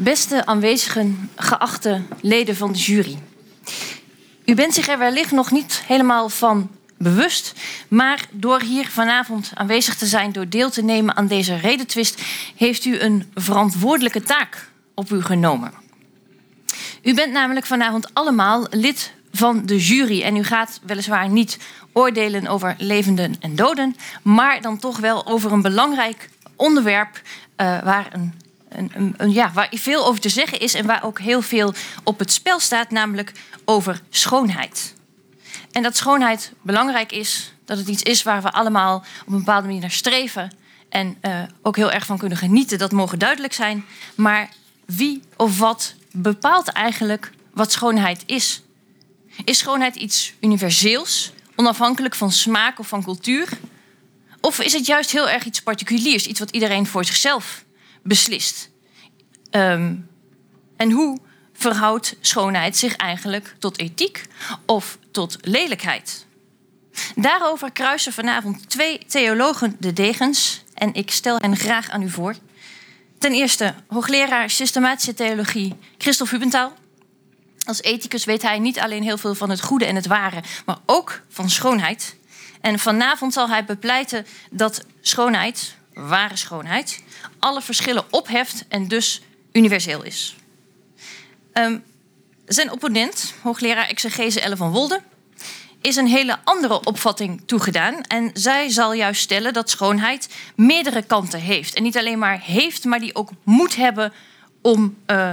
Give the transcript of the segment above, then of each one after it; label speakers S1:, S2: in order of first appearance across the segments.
S1: Beste aanwezigen, geachte leden van de jury. U bent zich er wellicht nog niet helemaal van bewust, maar door hier vanavond aanwezig te zijn, door deel te nemen aan deze redetwist, heeft u een verantwoordelijke taak op u genomen. U bent namelijk vanavond allemaal lid van de jury en u gaat weliswaar niet oordelen over levenden en doden, maar dan toch wel over een belangrijk onderwerp uh, waar een een, ja, waar veel over te zeggen is en waar ook heel veel op het spel staat, namelijk over schoonheid. En dat schoonheid belangrijk is, dat het iets is waar we allemaal op een bepaalde manier naar streven en uh, ook heel erg van kunnen genieten, dat mogen duidelijk zijn. Maar wie of wat bepaalt eigenlijk wat schoonheid is? Is schoonheid iets universeels, onafhankelijk van smaak of van cultuur? Of is het juist heel erg iets particuliers, iets wat iedereen voor zichzelf beslist. Um, en hoe verhoudt schoonheid zich eigenlijk tot ethiek of tot lelijkheid? Daarover kruisen vanavond twee theologen de degens en ik stel hen graag aan u voor. Ten eerste hoogleraar systematische theologie Christophe Hubentaal. Als ethicus weet hij niet alleen heel veel van het goede en het ware, maar ook van schoonheid. En vanavond zal hij bepleiten dat schoonheid, ware schoonheid, alle verschillen opheft en dus universeel is. Um, zijn opponent, hoogleraar exegese Elle van Wolde, is een hele andere opvatting toegedaan. En zij zal juist stellen dat schoonheid meerdere kanten heeft. En niet alleen maar heeft, maar die ook moet hebben om, uh,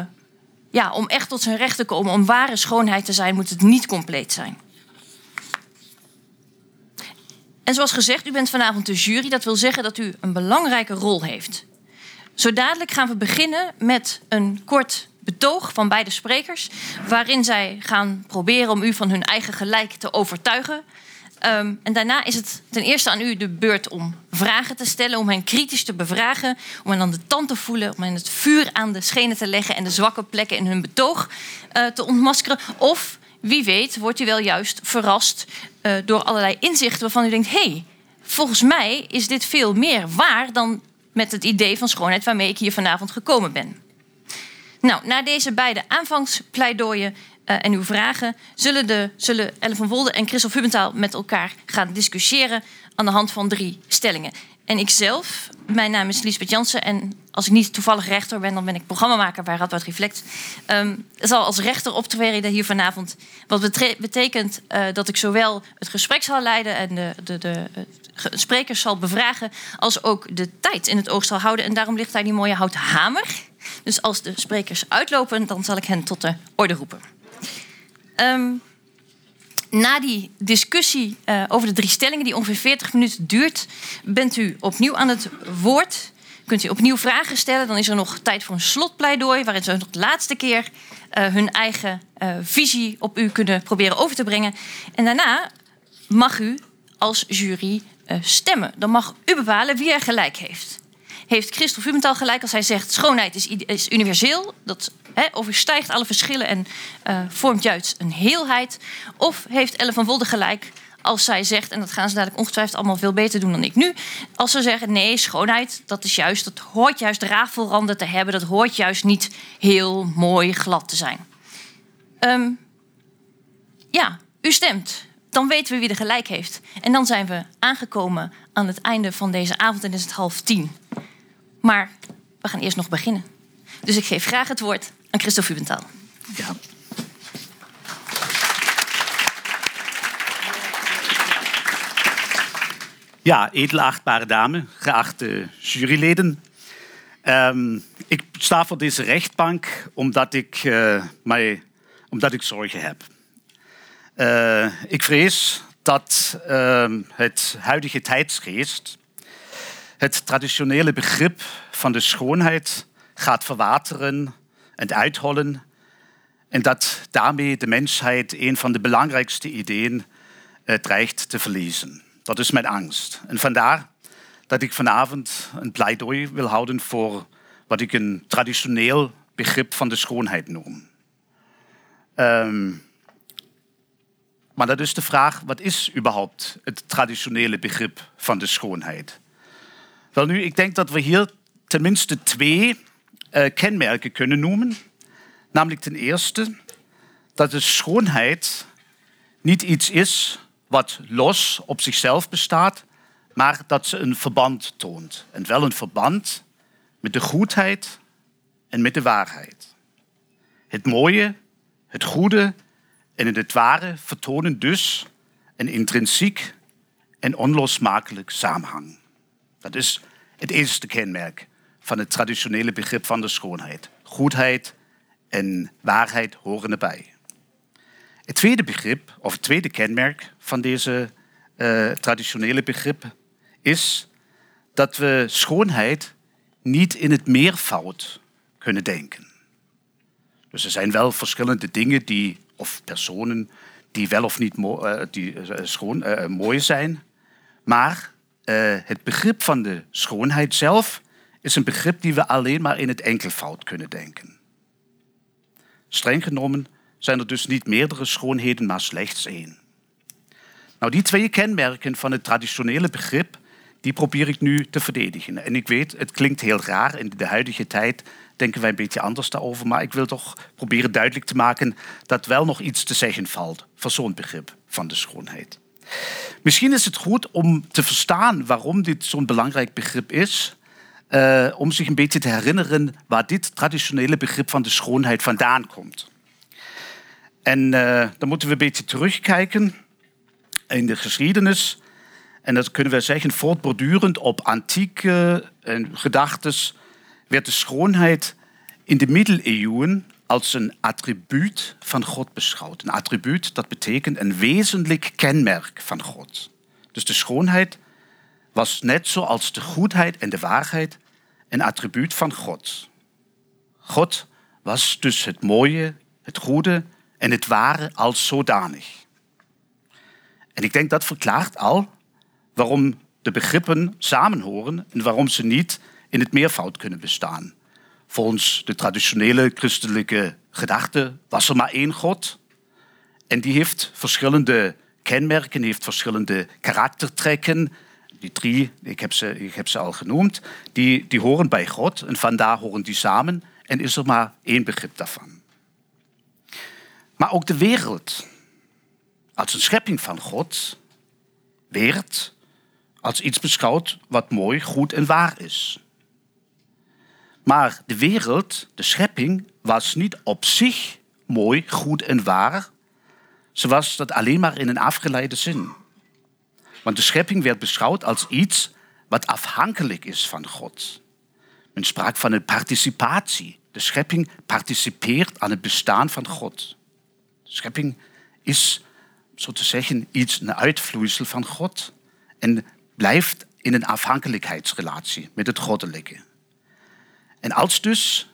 S1: ja, om echt tot zijn recht te komen. Om ware schoonheid te zijn, moet het niet compleet zijn. En zoals gezegd, u bent vanavond de jury. Dat wil zeggen dat u een belangrijke rol heeft. Zo dadelijk gaan we beginnen met een kort betoog van beide sprekers, waarin zij gaan proberen om u van hun eigen gelijk te overtuigen. Um, en daarna is het ten eerste aan u de beurt om vragen te stellen, om hen kritisch te bevragen, om hen aan de tand te voelen, om hen het vuur aan de schenen te leggen en de zwakke plekken in hun betoog uh, te ontmaskeren. Of wie weet, wordt u wel juist verrast uh, door allerlei inzichten waarvan u denkt: hé, hey, volgens mij is dit veel meer waar dan met het idee van schoonheid waarmee ik hier vanavond gekomen ben. Nou, na deze beide aanvangspleidooien uh, en uw vragen zullen, de, zullen Ellen van Wolde en Christophe Hubentaal met elkaar gaan discussiëren aan de hand van drie stellingen. En ikzelf, mijn naam is Liesbeth Jansen en als ik niet toevallig rechter ben, dan ben ik programmamaker bij Radboud Reflect. Um, zal als rechter optreden hier vanavond. Wat betekent uh, dat ik zowel het gesprek zal leiden en de, de, de, sprekers zal bevragen, als ook de tijd in het oog zal houden. En daarom ligt daar die mooie houten hamer. Dus als de sprekers uitlopen, dan zal ik hen tot de orde roepen. Um, na die discussie uh, over de drie stellingen, die ongeveer 40 minuten duurt, bent u opnieuw aan het woord. Kunt u opnieuw vragen stellen. Dan is er nog tijd voor een slotpleidooi, waarin ze nog de laatste keer uh, hun eigen uh, visie op u kunnen proberen over te brengen. En daarna mag u als jury stemmen. Dan mag u bepalen wie er gelijk heeft. Heeft Christophe Humenthal gelijk als hij zegt schoonheid is, is universeel, dat he, overstijgt alle verschillen en uh, vormt juist een heelheid? Of heeft Elle van Wolde gelijk als zij zegt, en dat gaan ze dadelijk ongetwijfeld allemaal veel beter doen dan ik nu, als ze zeggen nee, schoonheid, dat is juist, dat hoort juist rafelranden te hebben, dat hoort juist niet heel mooi glad te zijn. Um, ja, u stemt dan weten we wie er gelijk heeft. En dan zijn we aangekomen aan het einde van deze avond en is het half tien. Maar we gaan eerst nog beginnen. Dus ik geef graag het woord aan Christophe Hubentaal. Ja.
S2: Ja, edelachtbare dame, geachte juryleden. Um, ik sta voor deze rechtbank omdat ik, uh, mij, omdat ik zorgen heb. Uh, ik vrees dat uh, het huidige tijdsgeest het traditionele begrip van de schoonheid gaat verwateren en uithollen en dat daarmee de mensheid een van de belangrijkste ideeën uh, dreigt te verliezen. Dat is mijn angst. En vandaar dat ik vanavond een pleidooi wil houden voor wat ik een traditioneel begrip van de schoonheid noem. Um, maar dat is de vraag, wat is überhaupt het traditionele begrip van de schoonheid? Wel nu, ik denk dat we hier tenminste twee kenmerken kunnen noemen. Namelijk ten eerste dat de schoonheid niet iets is wat los op zichzelf bestaat, maar dat ze een verband toont. En wel een verband met de goedheid en met de waarheid. Het mooie, het goede en het ware vertonen dus een intrinsiek en onlosmakelijk samenhang. Dat is het eerste kenmerk van het traditionele begrip van de schoonheid. Goedheid en waarheid horen erbij. Het tweede begrip, of het tweede kenmerk van deze uh, traditionele begrip, is dat we schoonheid niet in het meervoud kunnen denken. Dus er zijn wel verschillende dingen die, of personen die wel of niet uh, die, schoon, mooi zijn. Maar het begrip van de schoonheid zelf is een begrip die we alleen maar in het enkelvoud kunnen denken. Streng genomen zijn er dus niet meerdere schoonheden, maar slechts één. Nou, die twee kenmerken van het traditionele begrip, die probeer ik nu te verdedigen. En ik weet, het klinkt heel raar. In de huidige tijd denken wij een beetje anders daarover. Maar ik wil toch proberen duidelijk te maken dat wel nog iets te zeggen valt voor zo'n begrip van de schoonheid. Misschien is het goed om te verstaan waarom dit zo'n belangrijk begrip is. Uh, om zich een beetje te herinneren waar dit traditionele begrip van de schoonheid vandaan komt. En uh, dan moeten we een beetje terugkijken in de geschiedenis. En dat kunnen we zeggen, voortbordurend op antieke gedachten werd de schoonheid in de middeleeuwen als een attribuut van God beschouwd. Een attribuut, dat betekent een wezenlijk kenmerk van God. Dus de schoonheid was net zoals de goedheid en de waarheid een attribuut van God. God was dus het mooie, het goede en het ware als zodanig. En ik denk dat verklaart al waarom de begrippen samenhoren en waarom ze niet in het meervoud kunnen bestaan. Volgens de traditionele christelijke gedachte was er maar één God. En die heeft verschillende kenmerken, heeft verschillende karaktertrekken. Die drie, ik heb ze, ik heb ze al genoemd, die, die horen bij God en vandaar horen die samen en is er maar één begrip daarvan. Maar ook de wereld, als een schepping van God, werd als iets beschouwd wat mooi, goed en waar is. Maar de wereld, de schepping, was niet op zich mooi, goed en waar. Ze was dat alleen maar in een afgeleide zin. Want de schepping werd beschouwd als iets wat afhankelijk is van God. Men sprak van een participatie. De schepping participeert aan het bestaan van God. De schepping is, zo te zeggen, iets, een uitvloeisel van God. En blijft in een afhankelijkheidsrelatie met het goddelijke. En als dus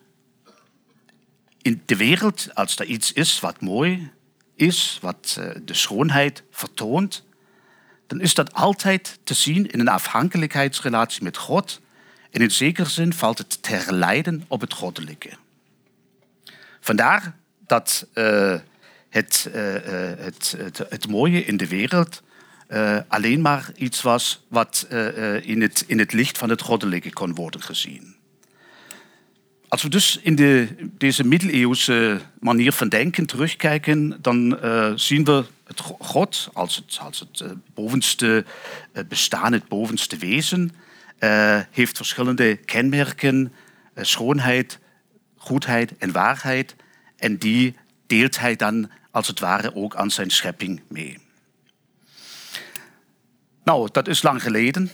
S2: in de wereld, als er iets is wat mooi is, wat eh, de schoonheid vertoont, dan is dat altijd te zien in een afhankelijkheidsrelatie met God. En in zekere zin valt het te herleiden op het goddelijke. Vandaar dat uh, het, uh, het, het, het, mooie in de wereld alleen maar iets was wat in, het, in het licht van het goddelijke kon worden gezien. Als we dus in de, deze middeleeuwse manier van denken terugkijken, dan uh, zien we het God als het, als uh, bovenste uh, bestaan, het bovenste wezen, heeft verschillende kenmerken, schoonheid, goedheid en waarheid. En die deelt hij dan als het ware ook aan zijn schepping mee. Nou, dat is lang geleden.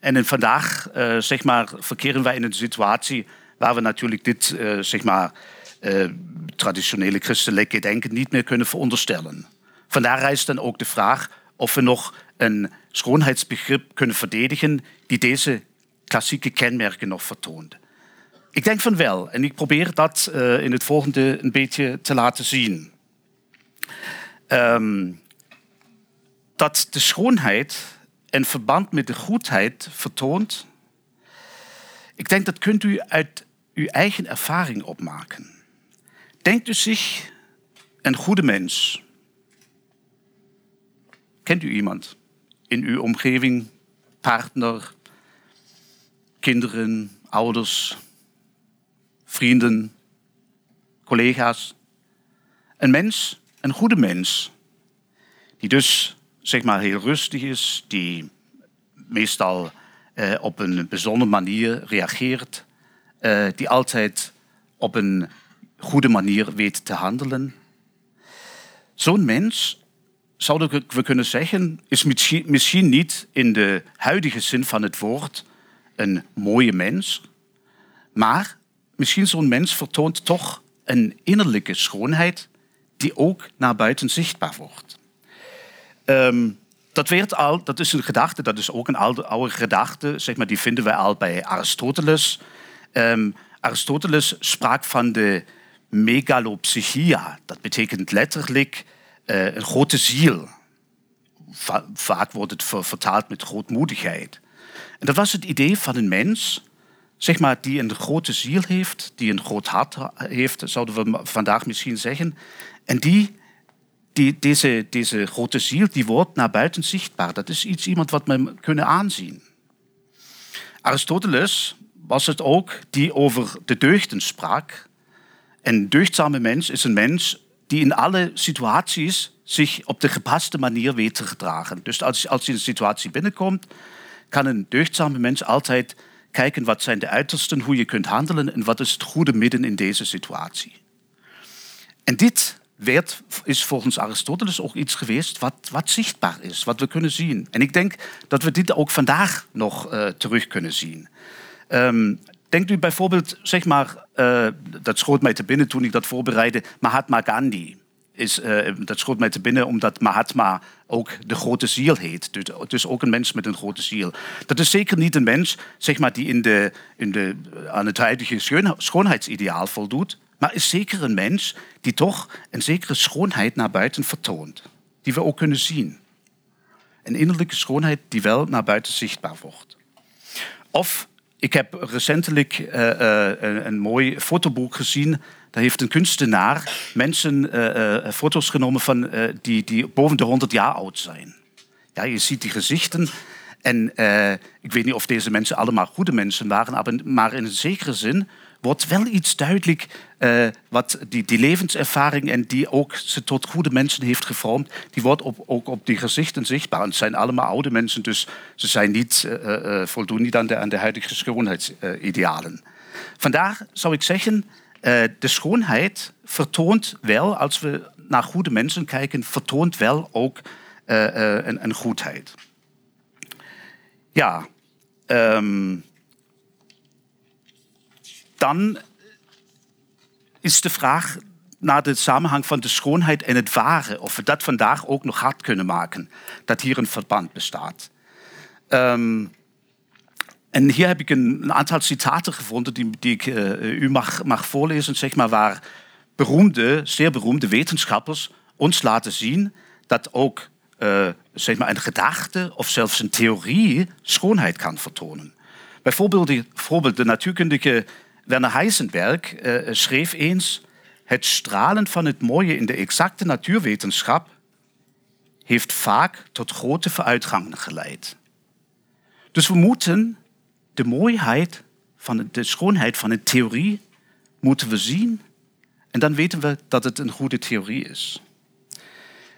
S2: En in vandaag uh, zeg maar, verkeren wij in een situatie waar we natuurlijk dit uh, zeg maar, uh, traditionele christelijke denken niet meer kunnen veronderstellen. Vandaar rijst dan ook de vraag of we nog een schoonheidsbegrip kunnen verdedigen die deze klassieke kenmerken nog vertoont. Ik denk van wel en ik probeer dat in het volgende een beetje te laten zien. Um, dat de schoonheid en verband met de goedheid vertoont, ik denk dat kunt u uit uw eigen ervaring opmaken. Denkt u zich een goede mens. Kent u iemand in uw omgeving, partner, kinderen, ouders, vrienden, collega's. Een mens, een goede mens, die dus zeg maar heel rustig is, die meestal eh, op een bijzondere manier reageert, eh, die altijd op een goede manier weet te handelen. Zo'n mens, zouden we kunnen zeggen, is misschien, misschien niet in de huidige zin van het woord een mooie mens, maar misschien zo'n mens vertoont toch een innerlijke schoonheid die ook naar buiten zichtbaar wordt. Um, dat, al, dat is een gedachte, dat is ook een oude, oude gedachte, zeg maar, die vinden we al bij Aristoteles. Um, Aristoteles sprak van de megalopsychia. Dat betekent letterlijk uh, een grote ziel. Va vaak wordt het vertaald met grootmoedigheid. En dat was het idee van een mens, zeg maar, die een grote ziel heeft, die een groot hart heeft, zouden we vandaag misschien zeggen, en die die, deze, deze grote ziel die naar buiten zichtbaar. Dat is iets iemand wat we kunnen aanzien. Aristoteles was het ook die over de deugden sprak. Een deugdzame mens is een mens die in alle situaties zich op de gepaste manier weet te gedragen. Dus als, als je in een situatie binnenkomt, kan een deugdzame mens altijd kijken wat zijn de uitersten, hoe je kunt handelen en wat is het goede midden in deze situatie. En dit werd, is volgens Aristoteles ook iets geweest wat, wat zichtbaar is, wat we kunnen zien. En ik denk dat we dit ook vandaag nog uh, terug kunnen zien. Um, denkt u bijvoorbeeld, zeg maar, uh, dat schoot mij te binnen toen ik dat voorbereidde, Mahatma Gandhi. Is, uh, dat schoot mij te binnen omdat Mahatma ook de grote ziel heet. Dus, dus ook een mens met een grote ziel. Dat is zeker niet een mens zeg maar, die in de, in de, aan het huidige schoonheidsideaal voldoet maar is zeker een mens die toch een zekere schoonheid naar buiten vertoont, die we ook kunnen zien. Een innerlijke schoonheid die wel naar buiten zichtbaar wordt. Of ik heb recentelijk uh, uh, een, mooi fotoboek gezien. Daar heeft een kunstenaar mensen uh, foto's genomen van die, die boven de 100 jaar oud zijn. Ja, je ziet die gezichten. En ik weet niet of deze mensen allemaal goede mensen waren, maar in een zekere zin wordt wel iets duidelijk uh, wat die, die, levenservaring en die ook ze tot goede mensen heeft gevormd, die wordt op, ook op die gezichten zichtbaar. En het zijn allemaal oude mensen, dus ze zijn niet, uh, uh, voldoen niet aan de, aan de huidige schoonheidsidealen. Vandaar zou ik zeggen, de schoonheid vertoont wel, als we naar goede mensen kijken, vertoont wel ook een, een, goedheid. Ja, um, dan is de vraag naar de samenhang van de schoonheid en het ware, of we dat vandaag ook nog hard kunnen maken, dat hier een verband bestaat. Um, en hier heb ik een, aantal citaten gevonden die, die ik uh, u mag, mag voorlezen, zeg maar, waar beroemde, zeer beroemde wetenschappers ons laten zien dat ook uh, zeg maar een gedachte of zelfs een theorie schoonheid kan vertonen. Bijvoorbeeld de natuurkundige Werner Heisenberg uh, schreef eens: Het stralen van het mooie in de exacte natuurwetenschap heeft vaak tot grote vooruitgangen geleid. Dus we moeten de mooiheid van de schoonheid van een theorie moeten we zien en dan weten we dat het een goede theorie is.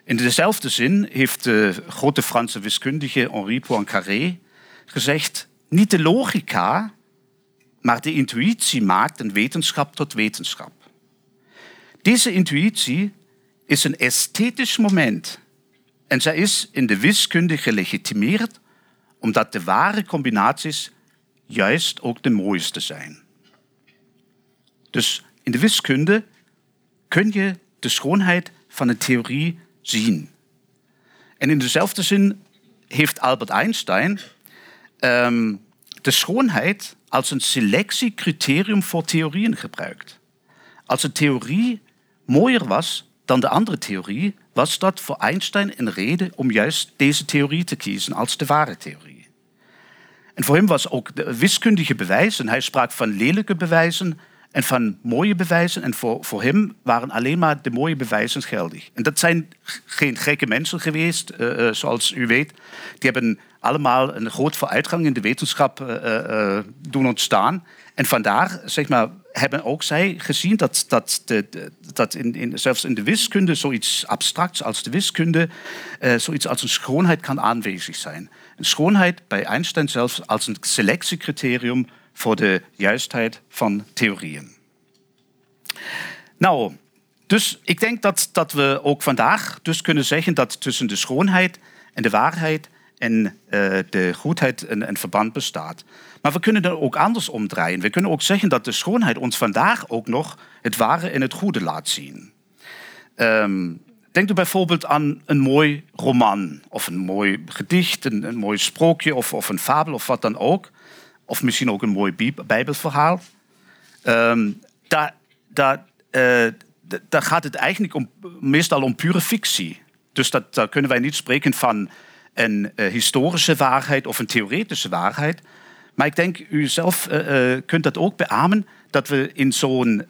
S2: In dezelfde zin heeft de grote Franse wiskundige Henri Poincaré gezegd: niet de logica maar de intuïtie maakt een wetenschap tot wetenschap. Deze intuïtie is een esthetisch moment en zij is in de wiskunde gelegitimeerd omdat de ware combinaties juist ook de mooiste zijn. Dus in de wiskunde kun je de schoonheid van een theorie zien. En in dezelfde zin heeft Albert Einstein um, de schoonheid als een selectiecriterium voor theorieën gebruikt. Als een theorie mooier was dan de andere theorie, was dat voor Einstein een reden om juist deze theorie te kiezen als de ware theorie. En voor hem was ook de wiskundige bewijzen, hij sprak van lelijke bewijzen en van mooie bewijzen. En voor, voor hem waren alleen maar de mooie bewijzen geldig. En dat zijn geen gekke mensen geweest, uh, zoals u weet. Die hebben allemaal een groot vooruitgang in de wetenschap uh, doen ontstaan. En vandaar, zeg maar, hebben ook zij gezien dat, dat, de, dat in, in, zelfs in de wiskunde zoiets abstracts als de wiskunde, zoiets als een schoonheid kan aanwezig zijn. Een schoonheid bij Einstein zelfs als een selectiecriterium voor de juistheid van theorieën. Nou, dus ik denk dat, dat we ook vandaag dus kunnen zeggen dat tussen de schoonheid en de waarheid en uh, de goedheid een, een, verband bestaat. Maar we kunnen er ook anders omdraaien. We kunnen ook zeggen dat de schoonheid ons vandaag ook nog het ware en het goede laat zien. Um, denk u bijvoorbeeld aan een mooi roman of een mooi gedicht, een, mooi sprookje of, of, een fabel of wat dan ook. Of misschien ook een mooi bijbelverhaal. Um, daar, daar, uh, daar gaat het eigenlijk om, meestal om pure fictie. Dus dat, daar kunnen wij niet spreken van een uh, historische waarheid of een theoretische waarheid. Maar ik denk, u zelf uh, kunt dat ook beamen, dat we in, zo'n,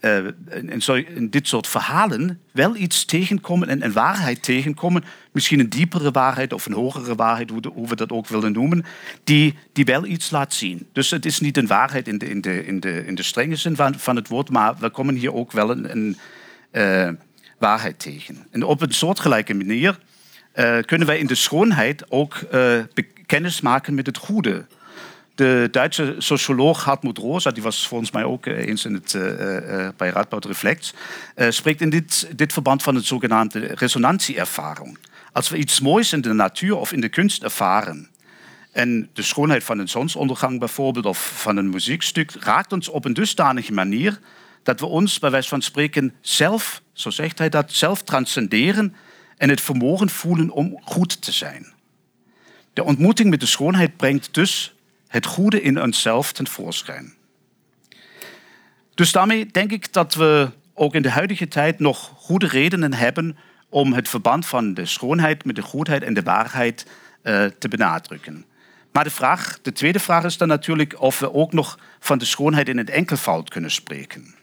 S2: in, dit soort verhalen wel iets tegenkomen, en een waarheid tegenkomen, misschien een diepere waarheid of een hogere waarheid, hoe, we dat ook willen noemen, die, die wel iets laat zien. Dus het is niet een waarheid in de, in de, in de, in de strenge zin van, van het woord, maar we komen hier ook wel een, een waarheid tegen. En op een soortgelijke manier uh, kunnen wij in de schoonheid ook uh, kennis maken met het goede. De Duitse socioloog Hartmut Rosa, die was volgens mij ook eens in het, bij Radboud Reflex, spreekt in dit, dit verband van het zogenaamde resonantieervaring. Als we iets moois in de natuur of in de kunst ervaren, en de schoonheid van een zonsondergang bijvoorbeeld of van een muziekstuk raakt ons op een dusdanige manier dat we ons, bij wijze van spreken, zelf, zo zegt hij dat, zelf transcenderen en het vermogen voelen om goed te zijn. De ontmoeting met de schoonheid brengt dus het goede in onszelf ten voorschijn. Dus daarmee denk ik dat we ook in de huidige tijd nog goede redenen hebben om het verband van de schoonheid met de goedheid en de waarheid uh, te benadrukken. Maar de, vraag, de tweede vraag is dan natuurlijk of we ook nog van de schoonheid in het enkelvoud kunnen spreken.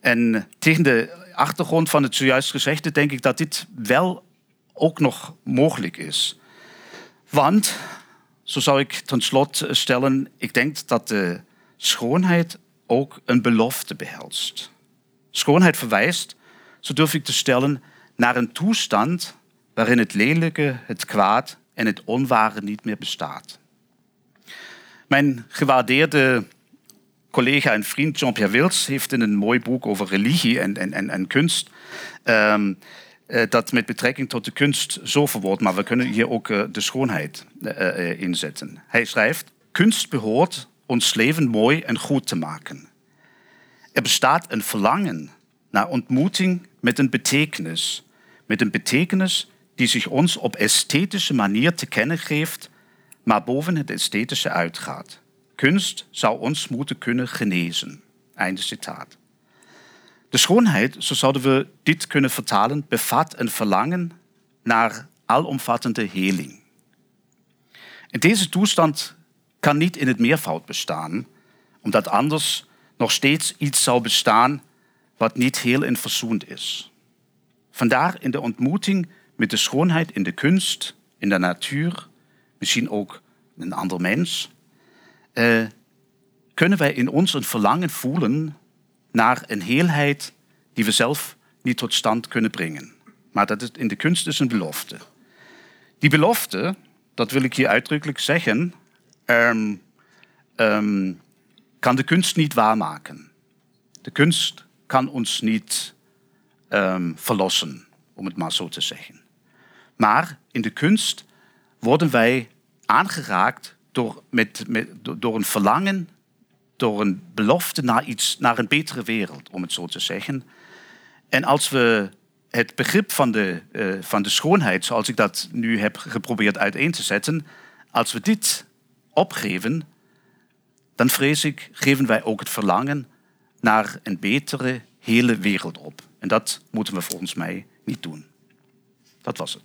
S2: En tegen de achtergrond van het zojuist gezegde denk ik dat dit wel ook nog mogelijk is. Want, zo zou ik ten slotte stellen, ik denk dat de schoonheid ook een belofte behelst. Schoonheid verwijst, zo durf ik te stellen, naar een toestand waarin het lelijke, het kwaad en het onware niet meer bestaat. Mijn gewaardeerde collega en vriend Jean-Pierre Wils heeft in een mooi boek over religie en, en, en, en kunst um, uh, dat met betrekking tot de kunst zo verwoord, maar we kunnen hier ook uh, de schoonheid uh, inzetten. Hij schrijft: Kunst behoort ons leven mooi en goed te maken. Er bestaat een verlangen naar ontmoeting met een betekenis, met een betekenis die zich ons op esthetische manier te kennen geeft, maar boven het esthetische uitgaat. Kunst zou ons moeten kunnen genezen. Einde citaat. De schoonheid, zo zouden we dit kunnen vertalen, bevat een verlangen naar alomvattende heling. En deze toestand kan niet in het meervoud bestaan, omdat anders nog steeds iets zou bestaan wat niet heel en verzoend is. Vandaar in de ontmoeting met de schoonheid in de kunst, in de natuur, misschien ook een ander mens, uh, kunnen wij in ons een verlangen voelen naar een heelheid die we zelf niet tot stand kunnen brengen. Maar dat is in de kunst is een belofte. Die belofte, dat wil ik hier uitdrukkelijk zeggen, um, um, kan de kunst niet waarmaken. De kunst kan ons niet um, verlossen, om het maar zo te zeggen. Maar in de kunst worden wij aangeraakt door, een verlangen, door een belofte naar, iets, naar een betere wereld, om het zo te zeggen. En als we het begrip van de, uh, van de schoonheid, zoals ik dat nu heb geprobeerd uiteen te zetten, als we dit opgeven, dan vrees ik, geven wij ook het verlangen naar een betere, hele wereld op. En dat moeten we volgens mij niet doen. Dat was het.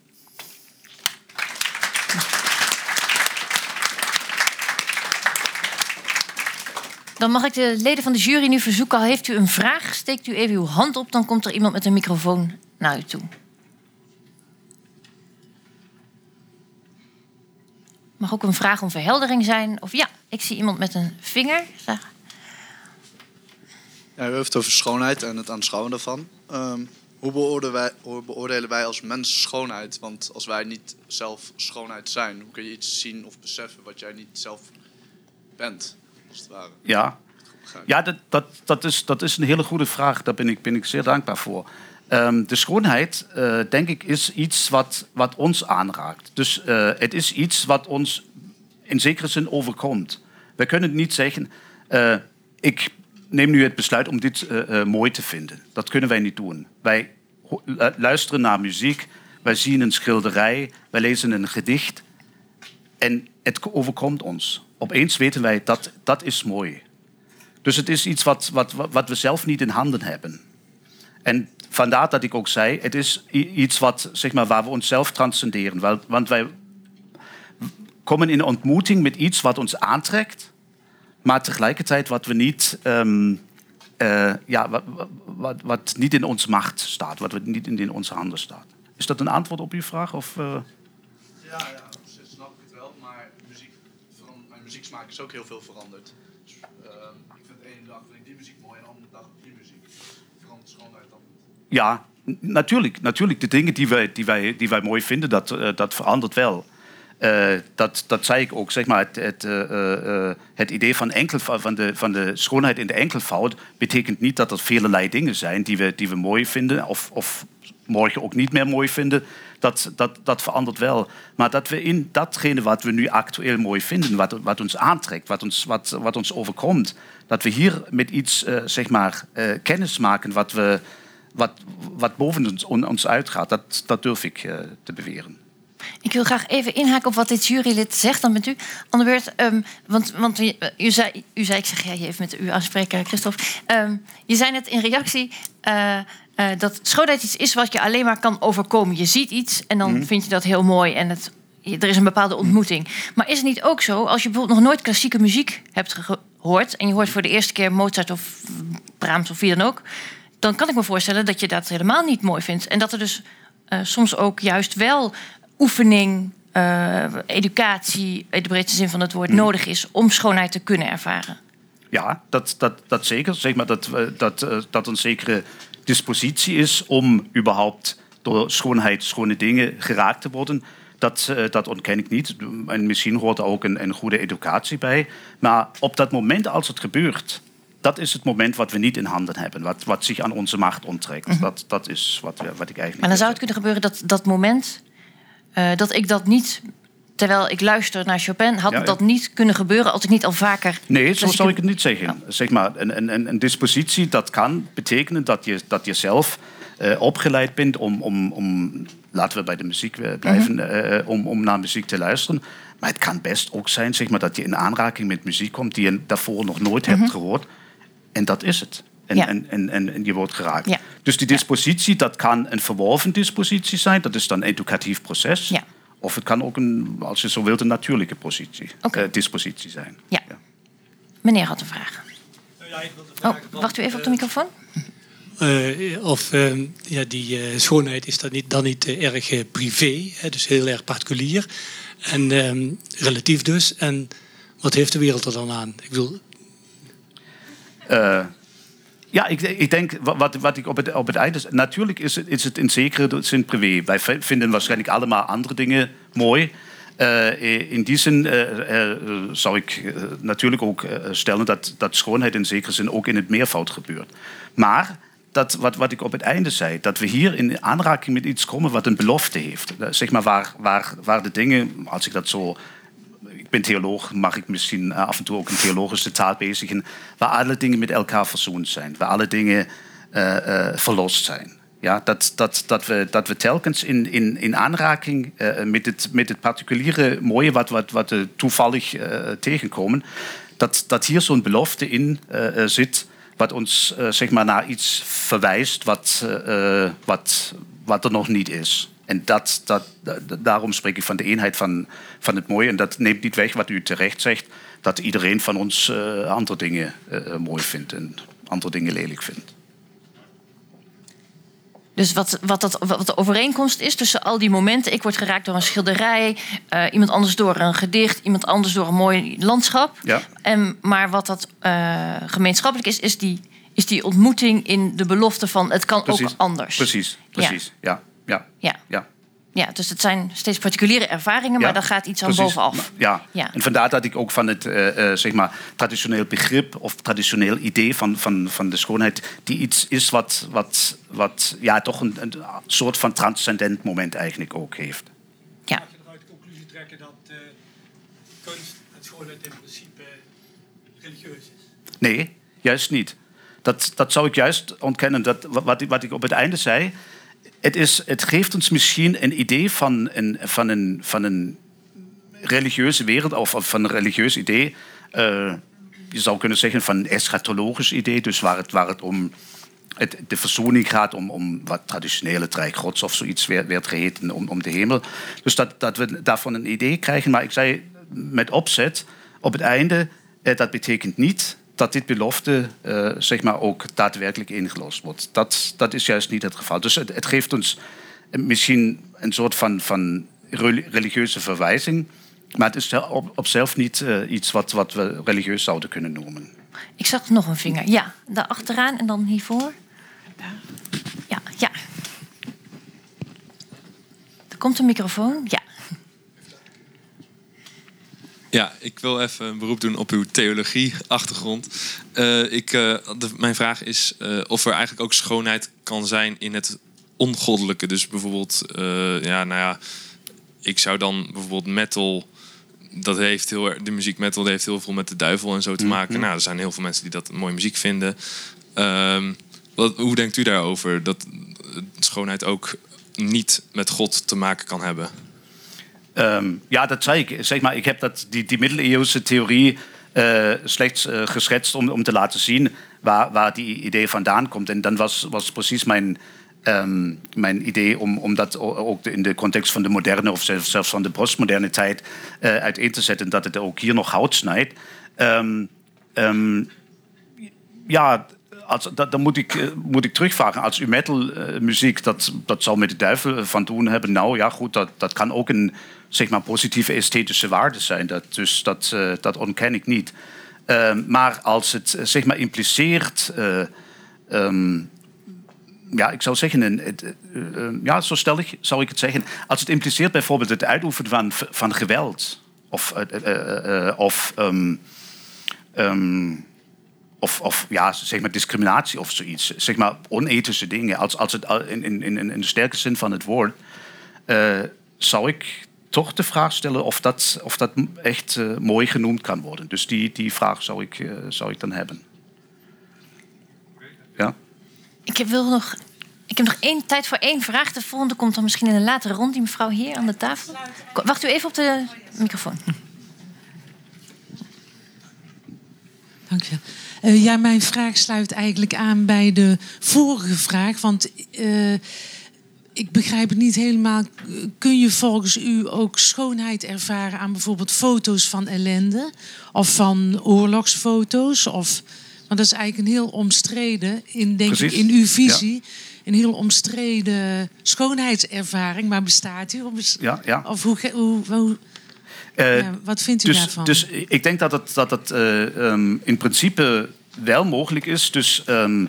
S1: Dan mag ik de leden van de jury nu verzoeken, al heeft u een vraag, steekt u even uw hand op, dan komt er iemand met een microfoon naar u toe. Mag ook een vraag om verheldering zijn. Of ja, ik zie iemand met een vinger.
S3: Ja, u heeft het over schoonheid en het aanschouwen daarvan. Ehm, hoe, beoordelen wij, hoe beoordelen wij als mens schoonheid? Want als wij niet zelf schoonheid zijn, hoe kun je iets zien of beseffen wat jij niet zelf bent, als het ware?
S2: Ja, ja dat, dat, dat, is, dat is een hele goede vraag. Daar ben ik, ben ik zeer dankbaar voor. Ehm, de schoonheid, eh, denk ik, is iets wat, wat ons aanraakt. Dus uh, het is iets wat ons in zekere zin overkomt. We kunnen niet zeggen, uh, ik neem nu het besluit om dit mooi te vinden. Dat kunnen wij niet doen. Wij luisteren naar muziek, wij zien een schilderij, wij lezen een gedicht en het overkomt ons. Opeens weten wij dat dat is mooi. Dus het is iets wat, wat, wat we zelf niet in handen hebben. En vandaar dat ik ook zei, het is iets wat, zeg maar, waar we onszelf transcenderen. Want wij komen in ontmoeting met iets wat ons aantrekt, maar tegelijkertijd wat we niet, um, uh, ja, wat, wat, niet in onze macht staat, wat niet in onze handen staat. Is dat een antwoord op uw vraag? Of, uh...
S3: Ja, ja, snap ik het wel, maar muziek, is ook heel veel veranderd. Dus, uh, ik vind de ene dag vind ik die muziek mooi en de andere dag die muziek. Verandert schoonheid dan
S2: ja, natuurlijk, natuurlijk. De dingen die wij, die wij, die wij mooi vinden, dat, uh, dat verandert wel. Uh, dat, dat zei ik ook, zeg maar, het, het, uh, het idee van, enkel, van, de, van de schoonheid in de enkelvoud betekent niet dat er velelei dingen zijn die we, die we mooi vinden of, of morgen ook niet meer mooi vinden. Dat, dat, dat verandert wel. Maar dat we in datgene wat we nu actueel mooi vinden, wat, wat ons aantrekt, wat ons, wat, wat ons overkomt, dat we hier met iets, zeg maar, kennis maken wat we wat, wat boven ons, ons uitgaat, dat, dat durf ik uh, te beweren.
S1: Ik wil graag even inhaken op wat dit jurylid zegt. Dan bent u aan de beurt. Want want u, zei, u zei, ik zeg ja, je even met u aanspreken, Christophe. Um, je zei net in reactie uh, uh, dat schoonheid iets is wat je alleen maar kan overkomen. Je ziet iets en dan mm. vind je dat heel mooi en het, er is een bepaalde ontmoeting. Maar is het niet ook zo, als je bijvoorbeeld nog nooit klassieke muziek hebt gehoord... en je hoort voor de eerste keer Mozart of Brahms of wie dan ook dan kan ik me voorstellen dat je dat helemaal niet mooi vindt. En dat er dus uh, soms ook juist wel oefening, uh, educatie, in de breedste zin van het woord, mm. nodig is om schoonheid te kunnen ervaren.
S2: Ja, dat, dat, dat zeker. Zeg maar dat, dat, dat een zekere dispositie is om überhaupt door schoonheid, schone dingen geraakt te worden. Dat, dat ontken ik niet. En misschien hoort er ook een, een goede educatie bij. Maar op dat moment als het gebeurt, dat is het moment wat we niet in handen hebben, wat, wat zich aan onze macht onttrekt. Mm -hmm. dat, dat is wat, wat ik eigenlijk.
S1: Maar dan zou het kunnen gebeuren dat dat moment, uh, dat ik dat niet. Terwijl ik luister naar Chopin, had ja, dat niet kunnen gebeuren als ik niet al vaker.
S2: Nee, zo zou ik het niet zeggen. Ja. Zeg maar, een, een, een dispositie dat kan betekenen dat je, dat je zelf uh, opgeleid bent om, om, om, laten we bij de muziek blijven, mm -hmm. uh, om, om naar muziek te luisteren. Maar het kan best ook zijn zeg maar, dat je in aanraking met muziek komt die je daarvoor nog nooit mm -hmm. hebt gehoord. En dat is het. En, ja. en, en, en, je wordt geraakt. Dus die dispositie, dat kan een verworven dispositie zijn. Dat is dan een educatief proces. Ja. Of het kan ook, een, als je zo wilt, een natuurlijke positie, okay. uh, dispositie zijn.
S1: Ja. Meneer had een vraag. Ja, ik oh, wacht u even op de microfoon.
S4: Uh, of uh, ja, die schoonheid is dat niet, dan niet erg privé, hè, dus heel erg particulier. En ehm, relatief dus. En wat heeft de wereld er dan aan? Ik bedoel,
S2: uh, ja, ik, denk wat, wat ik op het, op het einde. Natuurlijk is het, is het in zekere zin privé. Wij vinden waarschijnlijk allemaal andere dingen mooi. Uh, in die zin uh, zou ik natuurlijk ook stellen dat, dat schoonheid in zekere zin ook in het meervoud gebeurt. Maar dat, wat, wat ik op het einde zei, dat we hier in aanraking met iets komen wat een belofte heeft. Zeg maar waar, waar, waar de dingen, als ik dat zo ik ben theoloog, mag ik misschien eh, af en toe ook een theologische taal bezigen, waar alle dingen met elkaar verzoend zijn, waar alle dingen uh, verlost zijn. Ja, dat, dat, dat, we, dat we telkens in, in, in aanraking met, het, met het particuliere mooie wat, wat, wat we toevallig tegenkomen, dat, dat hier zo'n belofte in zit wat ons zeg maar naar iets verwijst wat, wat, wat er nog niet is. En dat, dat, daarom spreek ik van de eenheid van, van het mooie. En dat neemt niet weg wat u terecht zegt, dat iedereen van ons uh, andere dingen uh, mooi vindt en andere dingen lelijk vindt.
S1: Dus wat, wat, dat, wat de overeenkomst is tussen al die momenten. Ik word geraakt door een schilderij, uh, iemand anders door een gedicht, iemand anders door een mooi landschap.
S2: Ja.
S1: En, maar wat dat gemeenschappelijk is, is die, is die ontmoeting in de belofte van het kan
S2: Precies.
S1: ook anders.
S2: Precies, precies. Ja, ja,
S1: Ja.
S2: ja.
S1: Ja, dus het zijn steeds particuliere ervaringen, maar
S2: Ja,
S1: daar gaat iets aan
S2: precies.
S1: bovenaf.
S2: Ja.
S1: Ja.
S2: en vandaar dat ik ook van het eh, eh, zeg maar, traditioneel begrip of traditioneel idee van, van, van de schoonheid, die iets is wat, wat, wat ja, toch een, een soort van transcendent moment eigenlijk ook heeft.
S1: Ja.
S4: Mag je eruit de conclusie trekken dat eh, kunst en schoonheid in principe religieus is?
S2: Nee, juist niet. Dat, dat zou ik juist ontkennen. Dat, wat, ik- wat ik op het einde zei. Het, is, het geeft ons misschien een idee van een, van een, van een religieuze wereld of, van een religieus idee. Eh, je zou kunnen zeggen van een eschatologisch idee, dus waar het, waar het om de verzoening gaat, om, om wat traditioneel het Rijk of zoiets werd, werd geheten, om, om de hemel. Dus dat, dat we daarvan een idee krijgen. Maar ik zei met opzet, op het einde, eh, dat betekent niet dat dit belofte eh, zeg maar ook daadwerkelijk ingelost wordt. Dat, dat is juist niet het geval. Dus het, het geeft ons misschien een soort van, van reli- religieuze verwijzing. Maar het is op, op zelf niet eh, iets wat, wat we religieus zouden kunnen noemen.
S1: Ik zag nog een vinger. Ja, daar achteraan en dan hiervoor. Ja, ja. Er komt een microfoon. Ja.
S5: Ja, ik wil even een beroep doen op uw theologie-achtergrond. Eh, ik, eh, de- mijn vraag is eh, of er eigenlijk ook schoonheid kan zijn in het ongoddelijke. Dus bijvoorbeeld, ja, nou ja, ik zou dan bijvoorbeeld metal. Dat heeft heel erg, de muziek metal heeft heel veel met de duivel en zo te maken. Nou, er zijn heel veel mensen die dat mooie muziek vinden. Ehm, wat, hoe denkt u daarover? Dat schoonheid ook niet met God te maken kan hebben?
S2: Ehm, ja, dat zei ik. Zeg maar, ik heb dat, die, die middeleeuwse theorie eh, slechts eh, geschetst om, om te laten zien waar, waar die idee vandaan komt. En dan was, was precies mijn, ehm, mijn idee om, om dat ook in de context van de moderne of zelfs van de postmoderne tijd eh, uiteen te zetten, dat het ook hier nog hout snijdt. Ehm, ja, als, dat, dan moet ik, eh, moet ik terugvragen. Als u metalmuziek dat, dat zou met de duivel van doen hebben, nou ja, goed, dat, dat kan ook een zeg maar, positieve esthetische waarde zijn. Dat, dus dat, eh, dat ontken ik niet. Ehm, maar als het eh, zeg maar impliceert. eh, ehm, ja, ik zou zeggen, een, het, eh, eh, ja, zo stellig zou ik het zeggen. Als het impliceert bijvoorbeeld het uitoefenen van, van geweld of, eh, eh, eh, eh, of ehm, ehm, of, of ja, zeg maar discriminatie of zoiets. Zeg maar onethische dingen. Als, als het in, in, in, in de sterke zin van het woord. eh, zou ik toch de vraag stellen of dat, of dat echt eh, mooi genoemd kan worden. Dus die, die vraag zou ik, eh, zou ik dan hebben. Ja?
S1: Ik heb, wil nog, ik heb nog één tijd voor één vraag. De volgende komt dan misschien in een latere rond. Die mevrouw hier aan de tafel. Wacht u even op de microfoon.
S6: Dank je. Eh, ja, mijn vraag sluit eigenlijk aan bij de vorige vraag. Want eh, ik begrijp het niet helemaal. Kun je volgens u ook schoonheid ervaren aan bijvoorbeeld foto's van ellende? Of van oorlogsfoto's? Of, want dat is eigenlijk een heel omstreden, in, denk ik, in uw visie... een heel omstreden schoonheidservaring. Maar bestaat die? Of, bes-
S2: Ja, ja.
S6: of hoe, hoe, hoe,
S2: Eh,
S6: ja, wat vindt u
S2: dus,
S6: daarvan?
S2: Dus ik denk dat het, dat het eh, ehm, in principe wel mogelijk is. Dus ehm,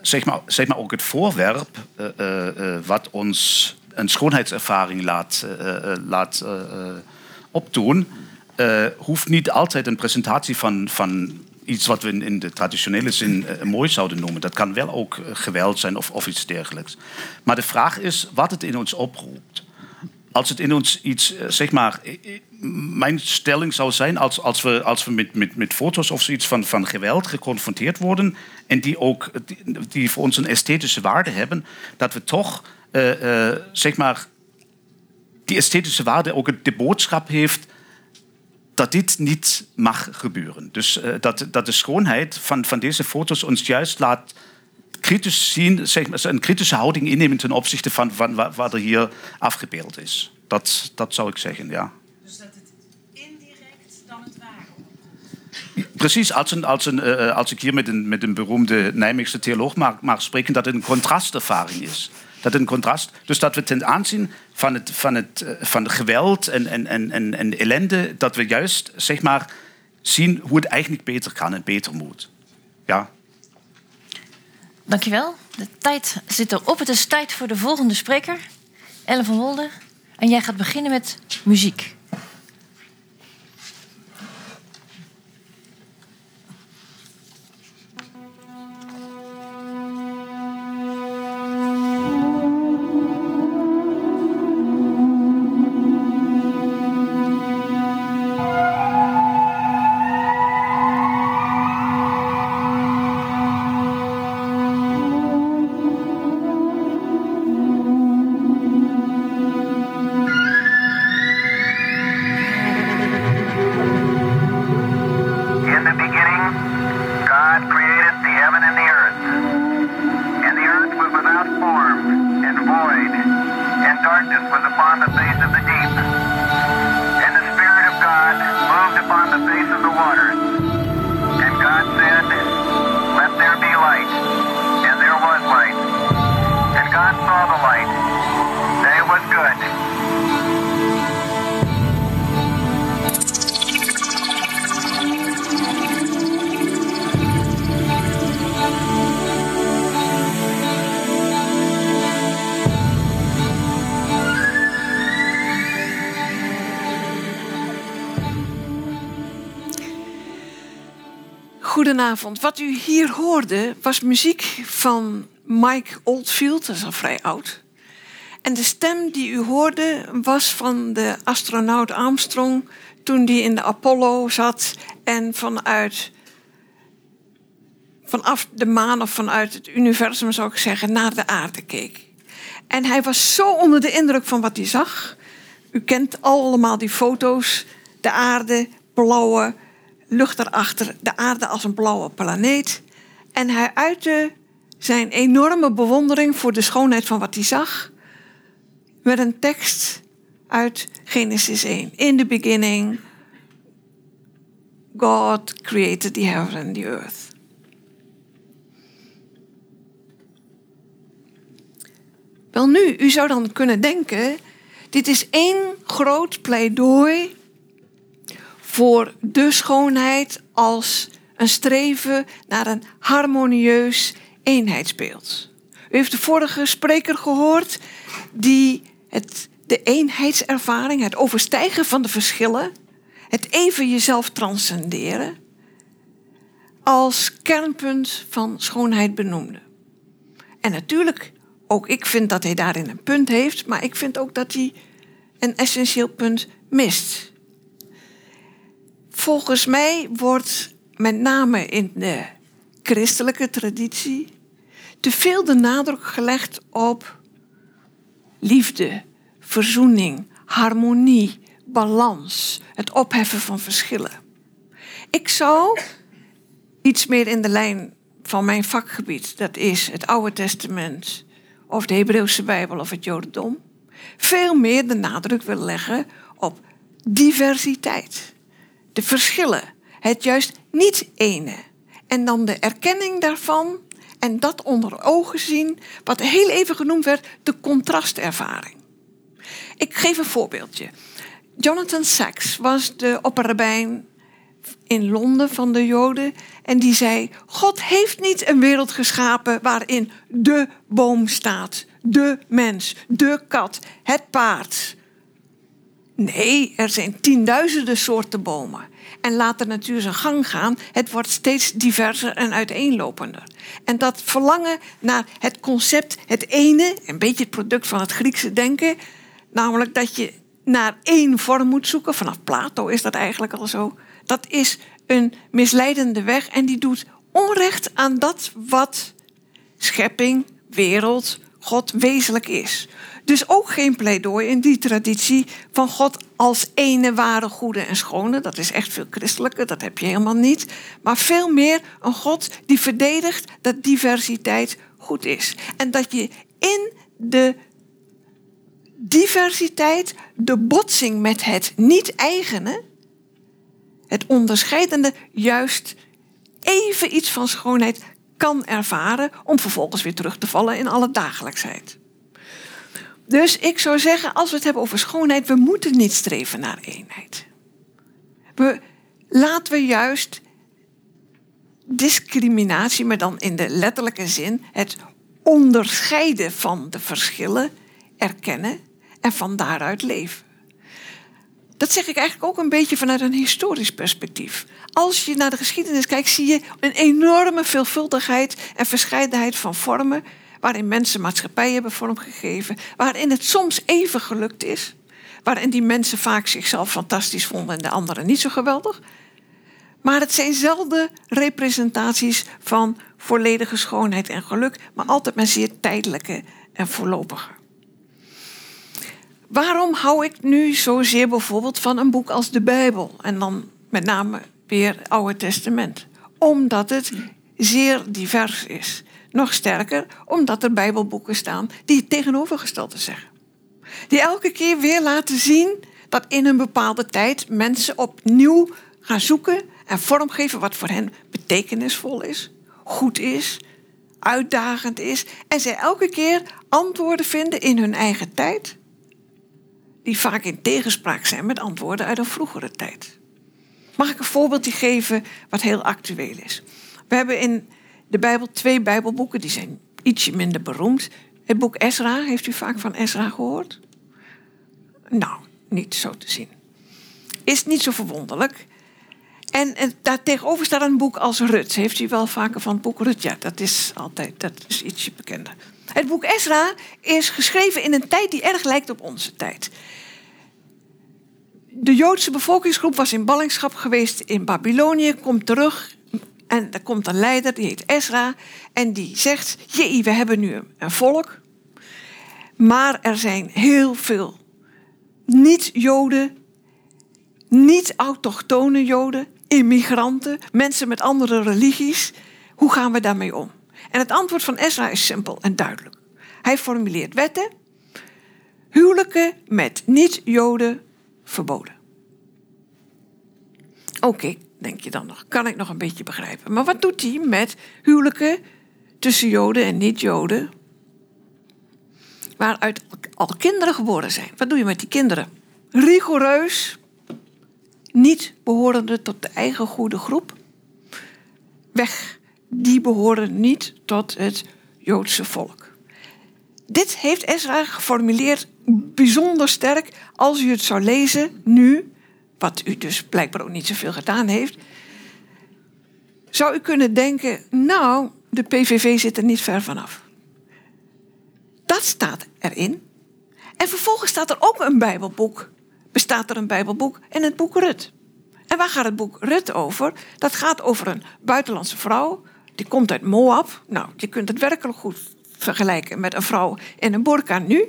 S2: zeg, maar, zeg maar ook het voorwerp eh, wat ons een schoonheidservaring laat, laat opdoen, hoeft niet altijd een presentatie van, van iets wat we in, de traditionele zin mooi zouden noemen. Dat kan wel ook geweld zijn of, of iets dergelijks. Maar de vraag is wat het in ons oproept als het in ons iets, eh, zeg maar, mijn stelling zou zijn als, als we, als we met, met, met foto's of zoiets van, van geweld geconfronteerd worden en die ook die, voor ons een esthetische waarde hebben, dat we toch, eh, eh, zeg maar, die esthetische waarde ook de boodschap heeft dat dit niet mag gebeuren. Dus dat, dat de schoonheid van, van deze foto's ons juist laat kritisch zien, zeg maar, een kritische houding innemen ten opzichte van, van wa- wat er hier afgebeeld is. Dat, dat zou ik zeggen, ja.
S6: Dus dat het indirect dan het ware
S2: Precies, als, een, als, een, eh, als ik hier met een, met een beroemde Nijmeegse theoloog mag, mag spreken, dat het een contrastervaring is. Dat een contrast. Dus dat we ten aanzien van het, van het, eh, van geweld en, en, en, en, en ellende, dat we juist zeg maar, zien hoe het eigenlijk beter kan en beter moet. Ja.
S1: Dankjewel. De tijd zit erop. Het is tijd voor de volgende spreker, Ellen van Wolde. En jij gaat beginnen met muziek.
S7: Wat u hier hoorde was muziek van Mike Oldfield, dat is al vrij oud. En de stem die u hoorde was van de astronaut Armstrong toen die in de Apollo zat en vanuit vanaf de maan of vanuit het universum zou ik zeggen naar de aarde keek. En hij was zo onder de indruk van wat hij zag. U kent allemaal die foto's, de aarde, blauwe lucht erachter, de aarde als een blauwe planeet. En hij uitte zijn enorme bewondering voor de schoonheid van wat hij zag met een tekst uit Genesis 1. In the beginning, God created the heaven and the earth. Wel nu, u zou dan kunnen denken, dit is één groot pleidooi voor de schoonheid als een streven naar een harmonieus eenheidsbeeld. U heeft de vorige spreker gehoord die het, de eenheidservaring, het overstijgen van de verschillen, het even jezelf transcenderen, als kernpunt van schoonheid benoemde. En natuurlijk, ook ik vind dat hij daarin een punt heeft, maar ik vind ook dat hij een essentieel punt mist. Volgens mij wordt met name in de christelijke traditie te veel de nadruk gelegd op liefde, verzoening, harmonie, balans, het opheffen van verschillen. Ik zou iets meer in de lijn van mijn vakgebied, dat is het Oude Testament of de Hebreeuwse Bijbel of het Jodendom, veel meer de nadruk willen leggen op diversiteit de verschillen, het juist niet ene. En dan de erkenning daarvan en dat onder ogen zien, wat heel even genoemd werd, de contrastervaring. Ik geef een voorbeeldje. Jonathan Sacks was de opperrabijn in Londen van de Joden en die zei: God heeft niet een wereld geschapen waarin de boom staat, de mens, de kat, het paard, Nee, er zijn tienduizenden soorten bomen. En laat de natuur zijn gang gaan. Het wordt steeds diverser en uiteenlopender. En dat verlangen naar het concept, het ene, een beetje het product van het Griekse denken, namelijk dat je naar één vorm moet zoeken. Vanaf Plato is dat eigenlijk al zo. Dat is een misleidende weg en die doet onrecht aan dat wat schepping, wereld, God wezenlijk is. Dus ook geen pleidooi in die traditie van God als ene ware, goede en schone. Dat is echt veel christelijker, dat heb je helemaal niet. Maar veel meer een God die verdedigt dat diversiteit goed is. En dat je in de diversiteit, de botsing met het niet-eigene, het onderscheidende, juist even iets van schoonheid kan ervaren om vervolgens weer terug te vallen in alle dagelijksheid. Dus ik zou zeggen, als we het hebben over schoonheid, we moeten niet streven naar eenheid. We, laten we juist discriminatie, maar dan in de letterlijke zin, het onderscheiden van de verschillen erkennen en van daaruit leven. Dat zeg ik eigenlijk ook een beetje vanuit een historisch perspectief. Als je naar de geschiedenis kijkt, zie je een enorme veelvuldigheid en verscheidenheid van vormen waarin mensen maatschappij hebben vormgegeven, waarin het soms even gelukt is, waarin die mensen vaak zichzelf fantastisch vonden en de anderen niet zo geweldig. Maar het zijn zelden representaties van volledige schoonheid en geluk, maar altijd maar zeer tijdelijke en voorlopige. Waarom hou ik nu zozeer bijvoorbeeld van een boek als de Bijbel en dan met name weer het Oude Testament? Omdat het zeer divers is. Nog sterker, omdat er Bijbelboeken staan die het tegenovergestelde zeggen. Die elke keer weer laten zien dat in een bepaalde tijd mensen opnieuw gaan zoeken en vormgeven wat voor hen betekenisvol is, goed is, uitdagend is. En zij elke keer antwoorden vinden in hun eigen tijd, die vaak in tegenspraak zijn met antwoorden uit een vroegere tijd. Mag ik een voorbeeldje geven wat heel actueel is? We hebben in de Bijbel twee Bijbelboeken, die zijn ietsje minder beroemd. Het boek Ezra, heeft u vaak van Ezra gehoord? Nou, niet zo te zien. Is niet zo verwonderlijk. En, en daar tegenover staat een boek als Rut. Heeft u wel vaker van het boek Rut? Ja, dat is altijd dat is ietsje bekender. Het boek Ezra is geschreven in een tijd die erg lijkt op onze tijd. De Joodse bevolkingsgroep was in ballingschap geweest in Babylonië, komt terug en er komt een leider, die heet Ezra, en die zegt: Jee, we hebben nu een volk, maar er zijn heel veel niet-Joden, niet-autochtone Joden, immigranten, mensen met andere religies. Hoe gaan we daarmee om? En het antwoord van Ezra is simpel en duidelijk. Hij formuleert wetten, huwelijken met niet-Joden verboden. Oké, denk je dan nog, kan ik nog een beetje begrijpen. Maar wat doet hij met huwelijken tussen Joden en niet-Joden? Waaruit al kinderen geboren zijn. Wat doe je met die kinderen? Rigoureus, niet behorende tot de eigen goede groep. Weg, die behoren niet tot het Joodse volk. Dit heeft Ezra geformuleerd bijzonder sterk als u het zou lezen nu, wat u dus blijkbaar ook niet zoveel gedaan heeft. Zou u kunnen denken, nou, de PVV zit er niet ver vanaf. Dat staat erin. En vervolgens staat er ook een Bijbelboek. Bestaat er een Bijbelboek en het boek Rut. En waar gaat het boek Rut over? Dat gaat over een buitenlandse vrouw. Die komt uit Moab. Nou, je kunt het werkelijk goed vergelijken met een vrouw in een burka nu.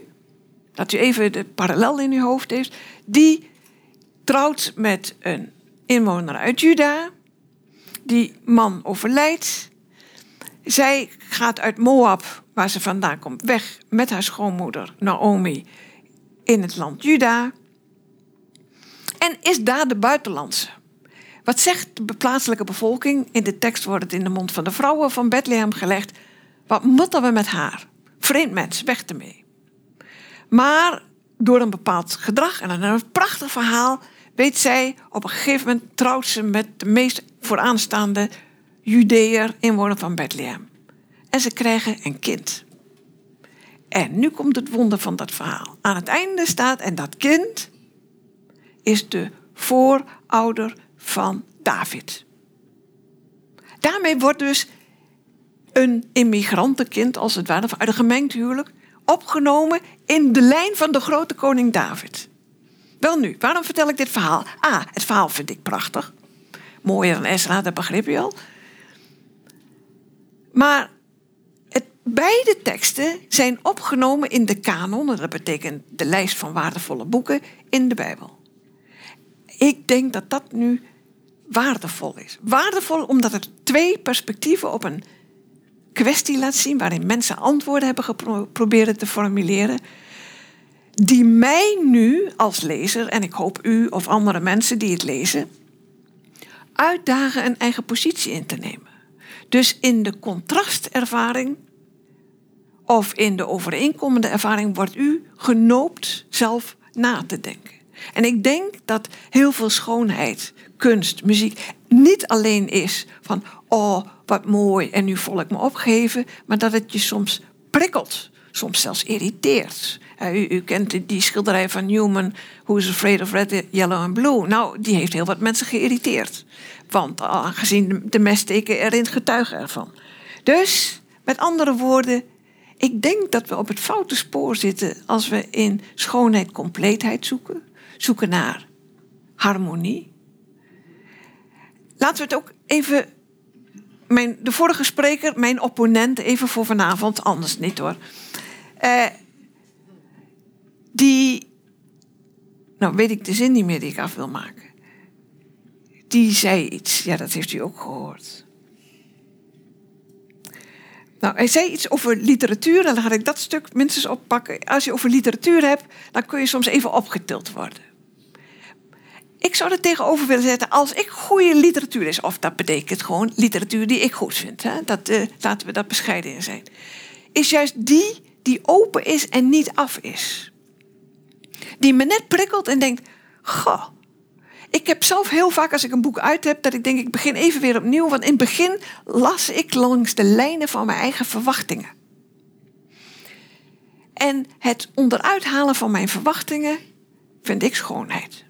S7: Dat u even de parallel in uw hoofd heeft. Die trouwt met een inwoner uit Juda. Die man overlijdt. Zij gaat uit Moab, waar ze vandaan komt, weg met haar schoonmoeder Naomi in het land Juda. En is daar de buitenlandse. Wat zegt de plaatselijke bevolking? In de tekst wordt het in de mond van de vrouwen van Bethlehem gelegd. Wat moeten we met haar? Vreemd mens, weg ermee. Maar door een bepaald gedrag en een prachtig verhaal weet zij op een gegeven moment trouwt ze met de meest vooraanstaande Judeër, inwoner van Bethlehem. En ze krijgen een kind. En nu komt het wonder van dat verhaal. Aan het einde staat, en dat kind is de voorouder van David. Daarmee wordt dus een immigrantenkind, als het ware, uit een gemengd huwelijk, opgenomen in de lijn van de grote koning David. Wel nu, waarom vertel ik dit verhaal? Ah, het verhaal vind ik prachtig. Mooier dan Ezra, dat begrip je al. Maar het, beide teksten zijn opgenomen in de kanon, dat betekent de lijst van waardevolle boeken in de Bijbel. Ik denk dat dat nu waardevol is. Waardevol omdat het twee perspectieven op een kwestie laat zien waarin mensen antwoorden hebben geprobeerd te formuleren. Die mij nu als lezer, en ik hoop u of andere mensen die het lezen, uitdagen een eigen positie in te nemen. Dus in de contrastervaring of in de overeenkomende ervaring wordt u genoopt zelf na te denken. En ik denk dat heel veel schoonheid, kunst, muziek niet alleen is van oh wat mooi en nu voel ik me opgeven, maar dat het je soms prikkelt, soms zelfs irriteert. Uh, u, u, kent die- schilderij van Newman, Who is Afraid of Red, Yellow and Blue. Nou, die heeft heel wat mensen geïrriteerd. Want aangezien de, messteken erin getuigen ervan. Dus, met andere woorden, ik denk dat we op het foute spoor zitten als we in schoonheid compleetheid zoeken. Zoeken naar harmonie. Laten we het ook even. Mijn, de vorige spreker, mijn opponent, even voor vanavond, anders niet hoor. Eh, die. Nou, weet ik de zin niet meer die ik af wil maken. Die zei iets, ja, dat heeft u ook gehoord. Nou, hij zei iets over literatuur en dan ga ik dat stuk minstens oppakken. Als je over literatuur hebt, dan kun je soms even opgetild worden. Ik zou er tegenover willen zetten, als ik goede literatuur is, of dat betekent gewoon literatuur die ik goed vind, hè, dat, eh, laten we dat bescheiden in zijn, is juist die die open is en niet af is. Die me net prikkelt en denkt, goh, ik heb zelf heel vaak als ik een boek uit heb, dat ik denk, ik begin even weer opnieuw. Want in het begin las ik langs de lijnen van mijn eigen verwachtingen. En het onderuit halen van mijn verwachtingen vind ik schoonheid.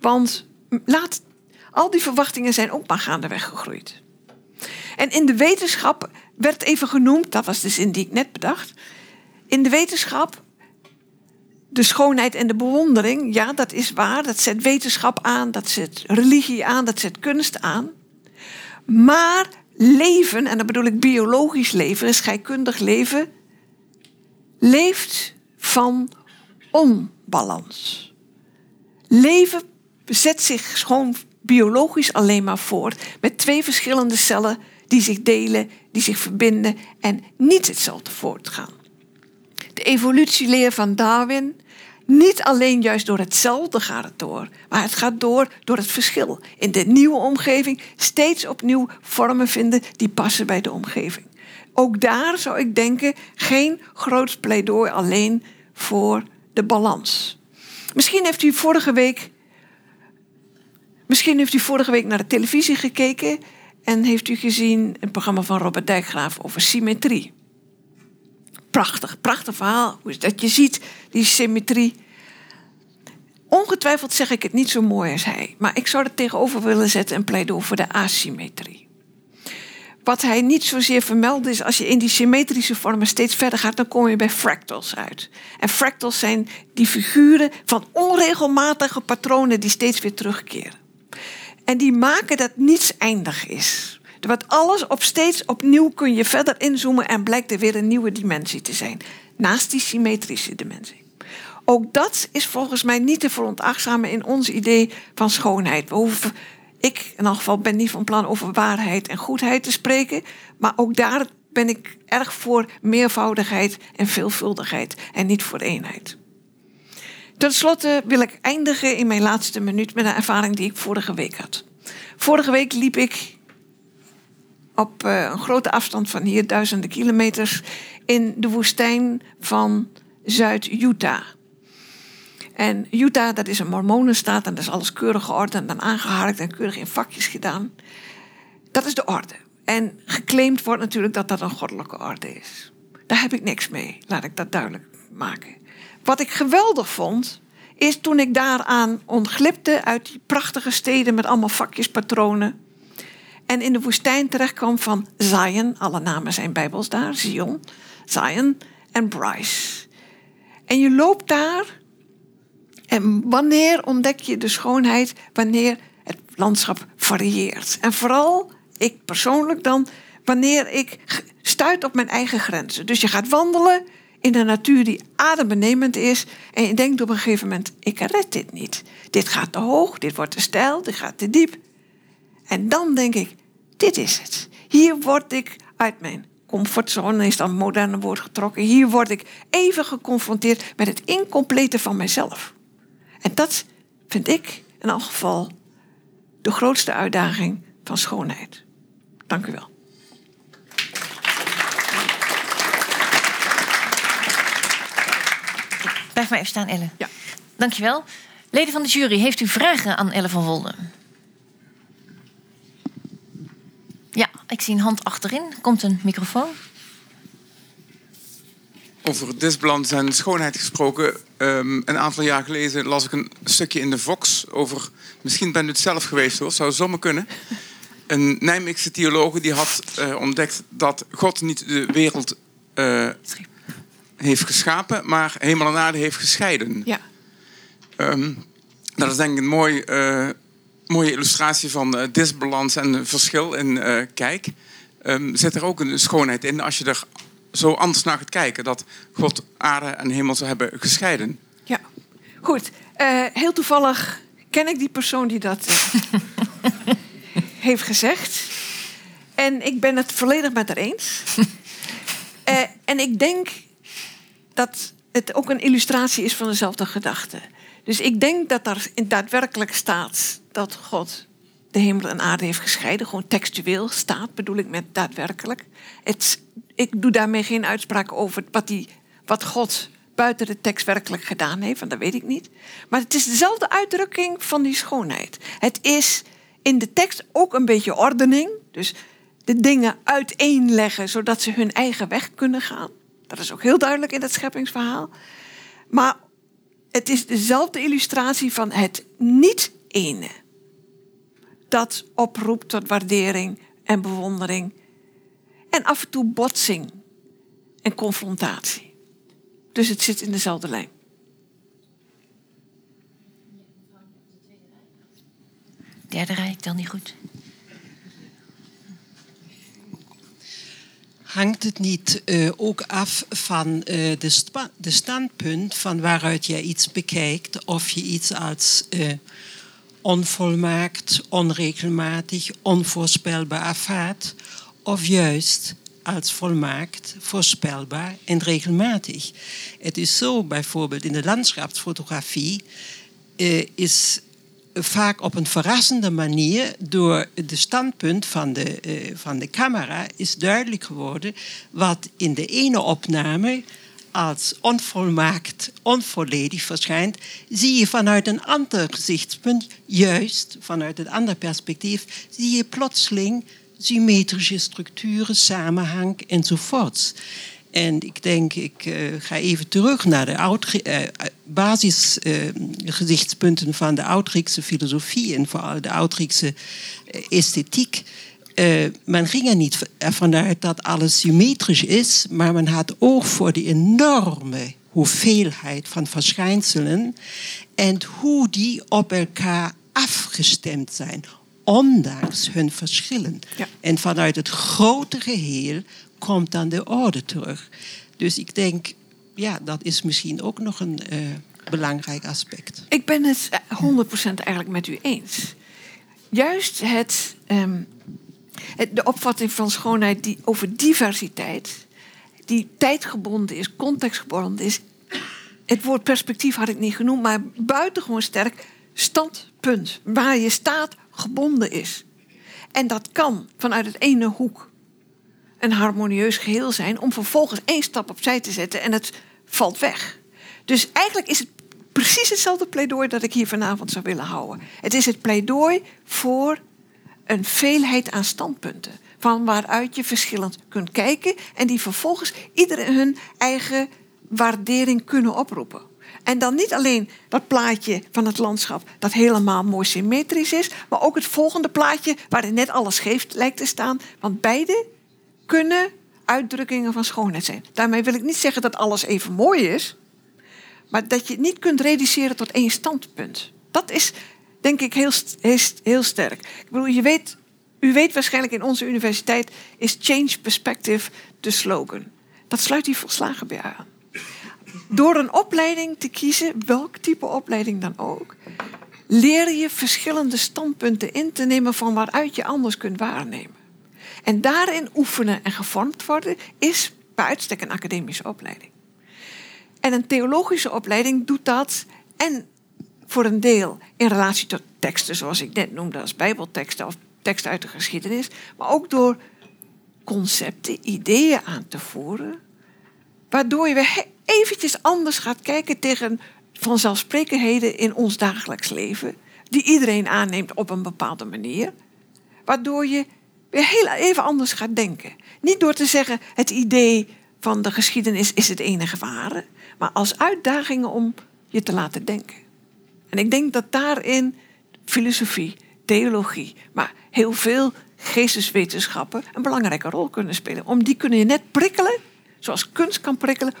S7: Want laat, al die verwachtingen zijn ook maar gaandeweg gegroeid. En in de wetenschap werd even genoemd, dat was de zin die ik net bedacht. In de wetenschap de schoonheid en de bewondering, ja, dat is waar. Dat zet wetenschap aan, dat zet religie aan, dat zet kunst aan. Maar leven, en dan bedoel ik biologisch leven, scheikundig leven, leeft van onbalans. Leven zet zich gewoon biologisch alleen maar voort met twee verschillende cellen die zich delen, die zich verbinden en niet hetzelfde voortgaan. Evolutieleer van Darwin, niet alleen juist door hetzelfde gaat het door, maar het gaat door door het verschil. In de nieuwe omgeving steeds opnieuw vormen vinden die passen bij de omgeving. Ook daar zou ik denken geen groot pleidooi alleen voor de balans. Misschien heeft u vorige week, misschien heeft u vorige week naar de televisie gekeken en heeft u gezien een programma van Robert Dijkgraaf over symmetrie. Prachtig, prachtig verhaal. Dat je ziet die symmetrie. Ongetwijfeld zeg ik het niet zo mooi als hij, maar ik zou er tegenover willen zetten een pleidooi voor de asymmetrie. Wat hij niet zozeer vermeldt is, als je in die symmetrische vormen steeds verder gaat, dan kom je bij fractals uit. En fractals zijn die figuren van onregelmatige patronen die steeds weer terugkeren. En die maken dat niets eindig is. Want alles op steeds opnieuw kun je verder inzoomen en blijkt er weer een nieuwe dimensie te zijn. Naast die symmetrische dimensie. Ook dat is volgens mij niet te veronachtzamen in ons idee van schoonheid. Ik in elk geval ben niet van plan over waarheid en goedheid te spreken. Maar ook daar ben ik erg voor meervoudigheid en veelvuldigheid en niet voor eenheid. Ten slotte wil ik eindigen in mijn laatste minuut met een ervaring die ik vorige week had. Vorige week liep ik op uh, een grote afstand van hier, duizenden kilometers, in de woestijn van Zuid-Utah. En Utah, dat is een mormonenstaat en dat is alles keurig geordend en aangeharkt en keurig in vakjes gedaan. Dat is de orde. En geclaimd wordt natuurlijk dat dat een goddelijke orde is. Daar heb ik niks mee, laat ik dat duidelijk maken. Wat ik geweldig vond, is toen ik daaraan ontglipte uit die prachtige steden met allemaal vakjes, patronen. En in de woestijn terechtkwam van Zion, alle namen zijn bijbels daar, Zion, Zion en Bryce. En je loopt daar en wanneer ontdek je de schoonheid? Wanneer het landschap varieert. En vooral, ik persoonlijk dan, wanneer ik stuit op mijn eigen grenzen. Dus je gaat wandelen in een natuur die adembenemend is. En je denkt op een gegeven moment, ik red dit niet. Dit gaat te hoog, dit wordt te steil, dit gaat te diep. En dan denk ik, dit is het. Hier word ik uit mijn comfortzone, is dan moderne woord getrokken. Hier word ik even geconfronteerd met het incomplete van mijzelf. En dat vind ik in elk geval de grootste uitdaging van schoonheid. Dank u wel.
S1: Blijf maar even staan, Elle.
S7: Ja.
S1: Dankjewel. Leden van de jury, heeft u vragen aan Elle van Wolden? Ik zie een hand achterin. Komt een microfoon.
S8: Over disbalans en schoonheid gesproken. ehm, een aantal jaar geleden las ik een stukje in de Vox over. Misschien bent u het zelf geweest hoor, zou zomaar kunnen. Een Nijmeegse theoloog die had eh, ontdekt dat God niet de wereld eh, heeft geschapen, maar hemel en aarde heeft gescheiden.
S7: Ja.
S8: Ehm, dat is denk ik een mooi, eh, mooie illustratie van eh, disbalans en verschil in eh, kijk. Ehm, zit er ook een schoonheid in als je er zo anders naar gaat kijken. Dat God aarde en hemel zou hebben gescheiden.
S7: Ja, goed. Eh, heel toevallig ken ik die persoon die dat heeft gezegd. En ik ben het volledig met haar eens. Eh, en ik denk dat het ook een illustratie is van dezelfde gedachte. Dus ik denk dat er in daadwerkelijk staat dat God de hemel en aarde heeft gescheiden. Gewoon textueel staat, bedoel ik met daadwerkelijk. Ik doe daarmee geen uitspraak over wat, die, wat God buiten de tekst werkelijk gedaan heeft, want dat weet ik niet. Maar het is dezelfde uitdrukking van die schoonheid. Het is in de tekst ook een beetje ordening. Dus de dingen uiteenleggen zodat ze hun eigen weg kunnen gaan. Dat is ook heel duidelijk in het scheppingsverhaal. Maar het is dezelfde illustratie van het niet-ene. Dat oproept tot waardering en bewondering. En af en toe botsing en confrontatie. Dus het zit in dezelfde lijn.
S1: Derde rij, ik tel niet goed.
S9: Hangt het niet eh, ook af van eh, de, sta- de standpunt van waaruit je iets bekijkt, of je iets als eh, onvolmaakt, onregelmatig, onvoorspelbaar ervaart, of juist als volmaakt, voorspelbaar en regelmatig. Het is zo bijvoorbeeld in de landschapsfotografie eh, is vaak op een verrassende manier door de standpunt van de, eh, van de camera is duidelijk geworden wat in de ene opname als onvolmaakt, onvolledig verschijnt, zie je vanuit een ander gezichtspunt, juist vanuit een ander perspectief, zie je plotseling symmetrische structuren, samenhang enzovoorts. En ik denk, ik eh, ga even terug naar de oud- eh, basisgezichtspunten van de oud-Griekse filosofie en vooral de oud-Griekse eh, esthetiek. Eh, men ging er niet ervan uit dat alles symmetrisch is, maar men had oog voor de enorme hoeveelheid van verschijnselen en hoe die op elkaar afgestemd zijn, ondanks hun verschillen.
S7: Ja.
S9: En vanuit het grote geheel komt dan de orde terug. Dus ik denk, ja, dat is misschien ook nog een eh, belangrijk aspect.
S7: Ik ben het eh, 100% eigenlijk met u eens. Juist het, ehm, het, de opvatting van schoonheid die over diversiteit, die tijdgebonden is, contextgebonden is. Het woord perspectief had ik niet genoemd, maar buitengewoon sterk standpunt. Waar je staat gebonden is. En dat kan vanuit het ene hoek een harmonieus geheel zijn, om vervolgens één stap opzij te zetten en het valt weg. Dus eigenlijk is het precies hetzelfde pleidooi dat ik hier vanavond zou willen houden. Het is het pleidooi voor een veelheid aan standpunten. Van waaruit je verschillend kunt kijken en die vervolgens iedereen hun eigen waardering kunnen oproepen. En dan niet alleen dat plaatje van het landschap dat helemaal mooi symmetrisch is, maar ook het volgende plaatje waarin net alles scheef lijkt te staan. Want beide kunnen uitdrukkingen van schoonheid zijn. Daarmee wil ik niet zeggen dat alles even mooi is, maar dat je het niet kunt reduceren tot één standpunt. Dat is denk ik heel, heel, st- heel sterk. Ik bedoel, je weet, u weet waarschijnlijk in onze universiteit is change perspective de slogan. Dat sluit hier volslagen bij aan. Door een opleiding te kiezen, welk type opleiding dan ook, leer je verschillende standpunten in te nemen van waaruit je anders kunt waarnemen. En daarin oefenen en gevormd worden is bij uitstek een academische opleiding. En een theologische opleiding doet dat en voor een deel in relatie tot teksten, zoals ik net noemde, als bijbelteksten of teksten uit de geschiedenis, maar ook door concepten, ideeën aan te voeren, waardoor je weer eventjes anders gaat kijken tegen vanzelfsprekendheden in ons dagelijks leven, die iedereen aanneemt op een bepaalde manier, waardoor je weer heel even anders gaat denken. Niet door te zeggen het idee van de geschiedenis is het enige ware, maar als uitdagingen om je te laten denken. En ik denk dat daarin filosofie, theologie, maar heel veel geesteswetenschappen een belangrijke rol kunnen spelen. Om die kunnen je net prikkelen, zoals kunst kan prikkelen,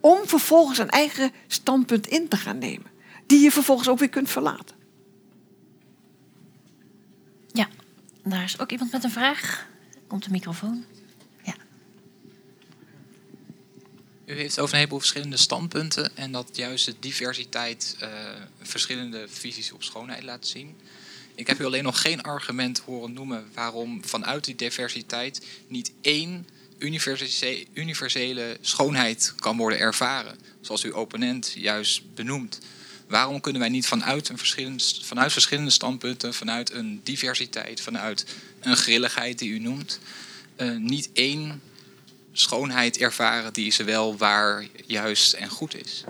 S7: om vervolgens een eigen standpunt in te gaan nemen. Die je vervolgens ook weer kunt verlaten.
S1: Ja, daar is ook iemand met een vraag. Komt de microfoon.
S10: U heeft over een heleboel verschillende standpunten en dat juist de diversiteit uh, verschillende visies op schoonheid laat zien. Ik heb u alleen nog geen argument horen noemen waarom vanuit die diversiteit niet één universele schoonheid kan worden ervaren, zoals uw opponent juist benoemt. Waarom kunnen wij niet vanuit, een verschillende, vanuit verschillende standpunten, vanuit een diversiteit, vanuit een grilligheid die u noemt, uh, niet één schoonheid ervaren die zowel waar, juist en goed is?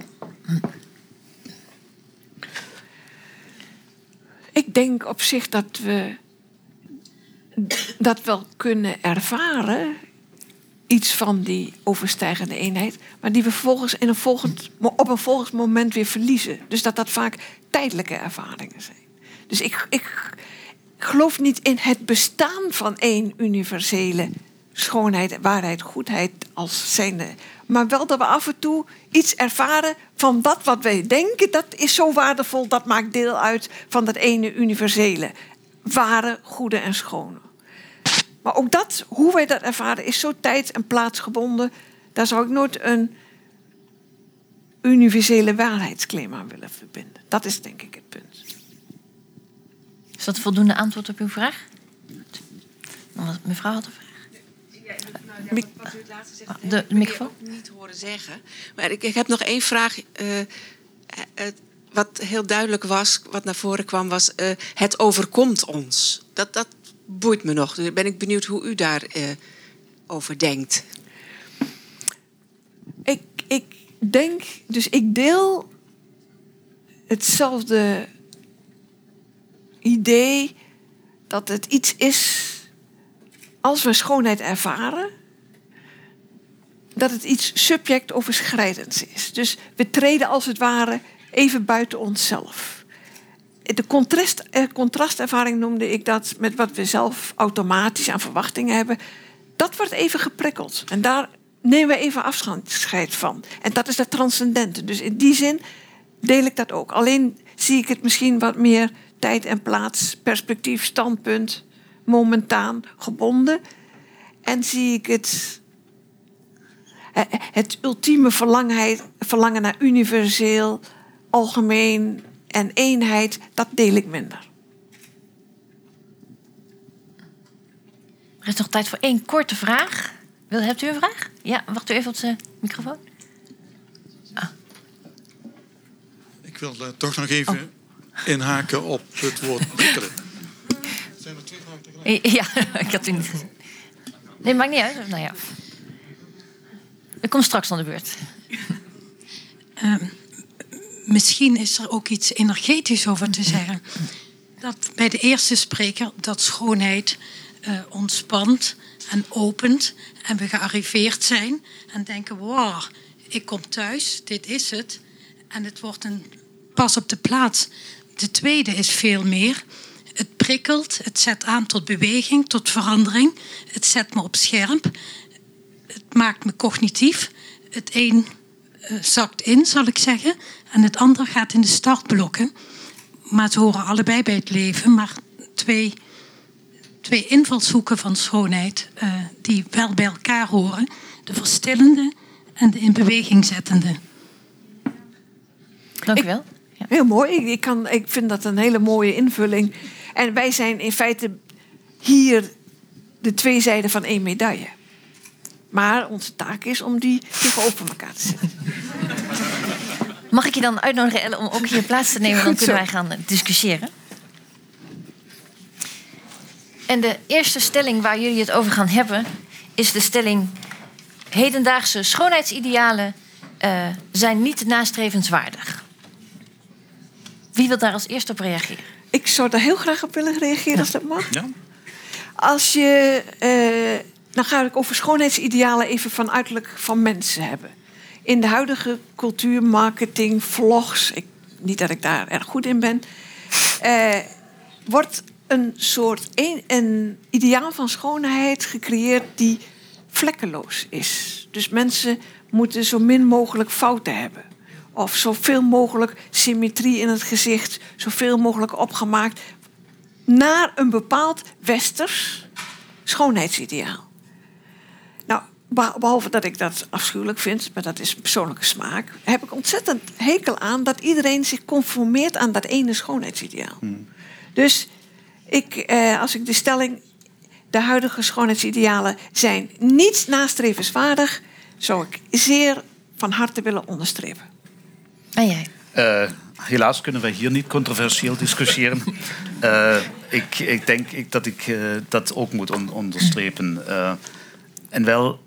S7: Ik denk op zich dat we dat wel kunnen ervaren. Iets van die overstijgende eenheid. Maar die we vervolgens in een volgend, op een volgend moment weer verliezen. Dus dat dat vaak tijdelijke ervaringen zijn. Dus ik, ik geloof niet in het bestaan van één universele schoonheid, waarheid, goedheid als zijnde. Maar wel dat we af en toe iets ervaren van dat wat wij denken, dat is zo waardevol, dat maakt deel uit van dat ene universele. Ware, goede en schone. Maar ook dat, hoe wij dat ervaren, is zo tijd- en plaatsgebonden. Daar zou ik nooit een universele waarheidsclaim aan willen verbinden. Dat is denk ik het punt.
S1: Is dat voldoende antwoord op uw vraag? Mevrouw had een vraag.
S11: Wat u het laatste zegt,
S1: de, de microfoon?
S11: Ik niet horen zeggen. Maar ik, ik heb nog één vraag. Uh, wat heel duidelijk was, wat naar voren kwam, was: uh, het overkomt ons. Dat, dat boeit me nog. Dus ben ik benieuwd hoe u daarover over denkt.
S7: Ik, ik denk, dus ik deel hetzelfde idee dat het iets is als we schoonheid ervaren, dat het iets subject-overschrijdends is. Dus we treden als het ware even buiten onszelf. De contrast, eh, contrastervaring noemde ik dat met wat we zelf automatisch aan verwachtingen hebben. Dat wordt even geprikkeld. En daar nemen we even afscheid van. En dat is het transcendente. Dus in die zin deel ik dat ook. Alleen zie ik het misschien wat meer tijd en plaats, perspectief, standpunt, momentaan gebonden. En zie ik het eh, het ultieme verlangen naar universeel, algemeen en eenheid, dat deel ik minder.
S1: Er is nog tijd voor één korte vraag. Wil, hebt u een vraag? Ja, wacht u even op de microfoon.
S12: Ah. Ik wil uh, toch nog even oh. inhaken op het woord prikkelen. Zijn er twee vragen tegelijk?
S1: Ja, ik had u niet gezien. Nee, maakt niet uit. Nou ja. Ik kom straks aan de beurt.
S6: Uh, misschien is er ook iets energetisch over te zeggen. Dat bij de eerste spreker dat schoonheid uh, ontspant en opent. En we gearriveerd zijn en denken: wow, ik kom thuis, dit is het. En het wordt een pas op de plaats. De tweede is veel meer. Het prikkelt, het zet aan tot beweging, tot verandering. Het zet me op scherp het maakt me cognitief. Het een uh, zakt in, zal ik zeggen. En het ander gaat in de startblokken. Maar ze horen allebei bij het leven. Maar twee, twee invalshoeken van schoonheid uh, die wel bij elkaar horen. De verstillende en de in beweging zettende.
S1: Dank u wel.
S7: Ja. Heel mooi. Ik, kan, ik vind dat een hele mooie invulling. En wij zijn in feite hier de twee zijden van één medaille. Maar onze taak is om die tegenover elkaar te zetten.
S1: Mag ik je dan uitnodigen, Elle, om ook hier plaats te nemen? Dan kunnen wij gaan discussiëren. En de eerste stelling waar jullie het over gaan hebben... is de stelling... hedendaagse schoonheidsidealen eh, zijn niet nastrevenswaardig. Wie wil daar als eerste op reageren?
S7: Ik zou daar heel graag op willen reageren als dat mag.
S2: Ja.
S7: Als je, eh, dan ga ik over schoonheidsidealen even van uiterlijk van mensen hebben. In de huidige cultuur, marketing, vlogs, ik, niet dat ik daar erg goed in ben, eh, wordt een soort een, een ideaal van schoonheid gecreëerd die vlekkeloos is. Dus mensen moeten zo min mogelijk fouten hebben. Of zoveel mogelijk symmetrie in het gezicht, zoveel mogelijk opgemaakt naar een bepaald westers schoonheidsideaal. Nou, beh- behalve dat ik dat afschuwelijk vind, maar dat is persoonlijke smaak, heb ik ontzettend hekel aan dat iedereen zich conformeert aan dat ene schoonheidsideaal. Dus ik, eh, als ik de stelling, de huidige schoonheidsidealen zijn niet nastrevenswaardig, zou ik zeer van harte willen onderstrepen.
S1: En jij?
S2: Eh, helaas kunnen wij hier niet controversieel discussiëren. Eh, ik, ik denk ik, dat ik eh, dat ook moet on- onderstrepen. En wel,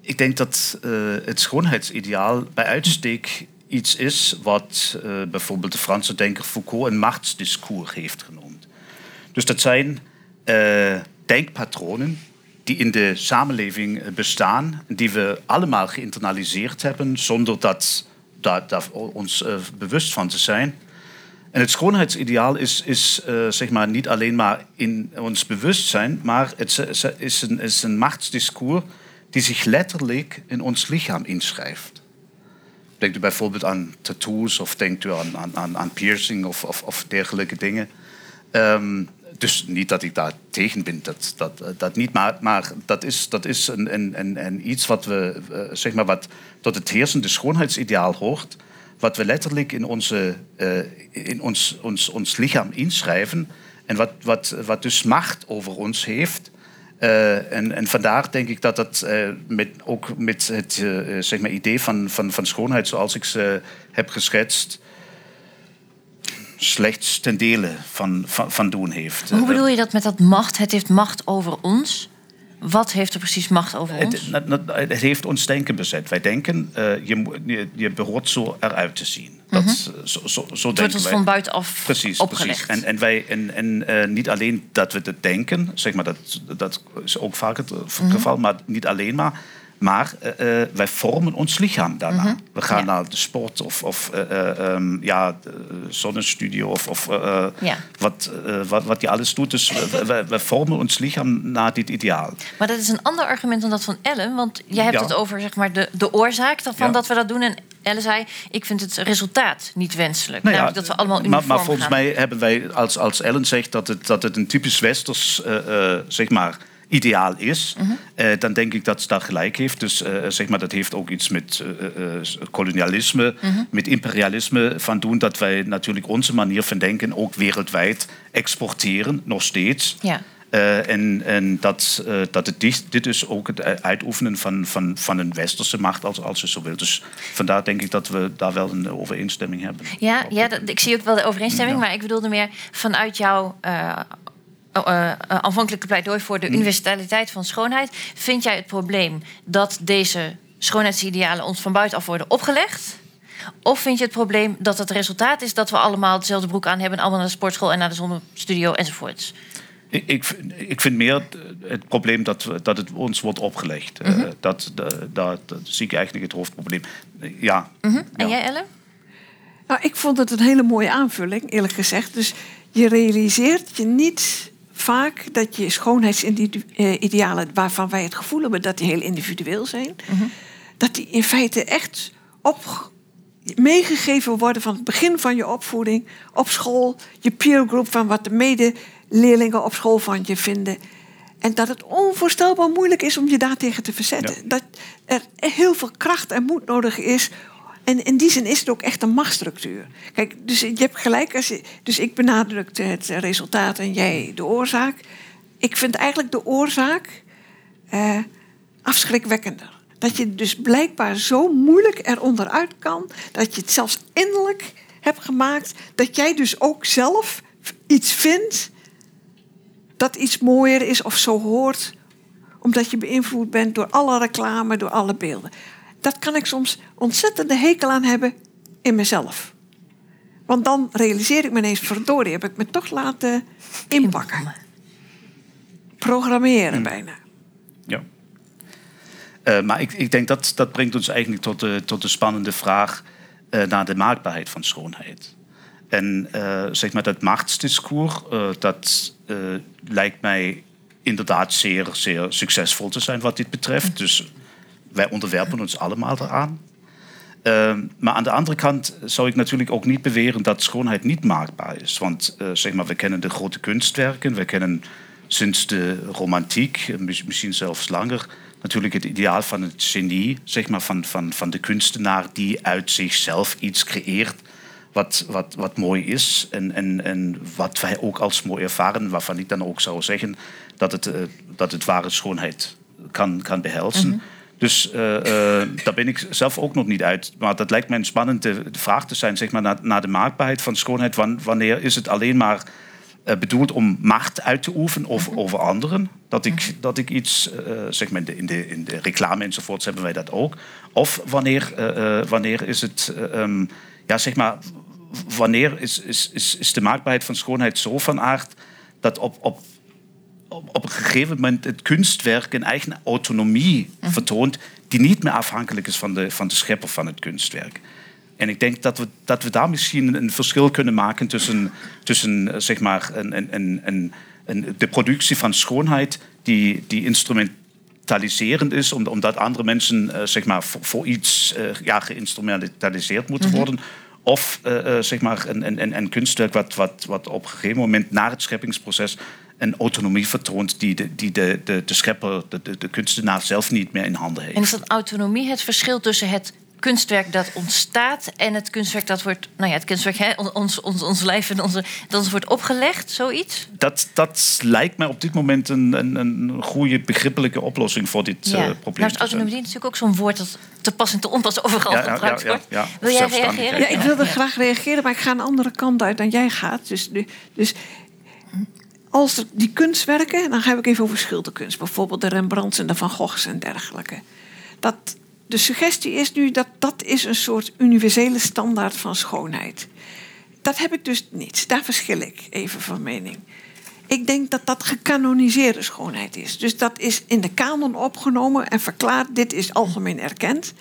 S2: ik denk dat het schoonheidsideaal bij uitstek iets is wat bijvoorbeeld de Franse denker Foucault een machtsdiscours heeft genoemd. Dus dat zijn denkpatronen die in de samenleving bestaan, die we allemaal geïnternaliseerd hebben zonder dat, dat, dat ons eh, bewust van te zijn. En het schoonheidsideaal is, is eh, zeg maar niet alleen maar in ons bewustzijn, maar het is- een, is een machtsdiscours die zich letterlijk in ons lichaam inschrijft. Denkt u bijvoorbeeld aan tattoos of denkt u aan, aan, aan, aan piercing of, of, of dergelijke dingen. Ehm, dus niet dat ik daar tegen ben, dat, dat, dat niet. Maar, maar dat is, dat is een, een, een, iets wat we, eh, zeg maar, wat tot het heersende schoonheidsideaal hoort. Wat we letterlijk in, onze, eh, in ons, ons, ons lichaam inschrijven. En wat, wat, wat dus macht over ons heeft. Eh, en, en vandaar denk ik dat dat met, ook met het zeg maar idee van, van, van schoonheid, zoals ik ze heb geschetst, slechts ten dele van, van, van doen heeft.
S1: Hoe bedoel je dat met dat macht? Het heeft macht over ons. Wat heeft er precies macht over ons?
S2: Het, het- het- het heeft ons denken bezet. Wij denken, eh, je, je, behoort zo eruit te zien. Dat,
S1: Mhm.
S2: eh, zo, zo, zo
S1: Het wordt ons
S2: wij.
S1: van buitenaf
S2: precies,
S1: opgelegd.
S2: Precies. En, en, wij, en, en eh, niet alleen dat we het denken, zeg maar, dat, dat is ook vaak het
S1: Mhm.
S2: geval, maar niet alleen maar. Maar eh, eh, wij vormen ons lichaam daarna.
S1: Mhm.
S2: We gaan naar de sport of, of eh, eh, ehm, ja, de zonnestudio of, of
S1: Ja.
S2: wat, wat, wat je alles doet. Dus we vormen ons lichaam naar dit ideaal.
S1: Maar dat is een ander argument dan dat van Ellen. Want jij hebt
S2: Ja.
S1: het over zeg maar, de, de oorzaak van dat we dat doen. En Ellen zei, ik vind het resultaat niet wenselijk.
S2: Nou
S1: Namelijk dat we allemaal uniform
S2: maar, maar volgens
S1: gaan.
S2: mij hebben wij, als, als Ellen zegt dat het, dat het een typisch westers zeg maar, ideaal is, eh, dan denk ik dat ze daar gelijk heeft. Dus eh, zeg maar, dat heeft ook iets met eh, kolonialisme, met imperialisme van doen, dat wij natuurlijk onze manier van denken ook wereldwijd exporteren, nog steeds.
S1: Ja.
S2: En en dat, dat het dit, dit is ook het uitoefenen van, van, van een westerse macht, als, als je zo wilt. Dus vandaar denk ik dat we daar wel een overeenstemming hebben.
S1: Ja, ja dat, ik zie ook wel de overeenstemming. Maar ik bedoelde meer vanuit jouw eh, aanvankelijke pleidooi voor de
S2: Mm.
S1: universaliteit van schoonheid. Vind jij het probleem dat deze schoonheidsidealen ons van buitenaf worden opgelegd? Of vind je het probleem dat het resultaat is dat we allemaal dezelfde broek aan hebben, allemaal naar de sportschool en naar de zonnestudio enzovoorts?
S2: Ik, ik, vind- ik vind meer het probleem dat, we, dat het ons wordt opgelegd. Eh,
S1: Mhm.
S2: dat, dat, dat, dat zie ik eigenlijk het hoofdprobleem. Ja,
S1: Mhm. En jij, Ellen?
S7: Nou, ik vond het een hele mooie aanvulling, eerlijk gezegd. Dus je realiseert je niet vaak dat je schoonheidsidealen, waarvan wij het gevoel hebben dat die heel individueel zijn, dat die in feite echt op, meegegeven worden van het begin van je opvoeding, op school, je peergroep, van wat de medeleerlingen op school van je vinden. En dat het onvoorstelbaar moeilijk is om je daartegen te verzetten. Dat er heel veel kracht en moed nodig is. En in die zin is het ook echt een machtsstructuur. Kijk, dus je hebt gelijk. Als dus ik benadrukte het resultaat en jij de oorzaak. Ik vind eigenlijk de oorzaak eh, afschrikwekkender. Dat je dus blijkbaar zo moeilijk eronder uit kan... dat je het zelfs innerlijk hebt gemaakt... dat jij dus ook zelf iets vindt dat iets mooier is of zo hoort... omdat je beïnvloed bent door alle reclame, door alle beelden. Dat kan ik soms ontzettende hekel aan hebben in mezelf. Want dan realiseer ik me ineens, verdorie, heb ik me toch laten inpakken. Programmeren bijna.
S2: Ja. Eh, maar ik, ik denk dat dat brengt ons eigenlijk tot de, tot de spannende vraag eh, naar de maakbaarheid van schoonheid. En eh, zeg maar dat machtsdiscours, eh, dat lijkt mij inderdaad zeer, zeer succesvol te zijn wat dit betreft. Dus wij onderwerpen ons allemaal eraan. Uh, maar aan de andere kant zou ik natuurlijk ook niet beweren dat schoonheid niet maakbaar is. Want uh, zeg maar, we kennen de grote kunstwerken, we kennen sinds de romantiek, misschien zelfs langer, natuurlijk het ideaal van het genie, zeg maar, van, van, van de kunstenaar die uit zichzelf iets creëert wat, wat, wat mooi is en, en, en wat wij ook als mooi ervaren, waarvan ik dan ook zou zeggen dat het, uh, dat het ware schoonheid kan, kan behelzen. -hmm. Dus uh, uh, daar ben ik zelf ook nog niet uit. Maar dat lijkt mij een spannende vraag te zijn, zeg maar, naar, naar de maakbaarheid van schoonheid. Wanneer is het alleen maar uh, bedoeld om macht uit te oefenen of, over anderen? Dat ik, dat ik iets, zeg maar, in de, in, de, in de reclame enzovoorts hebben wij dat ook. Of wanneer, wanneer is het, um, ja, zeg maar, wanneer is, is, is, is de maakbaarheid van schoonheid zo van aard dat op, op op een gegeven moment het kunstwerk een eigen autonomie vertoont, die niet meer afhankelijk is van de, van de schepper van het kunstwerk. En ik denk dat we, dat we daar misschien een verschil kunnen maken tussen, tussen zeg maar, een, een, een, een, de productie van schoonheid die, die instrumentaliserend is, omdat andere mensen uh, zeg maar, voor, voor iets uh, ja, geïnstrumentaliseerd moeten
S13: Mhm.
S2: worden. Of uh, zeg maar een, een, een kunstwerk wat, wat, wat op een gegeven moment na het scheppingsproces een autonomie vertoont die de, die de, de, de schepper, de, de, de kunstenaar zelf niet meer in handen heeft.
S1: En is dat autonomie het verschil tussen het kunstwerk dat ontstaat en het kunstwerk dat wordt, nou ja, het kunstwerk, hè, ons, ons, ons lijf en onze, dat ons wordt opgelegd, zoiets?
S2: Dat, dat lijkt mij op dit moment een, een, een goede begrippelijke oplossing voor dit
S1: Ja.
S2: uh,
S1: Nou
S2: probleem.
S1: is
S2: zijn.
S1: autonomie natuurlijk ook zo'n woord dat te pas en te onpas overal
S2: Ja, ja,
S1: gebruikt
S2: ja,
S1: wordt.
S2: ja, ja.
S1: Wil jij reageren?
S7: Ja, ik wilde graag reageren, maar ik ga een andere kant uit dan jij gaat. Dus, dus als die kunstwerken, dan heb ik even over schilderkunst, bijvoorbeeld de Rembrandts en de Van Goghs en dergelijke. Dat de suggestie is nu dat dat is een soort universele standaard van schoonheid. Dat heb ik dus niet. Daar verschil ik even van mening. Ik denk dat dat gecanoniseerde schoonheid is. Dus dat is in de kanon opgenomen en verklaard, dit is algemeen erkend.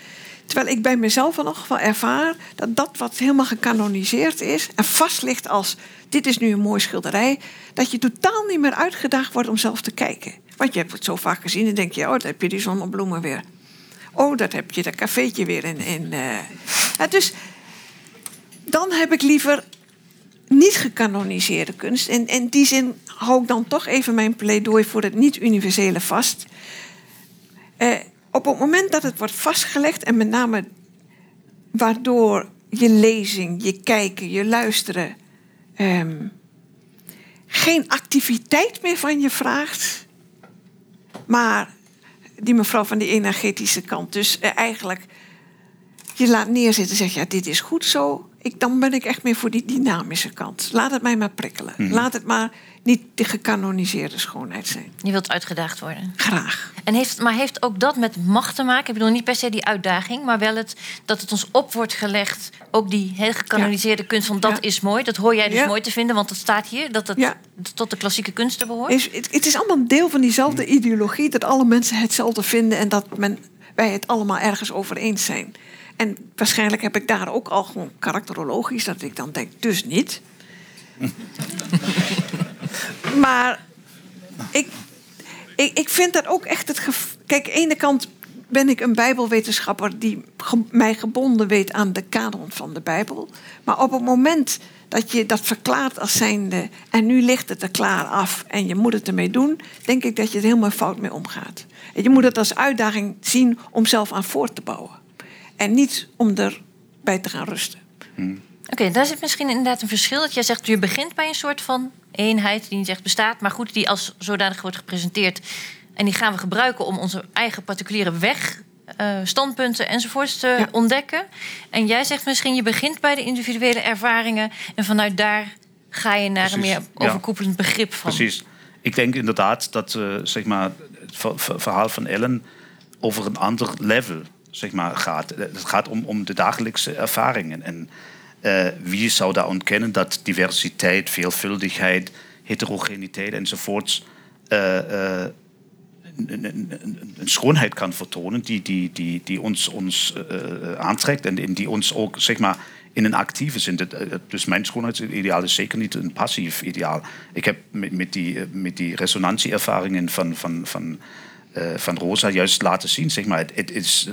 S7: Terwijl ik bij mezelf elk geval ervaar dat dat wat helemaal gecanoniseerd is en vast ligt als dit is nu een mooie schilderij, dat je totaal niet meer uitgedaagd wordt om zelf te kijken. Want je hebt het zo vaak gezien en denk je, oh, daar heb je die zonnebloemen weer. Oh, dat heb je dat cafeetje weer in. in eh. Ja, dus dan heb ik liever niet gecanoniseerde kunst. En in die zin hou ik dan toch even mijn pleidooi voor het niet-universele vast. Eh, op het moment dat het wordt vastgelegd, en met name waardoor je lezing, je kijken, je luisteren ehm, geen activiteit meer van je vraagt, maar die mevrouw van die energetische kant, dus eh, eigenlijk je laat neerzitten en zegt, ja, dit is goed zo. Ik, dan ben ik echt meer voor die dynamische kant. Laat het mij maar prikkelen.
S1: Mhm.
S7: Laat het maar niet de gecanoniseerde schoonheid zijn.
S1: Je wilt uitgedaagd worden.
S7: Graag.
S1: En heeft, maar heeft ook dat met macht te maken? Ik bedoel niet per se die uitdaging, maar wel het dat het ons op wordt gelegd. Ook die heel gecanoniseerde kunst van dat
S7: Ja.
S1: is mooi. Dat hoor jij dus
S7: Ja.
S1: mooi te vinden, want het staat hier dat het
S7: Ja.
S1: tot de klassieke kunsten behoort.
S7: Is, het, het is allemaal een deel van diezelfde ideologie... dat alle mensen hetzelfde vinden... en dat men, wij het allemaal ergens over eens zijn. En waarschijnlijk heb ik daar ook al gewoon karakterologisch... dat ik dan denk, dus niet. maar ik, ik, ik vind dat ook echt het gev- Kijk, aan de ene kant ben ik een bijbelwetenschapper... die mij gebonden weet aan de kanon van de bijbel. Maar op het moment dat je dat verklaart als zijnde... en nu ligt het er klaar af en je moet het ermee doen... denk ik dat je er helemaal fout mee omgaat. En je moet het als uitdaging zien om zelf aan voort te bouwen. En niet om erbij te gaan rusten.
S1: Oké, daar zit misschien inderdaad een verschil. Dat jij zegt, je begint bij een soort van eenheid die niet echt bestaat, maar goed, die als zodanig wordt gepresenteerd. En die gaan we gebruiken om onze eigen particuliere weg, eh, standpunten enzovoorts te ontdekken. En jij zegt misschien, je begint bij de individuele ervaringen en vanuit daar ga je naar een meer
S2: ja.
S1: overkoepelend begrip van.
S2: Precies. Ik denk inderdaad dat eh, zeg maar, het ver- ver- verhaal van Ellen over een ander level zeg maar, gaat. Het gaat om, om de dagelijkse ervaringen. En eh, wie zou daar ontkennen dat diversiteit, veelvuldigheid, heterogeniteit enzovoorts eh, eh, een, schoonheid kan vertonen die, die, die, die ons, ons aantrekt en die ons ook zeg maar, in een actieve zin. Dus mijn schoonheidsideaal is zeker niet een passief ideaal. Ik heb met, met, die, met die resonantieervaringen van, van, van Rosa juist laten zien zeg maar,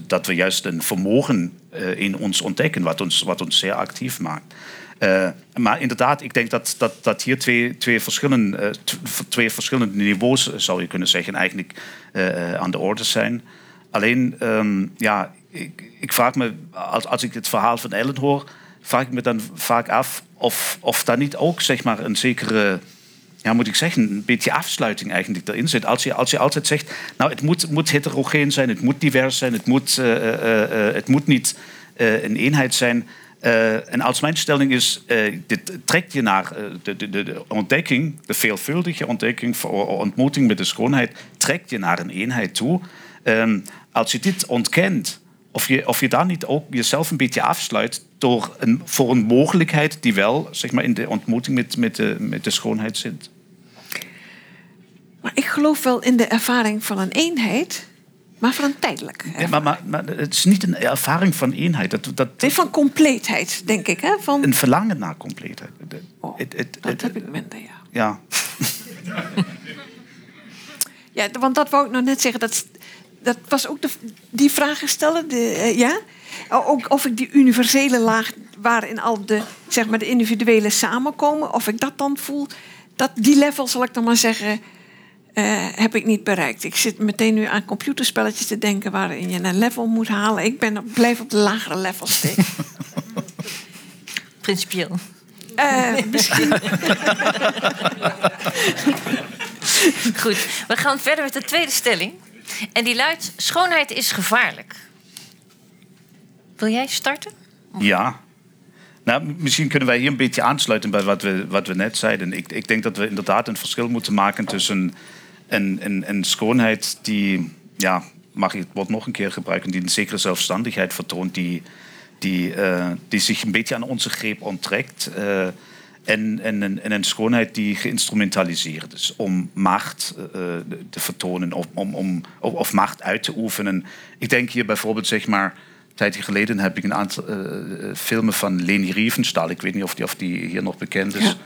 S2: dat we juist een vermogen eh, in ons ontdekken wat ons, wat ons zeer actief maakt. Eh, maar inderdaad, ik denk dat, dat, dat hier twee, twee, verschillende, eh, tw- twee verschillende niveaus, eh, zou je kunnen zeggen, eigenlijk eh, eh, aan de orde zijn. Alleen, ehm, ja, ik, ik vraag me, als, als ik het verhaal van Ellen hoor, vraag ik me dan vaak af of, of daar niet ook zeg maar, een zekere, ja, moet ik zeggen, een beetje afsluiting eigenlijk erin zit. Als je, als je altijd zegt, nou, het moet, heterogeen zijn, het moet divers zijn, het moet, eh, eh, eh, het moet niet een eenheid zijn. En als mijn stelling is, dit trekt je naar de, de, de, de ontdekking, de veelvuldige ontdekking, ontmoeting met de schoonheid, trekt je naar een eenheid toe. Ehm, als je dit ontkent, of je, of je daar niet ook jezelf een beetje afsluit door een, voor een mogelijkheid die wel zeg maar, in de ontmoeting met, met, de, met de schoonheid zit.
S7: Maar ik geloof wel in de ervaring van een eenheid, maar van een tijdelijk.
S2: Ja, maar, maar, maar het is niet een ervaring van eenheid. Dat, dat,
S7: Nee, van compleetheid, denk ik. Hè? Van,
S2: een verlangen naar compleetheid. Het- het- het-
S7: dat heb ik minder, ja.
S2: ja.
S7: Ja, want dat wou ik nog net zeggen. Dat, dat was ook de, die vragen stellen. De, eh, ja? Ook of ik die universele laag waarin al de, zeg maar, de individuele samenkomen, of ik dat dan voel. Dat, die level, zal ik dan maar zeggen, eh, heb ik niet bereikt. Ik zit meteen nu aan computerspelletjes te denken waarin je een level moet halen. Ik ben, op- blijf op de lagere level steken.
S1: Principieel.
S7: Eh, misschien.
S1: Goed, we gaan verder met de tweede stelling. En die luidt: schoonheid is gevaarlijk. Wil jij starten?
S2: Ja. Nou, misschien kunnen wij hier een beetje aansluiten bij wat we, wat we net zeiden. Ik, ik denk dat we inderdaad een verschil moeten maken tussen een, een, een schoonheid die, ja, mag ik het woord nog een keer gebruiken, die een zekere zelfstandigheid vertoont, die, die, eh, die zich een beetje aan onze greep onttrekt. eh, en, en, een- en een schoonheid die geïnstrumentaliseerd is om macht eh, te vertonen of, om, om, of, macht uit te oefenen. Ik denk hier bijvoorbeeld, zeg maar, een tijdje geleden heb ik een aantal eh, eh, filmen van Leni Riefenstahl, ik weet niet of die, of die hier nog bekend is,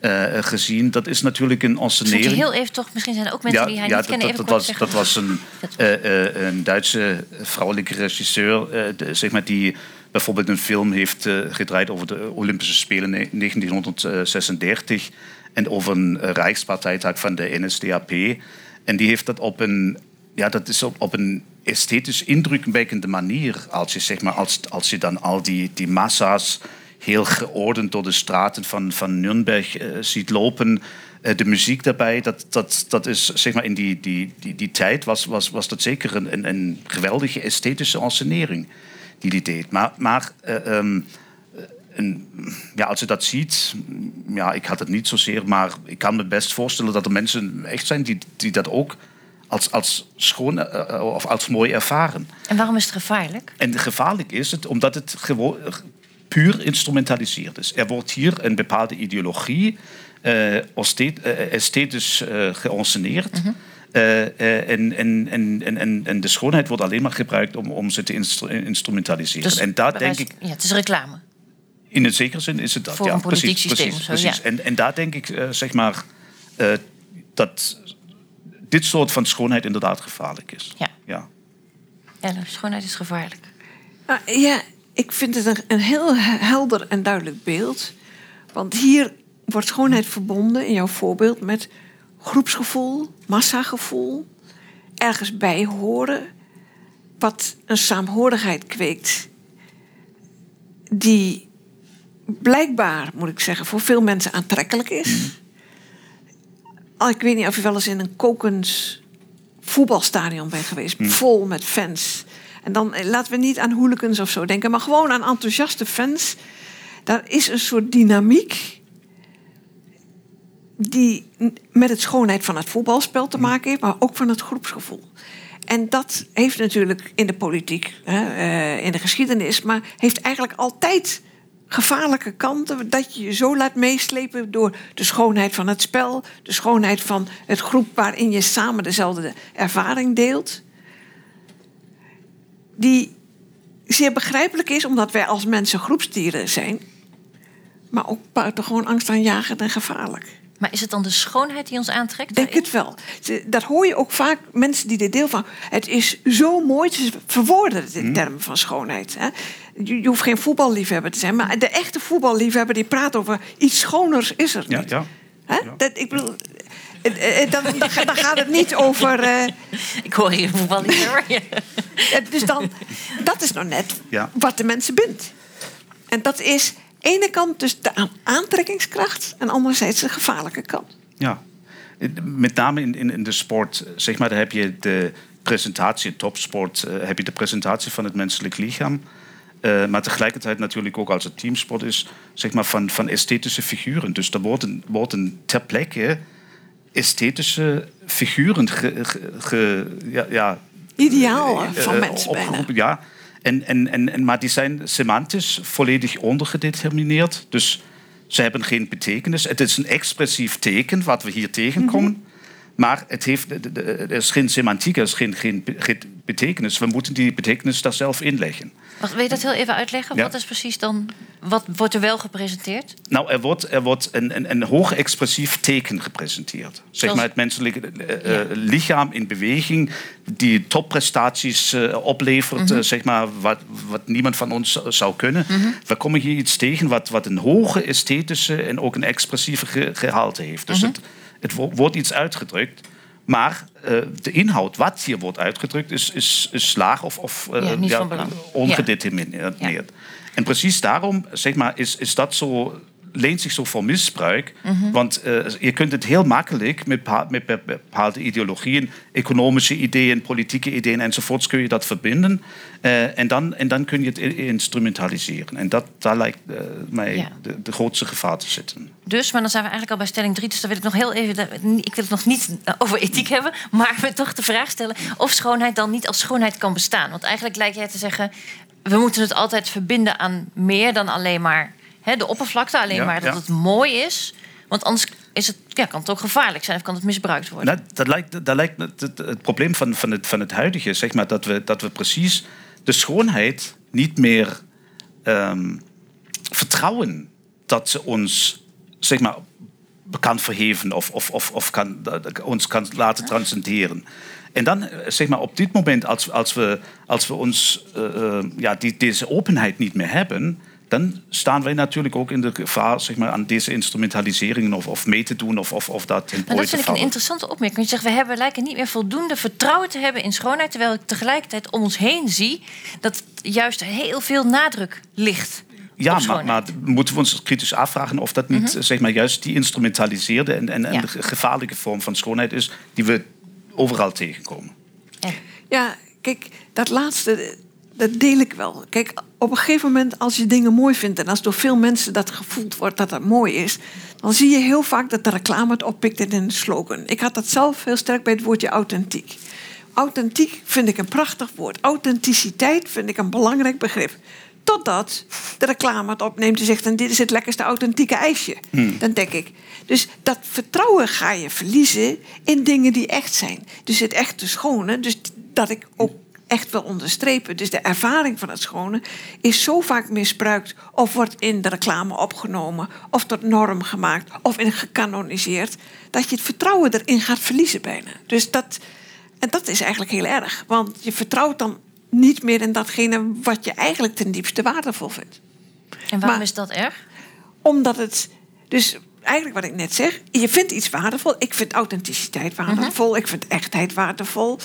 S2: eh, gezien. Dat is natuurlijk een ensenering.
S1: heel even toch, misschien zijn er ook mensen die hij niet kennen,
S2: dat,
S1: even
S2: dat,
S1: kort
S2: was, dat was een, eh, eh, een Duitse vrouwelijke regisseur, eh, de- zeg maar, die bijvoorbeeld een film heeft eh, gedraaid over de Olympische Spelen ne- 1936 en over een eh, Rijkspartijtag van de NSDAP. En die heeft dat op een, ja, dat is op, een esthetisch indrukwekkende manier, als je, zeg maar, als, als je dan al die, die massa's heel geordend door de straten van, van Nürnberg eh, ziet lopen. De muziek daarbij, dat, dat, dat is zeg maar in die, die, die, die tijd was, was, was dat zeker een, een, een geweldige esthetische ensenering die die deed. Maar, maar eh, ehm, en, ja, als je dat ziet, ja, ik had het niet zozeer, maar ik kan me best voorstellen dat er mensen echt zijn die, die dat ook als, als schoon eh, eh, of als mooi ervaren.
S1: En waarom is het gevaarlijk?
S2: En gevaarlijk is het omdat het gewoon puur instrumentaliseerd is. Er wordt hier een bepaalde ideologie eh, esthetisch esthetisch eh, geënceneerd. Eh, eh, en, en, en, en, de schoonheid wordt alleen maar gebruikt om, om ze te instru- instrumentaliseren.
S1: Dus
S2: en daar denk
S1: wijze-
S2: ik,
S1: Ja, het is reclame.
S2: in een zekere zin is het dat.
S1: Voor
S2: ja,
S1: een politiek
S2: precies,
S1: systeem
S2: precies,
S1: of zo,
S2: precies.
S1: ja.
S2: En, en daar denk ik, eh, zeg maar, eh, dat dit soort van schoonheid inderdaad gevaarlijk is.
S1: Ja.
S2: ja.
S1: Ellen, schoonheid is gevaarlijk.
S7: Nou, ja, ik vind het een, een heel helder en duidelijk beeld. Want hier wordt schoonheid verbonden, in jouw voorbeeld, met groepsgevoel, massagevoel, ergens bij horen, wat een saamhorigheid kweekt, die blijkbaar, moet ik zeggen, voor veel mensen aantrekkelijk is. Ik weet niet of je wel eens in een kokend voetbalstadion bent geweest, vol met fans. En dan eh, laten we niet aan hooligans of zo denken, maar gewoon aan enthousiaste fans. Daar is een soort dynamiek die met het schoonheid van het voetbalspel te maken heeft, maar ook van het groepsgevoel. En dat heeft natuurlijk in de politiek, hè, eh, in de geschiedenis, maar heeft eigenlijk altijd gevaarlijke kanten. Dat je je zo laat meeslepen door de schoonheid van het spel, de schoonheid van het groep waarin je samen dezelfde ervaring deelt. Die zeer begrijpelijk is, omdat wij als mensen groepsdieren zijn, maar ook buitengewoon angstaanjagend en gevaarlijk.
S1: Maar is het dan de schoonheid die ons aantrekt?
S7: Denk het wel. Dat hoor je ook vaak, mensen die er deel van. Het is zo mooi, ze verwoorden het in termen van schoonheid. Hè. Je, je hoeft geen voetballiefhebber te zijn, maar de echte voetballiefhebber die praat over iets schoners is er
S2: Ja,
S7: niet.
S2: ja.
S7: Hè? Dat, ik bedoel, eh, eh, dan, dan, dan gaat het niet over. eh,
S1: Ik hoor hier voetbal niet hoor.
S7: eh, dus dan, dat is nou net
S2: Ja.
S7: wat de mensen bindt. En dat is ene kant dus de aan- aantrekkingskracht en anderzijds de gevaarlijke kant.
S2: Ja, met name in, in, in de sport, zeg maar, daar heb je de presentatie, topsport, eh, heb je de presentatie van het menselijk lichaam. Eh, maar tegelijkertijd natuurlijk ook als het teamsport is, zeg maar, van, van esthetische figuren. Dus er worden, worden ter plekke esthetische figuren ge, ge- ge- ja, ja,
S7: Ideaal
S2: eh,
S7: van mensen bijna.
S2: Ja, en, en, en, en, maar die zijn semantisch volledig ondergedetermineerd. Dus ze hebben geen betekenis. Het is een expressief teken wat we hier tegenkomen.
S7: Mhm.
S2: Maar het heeft, er is geen semantiek, er is geen, geen, be- geen betekenis. We moeten die betekenis daar zelf inleggen.
S1: Wacht, wil je dat heel even uitleggen?
S2: Ja.
S1: Wat is precies dan... Wat wordt er wel gepresenteerd?
S2: Nou, er wordt, er wordt een, een, een hoog expressief teken gepresenteerd. Zeg maar het menselijke eh, eh, lichaam in beweging, die topprestaties eh, oplevert,
S1: Mhm.
S2: zeg maar, wat, wat niemand van ons zou- kunnen.
S1: Mhm.
S2: We komen hier iets tegen wat, wat een hoge esthetische en ook een expressieve ge- gehalte heeft. Dus
S1: Mhm.
S2: het, het wo- wordt iets uitgedrukt. Maar de inhoud, wat hier wordt uitgedrukt, is, is, is laag of, of
S1: Ja, belang.
S2: En precies daarom zeg maar, is, is dat zo, leent zich zo voor misbruik.
S1: Mhm.
S2: Want eh, je kunt het heel makkelijk met, met be- bepaalde ideologieën, economische ideeën, politieke ideeën enzovoorts, kun je dat verbinden. Eh, en, dan, en dan kun je het instrumentaliseren. En dat, daar lijkt eh, mij
S1: Ja.
S2: de, de grootste gevaar te zitten.
S1: Dus, maar dan zijn we eigenlijk al bij stelling 3. Dus dan wil ik nog heel even. Ik wil het nog niet over ethiek hebben. Maar we toch de vraag stellen of schoonheid dan niet als schoonheid kan bestaan. Want eigenlijk lijkt jij te zeggen. We moeten het altijd verbinden aan meer dan alleen maar hè, de oppervlakte. Alleen
S2: Ja,
S1: maar dat
S2: ja.
S1: het mooi is. Want anders is het, ja, kan het ook gevaarlijk zijn of kan het misbruikt worden.
S2: Nou, dat lijkt, dat lijkt het, het, het probleem van, van, het, van het huidige, zeg maar, dat we, dat we precies de schoonheid niet meer ehm, vertrouwen dat ze ons, zeg maar, kan verheven of, of, of, of kan, ons kan laten transcenderen. En dan, eh, zeg maar, op dit moment, als, als, we, als we ons, eh, eh, ja, die, deze openheid niet meer hebben, dan staan wij natuurlijk ook in de gevaar zeg maar, aan deze instrumentaliseringen of, of mee te doen of, of, of dat
S1: Maar dat vind ik een interessante opmerking. Je zegt, we hebben, lijken niet meer voldoende vertrouwen te hebben in schoonheid... terwijl ik tegelijkertijd om ons heen zie... dat juist heel veel nadruk ligt
S2: Ja, maar, maar moeten we ons kritisch afvragen of dat niet
S1: Mhm.
S2: zeg maar, juist die instrumentaliseerde en, en, en de gevaarlijke vorm van schoonheid is die we overal tegenkomen.
S7: Ja, kijk, dat laatste, dat deel ik wel. Kijk, op een gegeven moment als je dingen mooi vindt... en als door veel mensen dat gevoeld wordt dat dat mooi is... dan zie je heel vaak dat de reclame het oppikt in een slogan. Ik had dat zelf heel sterk bij het woordje authentiek. Authentiek vind ik een prachtig woord. Authenticiteit vind ik een belangrijk begrip. Totdat de reclame het opneemt en zegt... en dit is het lekkerste authentieke ijsje.
S13: Hmm.
S7: Dan denk ik. Dus dat vertrouwen ga je verliezen in dingen die echt zijn. Dus het echte schone. Dus dat ik ook echt wil onderstrepen. Dus de ervaring van het schone is zo vaak misbruikt... of wordt in de reclame opgenomen... of tot norm gemaakt of in gecanoniseerd... dat je het vertrouwen erin gaat verliezen bijna. Dus dat, en dat is eigenlijk heel erg. Want je vertrouwt dan niet meer in datgene... wat je eigenlijk ten diepste waardevol vindt.
S1: En waarom
S7: Maar-
S1: is dat erg?
S7: Omdat het. Dus eigenlijk wat ik net zeg. Je vindt iets waardevol. Ik vind authenticiteit waardevol. Ik vind echtheid waardevol.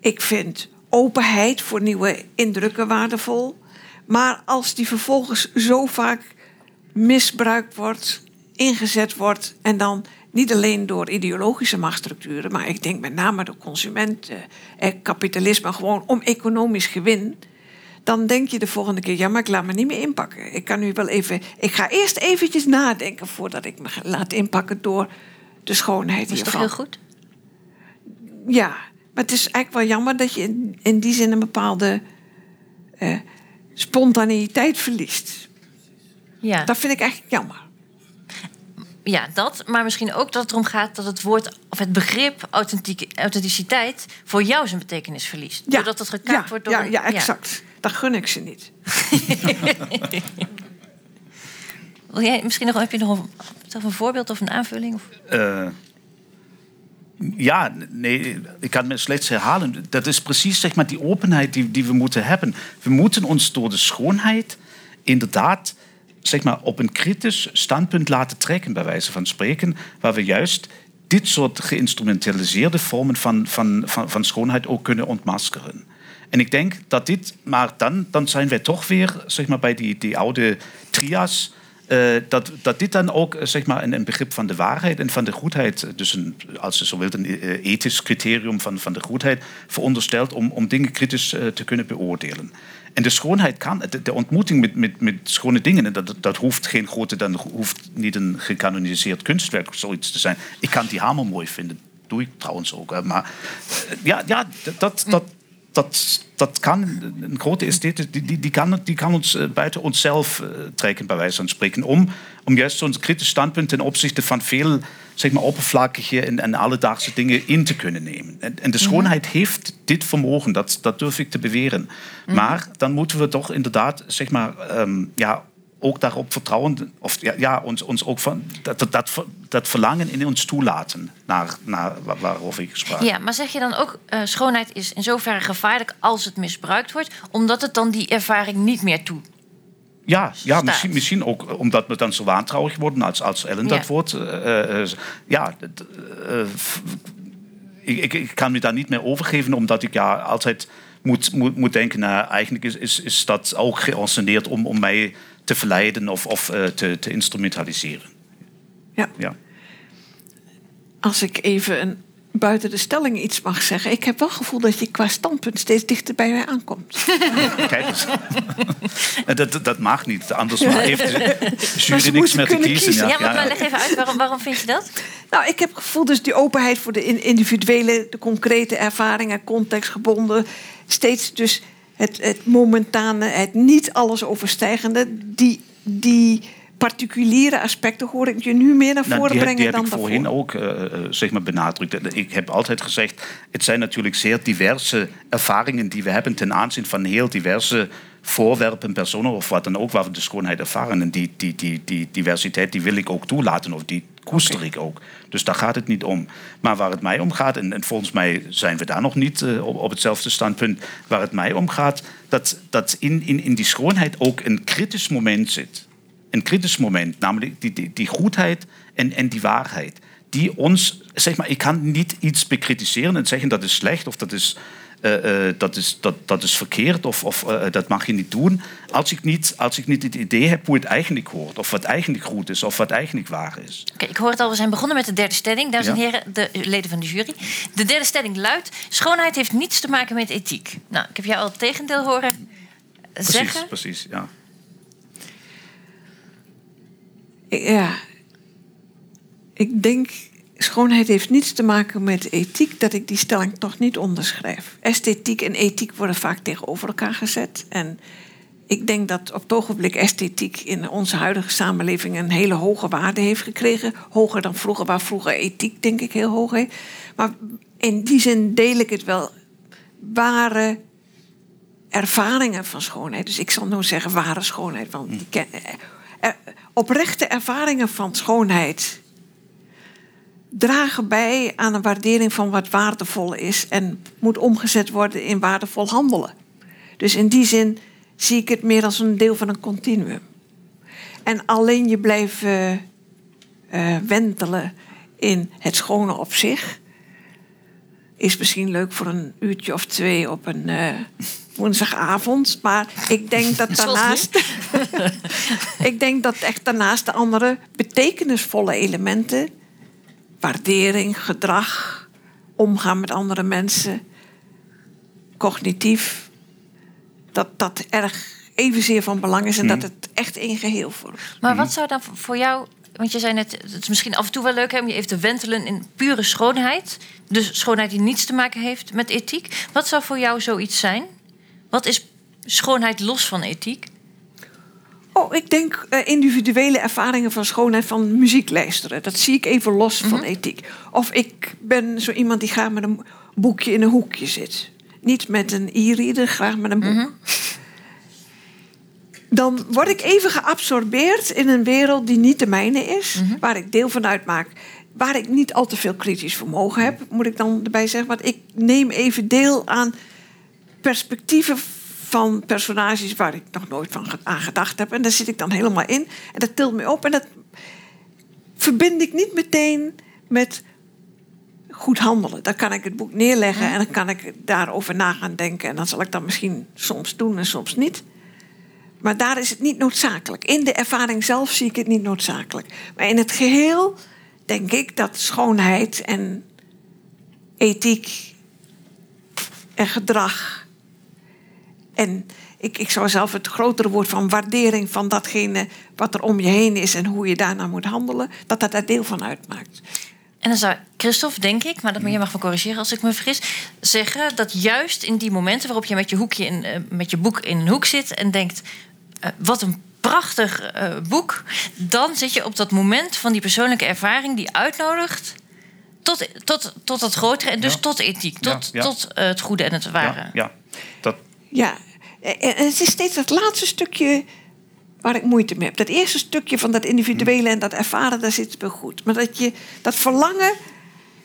S7: Ik vind openheid voor nieuwe indrukken waardevol. Maar als die vervolgens zo vaak misbruikt wordt, ingezet wordt en dan niet alleen door ideologische machtsstructuren, maar ik denk met name door consumenten, eh, kapitalisme, gewoon om economisch gewin. Dan denk je de volgende keer, ja, maar ik laat me niet meer inpakken. Ik kan nu wel even. Ik ga eerst eventjes nadenken voordat ik me laat inpakken door de schoonheid
S1: Dat is toch
S7: hiervan.
S1: heel goed?
S7: Ja, Maar het is eigenlijk wel jammer dat je in, in die zin een bepaalde eh, spontaneïteit verliest.
S1: Ja.
S7: Dat vind ik eigenlijk jammer.
S1: Ja, dat. Maar misschien ook dat het erom gaat dat het woord of het begrip authentiek, authenticiteit voor jou zijn betekenis verliest.
S7: Ja.
S1: Doordat het gekaapt
S7: ja,
S1: wordt door.
S7: ja, ja, exact. Dat gun ik ze niet.
S1: Wil jij misschien nog, heb je nog een, voorbeeld of een aanvulling? Of?
S2: Eh, ja, nee, ik kan me slechts herhalen. Dat is precies zeg maar, die openheid die, die we moeten hebben. We moeten ons door de schoonheid inderdaad zeg maar, op een kritisch standpunt laten trekken, bij wijze van spreken, waar we juist dit soort geïnstrumentaliseerde vormen van, van, van, schoonheid ook kunnen ontmaskeren. En ik denk dat dit, maar dan, dan zijn wij toch weer zeg maar, bij die, die oude trias. eh, dat, dat dit dan ook eh, zeg maar, een, begrip van de waarheid en van de goedheid, eh, dus een, als je zo wilt, een ethisch criterium van, van de goedheid, veronderstelt om, om dingen kritisch te kunnen beoordelen. En de schoonheid kan, de, ontmoeting met, met, met schone dingen, en dat, dat hoeft geen grote, dan hoeft niet een gecanoniseerd kunstwerk of zoiets te zijn. Ik kan die hamer mooi vinden, doe ik trouwens ook. Maar eh, ja, ja dat, dat, dat, dat kan, een grote esthete, die, die, die, kan, die kan ons eh, buiten onszelf eh, trekken, bij wijze van spreken. Om, om juist zo'n kritisch standpunt ten opzichte van veel zeg maar, oppervlakkige en, en alledaagse dingen in te kunnen nemen. En, en de schoonheid heeft dit vermogen, dat, dat durf ik te beweren. Maar dan moeten we toch inderdaad, zeg maar, ehm, ja, ook daarop vertrouwen, of ja, ja ons, ons ook van, dat, dat, dat, verlangen in ons toelaten, naar, naar waar- waarover ik sprak.
S1: Ja, maar zeg je dan ook, eh, schoonheid is in zoverre gevaarlijk als het misbruikt wordt, omdat het dan die ervaring niet meer toe.
S2: Ja, ja misschien, misschien ook omdat we dan zo wantrouwig worden als, als Ellen dat
S1: Ja.
S2: wordt. eh, eh, ja, ik kan me daar niet meer overgeven, omdat ik ja altijd moet, moet, moet denken, nou, eigenlijk is, is, is dat ook geanceneerd om, om mij te verleiden of, of eh, te, te instrumentaliseren.
S7: Ja.
S2: Ja.
S7: Als ik even een, buiten de stelling iets mag zeggen. Ik heb wel het gevoel dat je qua standpunt steeds dichter bij mij aankomt.
S2: Kijk eens. En dat, dat mag niet, anders heeft de
S7: Maar
S2: jury
S7: ze
S2: niks meer te
S7: kunnen
S2: kiezen.
S7: kiezen.
S1: Ja, maar maar leg even uit, waarom, waarom vind je dat?
S7: Nou, ik heb het gevoel dus die openheid voor de in- individuele, de concrete ervaringen, contextgebonden. Steeds dus het, het momentane, het niet alles overstijgende. Die, die particuliere aspecten hoor ik je nu meer naar
S2: Nou,
S7: voren
S2: die,
S7: brengen
S2: die heb
S7: dan
S2: ik
S7: daarvoor.
S2: voorheen ook eh, eh, zeg maar benadrukt. Ik heb altijd gezegd, het zijn natuurlijk zeer diverse ervaringen die we hebben ten aanzien van heel diverse voorwerpen, personen of wat dan ook, waar we de schoonheid ervaren. En die, die, die, die diversiteit die wil ik ook toelaten of die koester ik ook. Dus daar gaat het niet om. Maar waar het mij om gaat, en, en volgens mij zijn we daar nog niet eh, op, op hetzelfde standpunt, waar het mij om gaat, dat, dat in, in, in die schoonheid ook een kritisch moment zit een kritisch moment, namelijk die, die, die goedheid en, en die waarheid. Die ons, zeg maar, ik kan niet iets bekritiseren en zeggen dat is slecht of dat is, eh, eh, dat is, dat, dat is verkeerd of, of eh, dat mag je niet doen. Als ik niet, als ik niet het idee heb hoe het eigenlijk hoort, of wat eigenlijk goed is, of wat eigenlijk waar is.
S1: Oké, ik hoor het al, we zijn begonnen met de derde stelling. Dames en
S2: Ja.
S1: heren, de leden van de jury. De derde stelling luidt: schoonheid heeft niets te maken met ethiek. Nou, ik heb jou al het tegendeel horen
S2: Precies,
S1: zeggen.
S2: precies, ja.
S7: Ja. Ik denk, schoonheid heeft niets te maken met ethiek, dat ik die stelling toch niet onderschrijf. Esthetiek en ethiek worden vaak tegenover elkaar gezet. En ik denk dat op het ogenblik esthetiek in onze huidige samenleving een hele hoge waarde heeft gekregen. Hoger dan vroeger, waar vroeger ethiek denk ik heel hoog is. Maar in die zin deel ik het wel. Ware ervaringen van schoonheid. Dus ik zal nou zeggen ware schoonheid. Want eh, oprechte ervaringen van schoonheid dragen bij aan een waardering van wat waardevol is en moet omgezet worden in waardevol handelen. Dus in die zin zie ik het meer als een deel van een continuum. En alleen je blijven eh, wentelen in het schone op zich is misschien leuk voor een uurtje of twee op een eh, woensdagavond. Maar ik denk dat daarnaast. ik denk dat echt daarnaast de andere betekenisvolle elementen. Waardering, gedrag, omgaan met andere mensen. cognitief. dat dat erg evenzeer van belang is en dat het echt één geheel vormt.
S1: Maar wat zou dan voor jou want je zei net, het is misschien af en toe wel leuk hè, om je even te wentelen in pure schoonheid. Dus schoonheid die niets te maken heeft met ethiek. Wat zou voor jou zoiets zijn? Wat is schoonheid los van ethiek?
S7: Oh, ik denk eh, individuele ervaringen van schoonheid van muziek luisteren. Dat zie ik even los van ethiek. Of ik ben zo iemand die graag met een boekje in een hoekje zit. Niet met een e-reader, graag met een boek. Dan word ik even geabsorbeerd in een wereld die niet de mijne is. Waar ik deel van uitmaak. Waar ik niet al te veel kritisch vermogen heb, moet ik dan erbij zeggen. Want ik neem even deel aan perspectieven van personages waar ik nog nooit van aan gedacht heb. En daar zit ik dan helemaal in. En dat tilt me op. En dat verbind ik niet meteen met goed handelen. Dan kan ik het boek neerleggen en dan kan ik daarover na gaan denken. En dan zal ik dat misschien soms doen en soms niet. Maar daar is het niet noodzakelijk. In de ervaring zelf zie ik het niet noodzakelijk. Maar in het geheel denk ik dat schoonheid en ethiek en gedrag. En ik, ik zou zelf het grotere woord van waardering van datgene wat er om je heen is en hoe je daarna moet handelen, dat dat daar deel van uitmaakt.
S1: En dan zou Christophe, denk ik, maar dat je mag me corrigeren als ik me vergis, zeggen dat juist in die momenten waarop je met je, hoekje in, eh, met je boek in een hoek zit en denkt: eh, wat een prachtig eh, boek, dan zit je op dat moment van die persoonlijke ervaring die uitnodigt tot, tot, tot dat grotere en dus
S2: Ja.
S1: tot ethiek, tot,
S2: ja.
S1: tot het goede en het ware.
S2: Ja, ja. Dat,
S7: Ja, en en het is steeds dat laatste stukje waar ik moeite mee heb. Dat eerste stukje van dat individuele en dat ervaren, daar zit het wel goed. Maar dat je dat verlangen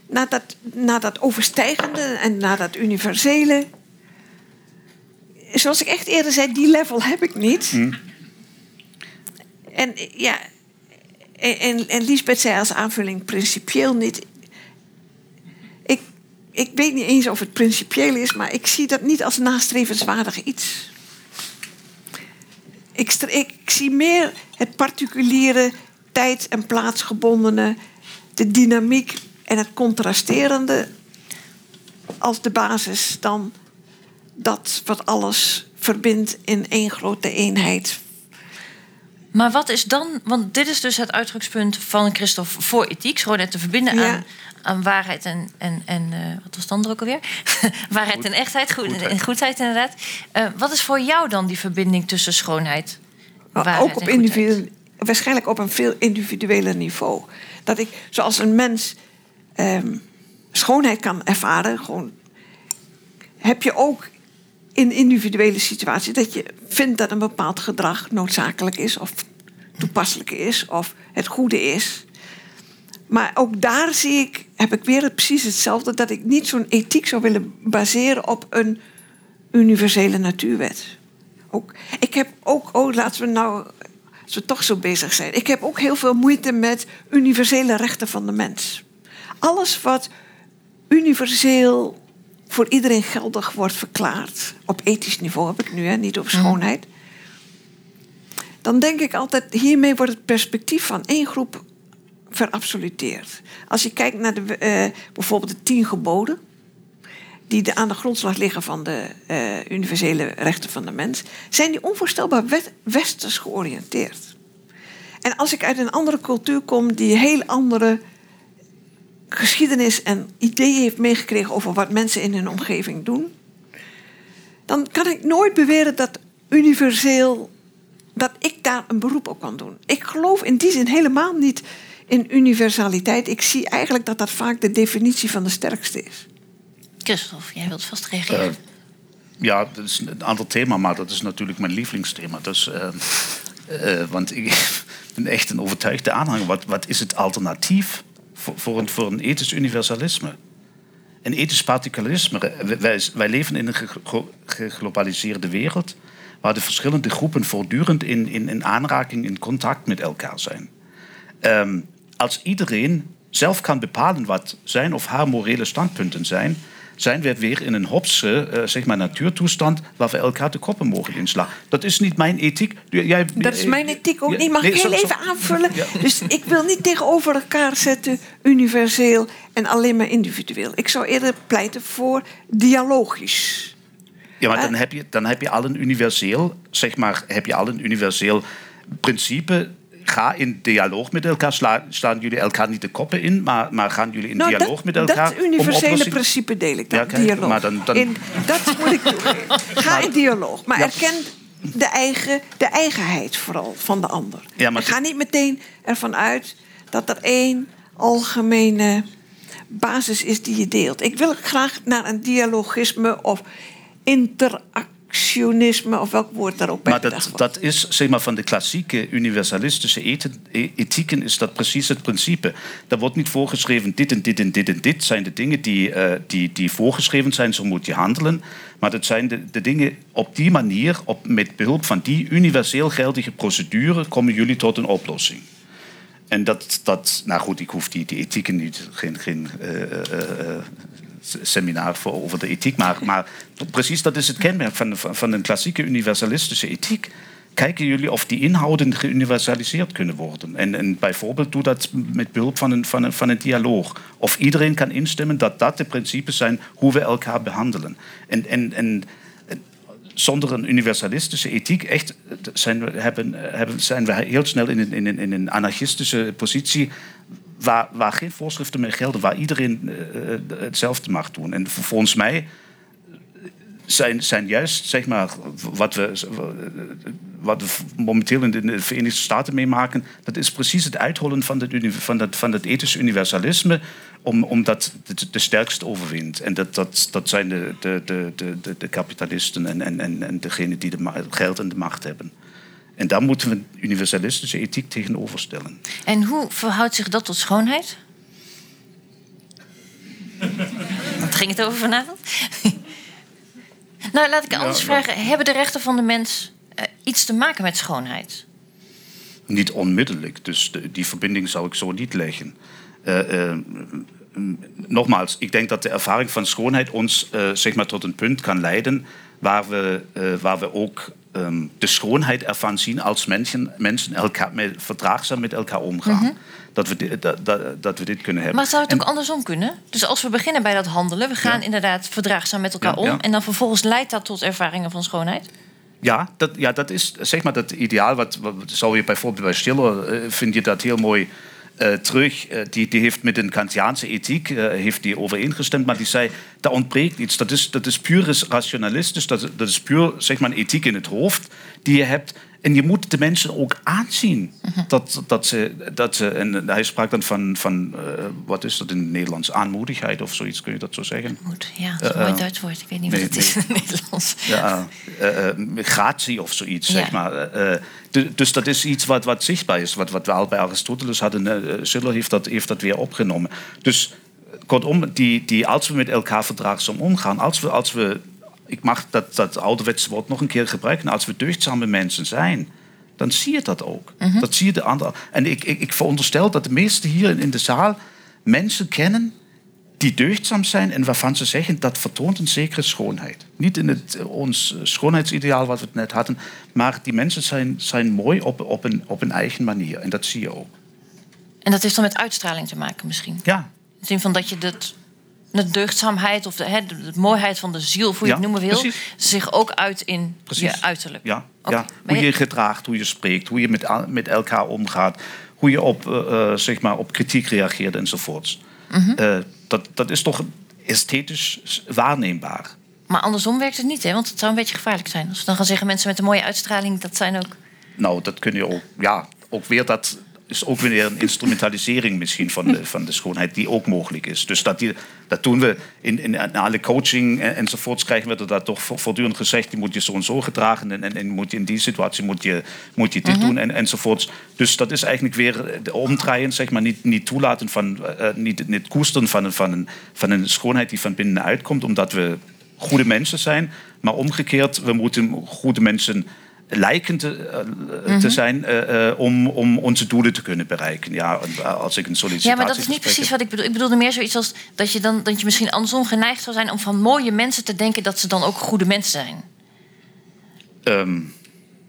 S7: naar dat, naar dat overstijgende en naar dat universele. Zoals ik echt eerder zei, die level heb ik niet. En eh, ja, en, en, en Lisbeth zei als aanvulling principieel niet. Ik, ik weet niet eens of het principieel is, maar ik zie dat niet als nastrevenswaardig iets. Ik, zie meer het particuliere, tijd- en plaatsgebondene, de dynamiek en het contrasterende als de basis dan dat wat alles verbindt in één grote eenheid.
S1: Maar wat is dan, want dit is dus het uitgangspunt van Christophe voor ethiek, schoonheid te verbinden
S7: Ja.
S1: aan, aan waarheid en, en, en eh, wat was het andere ook alweer? waarheid en echtheid, goed, en goedheid inderdaad. Eh, wat is voor jou dan die verbinding tussen schoonheid, waarheid
S7: ook op
S1: en goedheid?
S7: individu- waarschijnlijk op een veel individueler niveau. Dat ik, zoals een mens ehm, schoonheid kan ervaren, gewoon, heb je ook in individuele situaties dat je vindt dat een bepaald gedrag noodzakelijk is of toepasselijk is of het goede is. Maar ook daar zie ik, heb ik weer precies hetzelfde, dat ik niet zo'n ethiek zou willen baseren op een universele natuurwet. Ook, ik heb ook, oh, laten we nou, als we toch zo bezig zijn, ik heb ook heel veel moeite met universele rechten van de mens. Alles wat universeel voor iedereen geldig wordt verklaard, op ethisch niveau heb ik nu, hè, niet op schoonheid. Dan denk ik altijd, hiermee wordt het perspectief van één groep verabsoluteerd. Als je kijkt naar de, eh, bijvoorbeeld de tien geboden, die de, aan de grondslag liggen van de eh, universele rechten van de mens, zijn die onvoorstelbaar wet- westers georiënteerd. En als ik uit een andere cultuur kom die heel andere geschiedenis en ideeën heeft meegekregen over wat mensen in hun omgeving doen, dan kan ik nooit beweren dat universeel dat ik daar een beroep op kan doen. Ik geloof in die zin helemaal niet in universaliteit. Ik zie eigenlijk dat dat vaak de definitie van de sterkste is.
S1: Christophe, jij wilt vast reageren.
S2: Eh, ja, dat is een ander thema, maar dat is natuurlijk mijn lievelingsthema. Dus, eh, eh, want ik ben echt een overtuigde aanhanger. Wat, wat is het alternatief voor, voor, een, ethisch universalisme? Een ethisch particularisme. Wij- Wij, leven in een geglo- geglobaliseerde wereld waar de verschillende groepen voortdurend in, in, in aanraking, in contact met elkaar zijn. Ehm, als iedereen zelf kan bepalen wat zijn of haar morele standpunten zijn, zijn we weer in een hopse eh, zeg maar natuurtoestand waar we elkaar de koppen mogen inslaan. Dat is niet mijn ethiek. Jij,
S7: Dat is mijn ethiek ook
S2: Ja,
S7: niet. Mag
S2: nee,
S7: ik heel even aanvullen?
S2: Ja.
S7: Dus ik wil niet tegenover elkaar zetten universeel en alleen maar individueel. Ik zou eerder pleiten voor dialogisch.
S2: Ja, maar dan heb je, dan heb je al een universeel, zeg maar, heb je al een universeel principe ga in dialoog met elkaar. Sla, slaan jullie elkaar niet de koppen in, maar, maar gaan jullie in
S7: Nou,
S2: dialoog
S7: dat,
S2: met elkaar?
S7: Dat universele
S2: om oplossing-
S7: principe deel ik,
S2: Ja,
S7: dat
S2: kijk,
S7: dialoog.
S2: maar dan- dan-
S7: In, dat moet ik toegeven. Ga in dialoog, maar
S2: Ja.
S7: erken de, eigen, de eigenheid vooral van de ander.
S2: Ja, maar
S7: ga niet meteen ervan uit dat er één algemene basis is die je deelt. Ik wil graag naar een dialogisme of of welk woord daar ook bij
S2: Maar dat, dat is, zeg maar, van de klassieke universalistische e- ethieken is dat precies het principe. Daar wordt niet voorgeschreven, dit en dit en dit en dit zijn de dingen die, eh, die, die voorgeschreven zijn, zo moet je handelen. Maar dat zijn de, de dingen op die manier, op, met behulp van die universeel geldige procedure, komen jullie tot een oplossing. En dat, dat nou goed, ik hoef die, die ethieken niet, geen, geen eh, eh, seminar voor over de ethiek, maar, maar precies dat is het kenmerk van, van, een klassieke universalistische ethiek. Kijken jullie of die inhouden geuniversaliseerd kunnen worden? En, en bijvoorbeeld doe dat met behulp van een, van, een, van een dialoog. Of iedereen kan instemmen dat dat de principes zijn hoe we elkaar behandelen. En, en, en zonder een universalistische ethiek echt zijn we, hebben, hebben, zijn we heel snel in in een, in een anarchistische positie. Waar, geen voorschriften meer gelden, waar iedereen eh, eh, hetzelfde mag doen. En volgens mij zijn, zijn juist zeg maar, wat, we, wat we momenteel in de Verenigde Staten meemaken, dat is precies het uithollen van, uni- van, dat, van het ethische universalisme, om, omdat de, de sterkste overwint. En dat, dat, dat zijn de, de, de, de, de, kapitalisten en, en, en, en degenen die de geld en de macht hebben. En daar moeten we universalistische ethiek tegenover stellen.
S1: En hoe verhoudt zich dat tot schoonheid? Wat ging het over vanavond? nou, laat ik anders
S2: Ja,
S1: vragen. Hebben de rechten van de mens eh, iets te maken met schoonheid?
S2: Niet onmiddellijk, dus de- die verbinding zou ik zo niet leggen. Eh, m- nogmaals, ik denk dat de ervaring van schoonheid ons zeg maar tot een punt kan leiden waar we, waar we ook ehm, de schoonheid ervan zien als mensen, mensen elkaar met, verdraagzaam met elkaar omgaan.
S1: Mhm.
S2: dat, we dit, dat, dat, dat we dit kunnen hebben.
S1: Maar zou het
S2: En-
S1: ook andersom kunnen? Dus als we beginnen bij dat handelen, we gaan
S2: Ja.
S1: inderdaad verdraagzaam met elkaar
S2: Ja,
S1: om.
S2: ja.
S1: En dan vervolgens leidt dat tot ervaringen van schoonheid?
S2: Ja, dat, ja, dat is zeg maar dat ideaal. Wat, wat zou je bijvoorbeeld bij Stiller, eh, vind je dat heel mooi eh, terug. Eh, die, die heeft met een Kantiaanse ethiek eh, heeft die overeengestemd, maar die zei, daar ontbreekt iets. Dat is, dat is puur is rationalistisch, dat, dat is puur zeg maar, ethiek in het hoofd die je hebt. En je moet de mensen ook aanzien dat, dat ze, dat ze, en hij sprak dan van, van eh, wat is dat in het Nederlands, aanmoedigheid of zoiets, kun je dat zo zeggen?
S1: Moet, ja, dat is een
S2: Eh,
S1: mooi
S2: eh,
S1: Duits woord. Ik weet niet
S2: nee,
S1: wat het is in het Nederlands.
S2: ja, eh, eh, gratie of zoiets,
S1: Ja.
S2: zeg maar. Eh, eh, du- dus dat is iets wat, wat zichtbaar is, wat, wat we al bij Aristoteles hadden. eh, Schiller heeft dat, heeft dat weer opgenomen. Dus eh, kortom, die, die, als we met elkaar verdraagzaam omgaan, als we, als we ik mag dat, dat ouderwetse woord nog een keer gebruiken, als we deugdzame mensen zijn, dan zie je dat ook.
S1: Mhm.
S2: Dat zie je de andere. En ik, ik, ik veronderstel dat de meesten hier in- in de zaal mensen kennen die deugdzaam zijn en waarvan ze zeggen dat vertoont een zekere schoonheid. Niet in het, eh, ons eh, schoonheidsideaal wat we het net hadden, maar die mensen zijn, zijn mooi op, op, een, op een eigen manier. En dat zie je ook.
S1: En dat heeft dan met uitstraling te maken misschien?
S2: Ja.
S1: In de zin van dat je dat, de deugdzaamheid of de, hè, de, mooiheid van de ziel, hoe je het noemen wil, zich ook uit in
S2: Precies.
S1: je uiterlijk.
S2: Ja, hoe je gedraagt, hoe je spreekt, hoe je met, met elkaar omgaat, hoe je op, eh, eh, zeg maar op kritiek reageert enzovoorts.
S1: Mhm.
S2: Eh, dat, dat is toch esthetisch waarneembaar.
S1: Maar andersom werkt het niet, hè? want het zou een beetje gevaarlijk zijn. Als we dan gaan zeggen mensen met een mooie uitstraling, dat zijn ook.
S2: Nou, dat kun je ook, ja, ook weer dat is ook weer een instrumentalisering misschien van de, van de schoonheid die ook mogelijk is. Dus dat, die, dat doen we in, in, in alle coaching en, enzovoorts krijgen we dat toch vo- voortdurend gezegd, die moet je zo en zo gedragen en, en, en moet je in die situatie moet je, moet je dit
S13: Mhm.
S2: doen en, enzovoorts. Dus dat is eigenlijk weer de omdraaien, zeg maar, niet, niet toelaten van, eh, eh, niet, niet koesteren van, een- van, een, van een schoonheid die van binnenuit komt, omdat we goede mensen zijn. Maar omgekeerd, we moeten goede mensen lijken te, eh, te
S1: Mhm.
S2: zijn eh, eh, om, om onze doelen te kunnen bereiken. Ja, als ik een sollicitatiegesprek
S1: Ja, maar dat is niet precies wat ik bedoel. Ik bedoelde meer zoiets als dat je dan dat je misschien andersom geneigd zou zijn om van mooie mensen te denken dat ze dan ook goede mensen zijn.
S2: Ehm,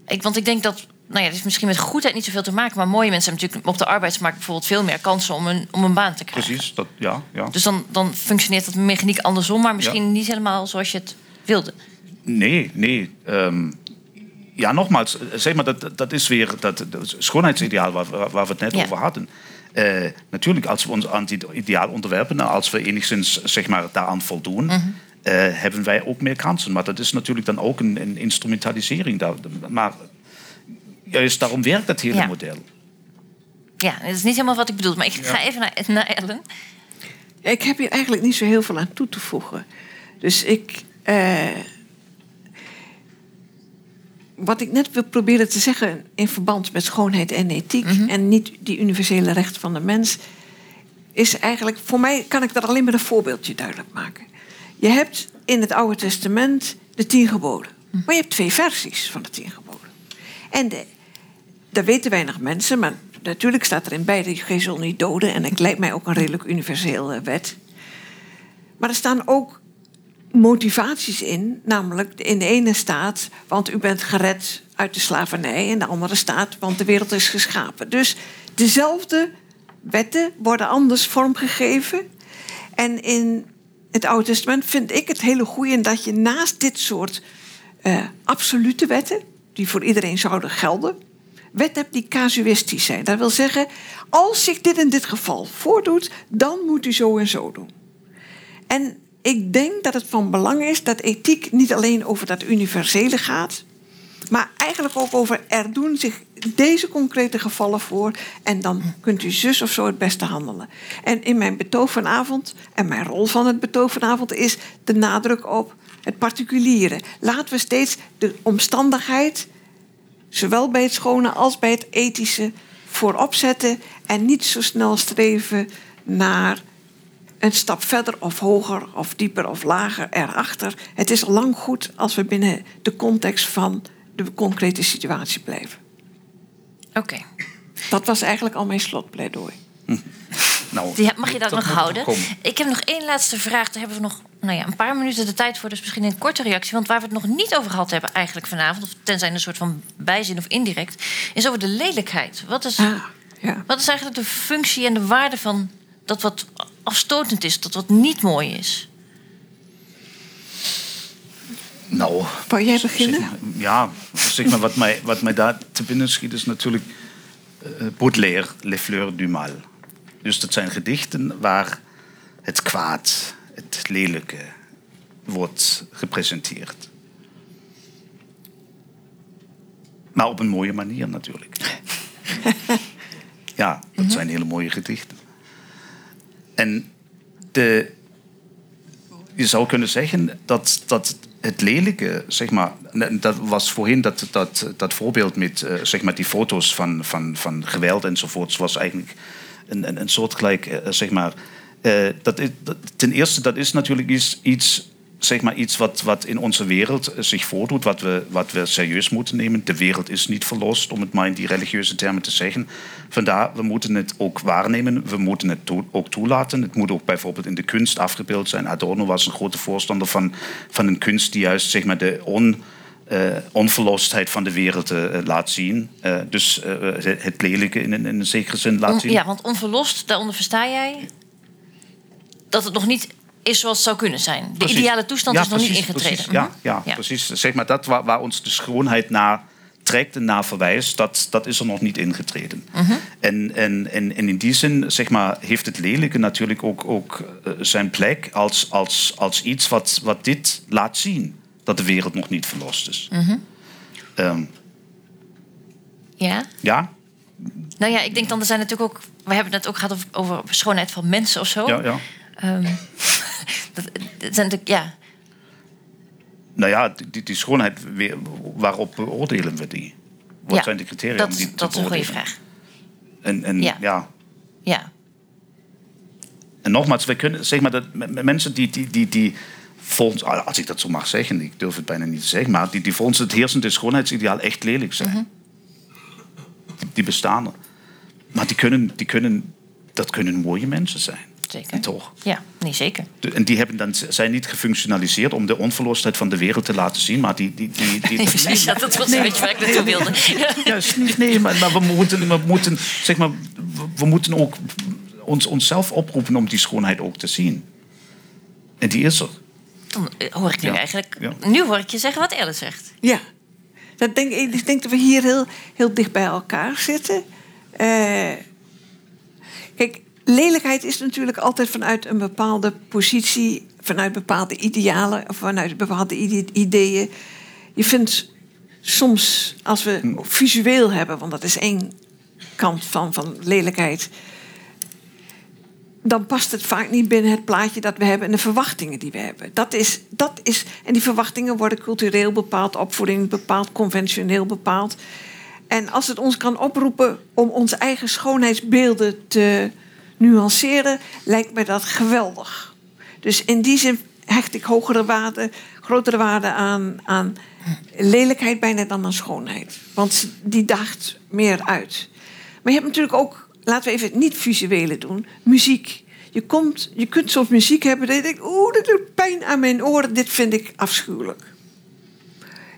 S1: Ik, want ik denk dat, nou ja, het heeft misschien met goedheid niet zoveel te maken, maar mooie mensen hebben natuurlijk op de arbeidsmarkt bijvoorbeeld veel meer kansen om een, om een baan te krijgen.
S2: precies, dat, ja. ja.
S1: Dus dan, dan functioneert dat mechaniek andersom, maar misschien
S2: Ja.
S1: niet helemaal zoals je het wilde.
S2: Nee, nee. ehm, ja, nogmaals, eh, zeg maar, dat, dat is weer dat, dat schoonheidsideaal waar, we het net
S1: Ja.
S2: over hadden. Eh, natuurlijk, als we ons aan dit ideaal onderwerpen, nou, als we enigszins zeg maar, daaraan voldoen,
S1: Mhm.
S2: eh, hebben wij ook meer kansen. Maar dat is natuurlijk dan ook een, een instrumentalisering. Daar. Maar juist daarom werkt dat hele
S1: Ja.
S2: model.
S1: Ja, dat is niet helemaal wat ik bedoel. Maar ik ga even naar, naar Ellen.
S7: Ik heb hier eigenlijk niet zo heel veel aan toe te voegen. Dus ik. Wat ik net wil proberen te zeggen in verband met schoonheid en ethiek. en niet die universele rechten van de mens. is eigenlijk. voor mij kan ik daar alleen maar een voorbeeldje duidelijk maken. Je hebt in het Oude Testament de tien geboden. Maar je hebt twee versies van de tien geboden. En de, dat weten weinig mensen, maar natuurlijk staat er in beide: je zult niet doden. En het lijkt mij ook een redelijk universele wet. Maar er staan ook motivaties in. Namelijk, in de ene staat, want u bent gered uit de slavernij. En de andere staat, want de wereld is geschapen. Dus dezelfde wetten worden anders vormgegeven. En in het Oude Testament vind ik het hele goede dat je naast dit soort eh, absolute wetten, die voor iedereen zouden gelden, wetten hebt die casuïstisch zijn. Dat wil zeggen, als zich dit in dit geval voordoet, dan moet u zo en zo doen. En ik denk dat het van belang is dat ethiek niet alleen over dat universele gaat, maar eigenlijk ook over er doen zich deze concrete gevallen voor en dan kunt u zus of zo het beste handelen. En in mijn betoog vanavond en mijn rol van het betoog vanavond is de nadruk op het particuliere. Laten we steeds de omstandigheid, zowel bij het schone als bij het ethische, voorop zetten en niet zo snel streven naar een stap verder of hoger of dieper of lager erachter. Het is lang goed als we binnen de context van de concrete situatie blijven.
S1: Oké.
S7: Dat was eigenlijk al mijn slotpleidooi.
S2: Nou,
S1: Die, mag je dat,
S2: dat
S1: nog houden? Ik heb nog één laatste vraag. Daar hebben we nog nou ja, een paar minuten de tijd voor. Dus misschien een korte reactie. Want waar we het nog niet over gehad hebben eigenlijk vanavond... of tenzij een soort van bijzin of indirect... is over de lelijkheid. Wat is,
S7: ja.
S1: wat is eigenlijk de functie en de waarde van dat wat afstotend is... dat wat niet mooi is?
S2: Nou,
S7: Wou jij beginnen?
S2: Zeg ja, zeg maar, wat mij, wat mij daar te binnen schiet is natuurlijk eh, Baudelaire, Les Fleurs du Mal. Dus dat zijn gedichten waar het kwaad, het lelijke, wordt gepresenteerd. Maar op een mooie manier natuurlijk. ja, dat zijn hele mooie gedichten. En de, je zou kunnen zeggen dat, dat het lelijke, zeg maar, dat was voorheen dat, dat, dat voorbeeld met eh, zeg maar die foto's van, van, van geweld enzovoorts, was eigenlijk een, een, een soortgelijk, eh, zeg maar, eh, dat is, ten eerste, dat is natuurlijk iets, iets zeg maar, iets wat, wat in onze wereld eh, zich voordoet, wat we, wat we serieus moeten nemen. De wereld is niet verlost, om het maar in die religieuze termen te zeggen. Vandaar, we moeten het ook waarnemen, we moeten het toe- ook toelaten. Het moet ook bijvoorbeeld in de kunst afgebeeld zijn. Adorno was een grote voorstander van, van een kunst die juist zeg maar, de on, eh, onverlostheid van de wereld eh, laat zien. Dus het- lelijke in, een- in een zekere zin laat zien.
S1: ja, want onverlost, daaronder versta jij... dat het nog niet is zoals het zou kunnen zijn. De
S2: Precies.
S1: ideale toestand
S2: Ja,
S1: is nog niet ingetreden.
S2: precies. Ja, ja, precies. Zeg maar, dat waar, waar ons de schoonheid naar trekt en naar verwijst, dat, dat is er nog niet ingetreden.
S1: Mhm.
S2: En, en, en, en in die zin zeg maar, heeft het lelijke natuurlijk ook, ook eh, zijn plek als, als, als iets wat, wat dit laat zien. Dat de wereld nog niet verlost is.
S1: Mhm.
S2: Ehm,
S1: Ja?
S2: ja?
S1: Nou ja, ik denk dan, er zijn natuurlijk ook... We hebben het ook gehad over, over schoonheid van mensen of zo.
S2: Ja, ja.
S1: Ehm, dat, dat zijn natuurlijk, ja...
S2: Nou ja, die, die schoonheid, weer- waarop beoordelen we die? Wat
S1: Ja,
S2: zijn de criteria
S1: dat,
S2: om die te
S1: dat is een goede vraag.
S2: En, en
S1: Ja.
S2: ja.
S1: Ja.
S2: En nogmaals, we kunnen, zeg maar, dat mensen die, die, die, die volgens, als ik dat zo mag zeggen, ik durf het bijna niet te zeggen, maar die, die volgens het heersende schoonheidsideaal echt lelijk zijn.
S1: Mhm.
S2: die, die bestaan er. Maar die kunnen, die kunnen, dat kunnen mooie mensen zijn.
S1: Zeker.
S2: Toch?
S1: Ja, nee, zeker.
S2: De- En die hebben dan, zijn niet gefunctionaliseerd om de onverlostheid van de wereld te laten zien, maar die... die, die, die,
S1: Nee, precies, ja, dat was een beetje waar ik naartoe wilde.
S2: Juist niet, nee, maar, maar we moeten, we moeten, zeg maar, we, we moeten ook ons, onszelf oproepen om die schoonheid ook te zien. En die is er.
S1: Dan eh, hoor ik nu
S2: Ja.
S1: eigenlijk...
S2: Ja.
S1: Nu hoor ik je zeggen wat Elle zegt.
S7: Ja. Dat denk, ik denk dat we hier heel, heel dicht bij elkaar zitten. Eh, kijk, lelijkheid is natuurlijk altijd vanuit een bepaalde positie, vanuit bepaalde idealen of vanuit bepaalde ide- ideeën. Je vindt soms, als we visueel hebben, want dat is één kant van, van lelijkheid, dan past het vaak niet binnen het plaatje dat we hebben en de verwachtingen die we hebben. Dat is, dat is, en die verwachtingen worden cultureel bepaald, opvoeding bepaald, conventioneel bepaald. En als het ons kan oproepen om onze eigen schoonheidsbeelden te nuanceren, lijkt mij dat geweldig. Dus in die zin hecht ik hogere waarde, grotere waarde aan, aan lelijkheid bijna dan aan schoonheid. Want die daagt meer uit. Maar je hebt natuurlijk ook, laten we even het niet-visuele doen, muziek. Je, komt, je kunt soms muziek hebben dat je denkt, oeh, dat doet pijn aan mijn oren, dit vind ik afschuwelijk.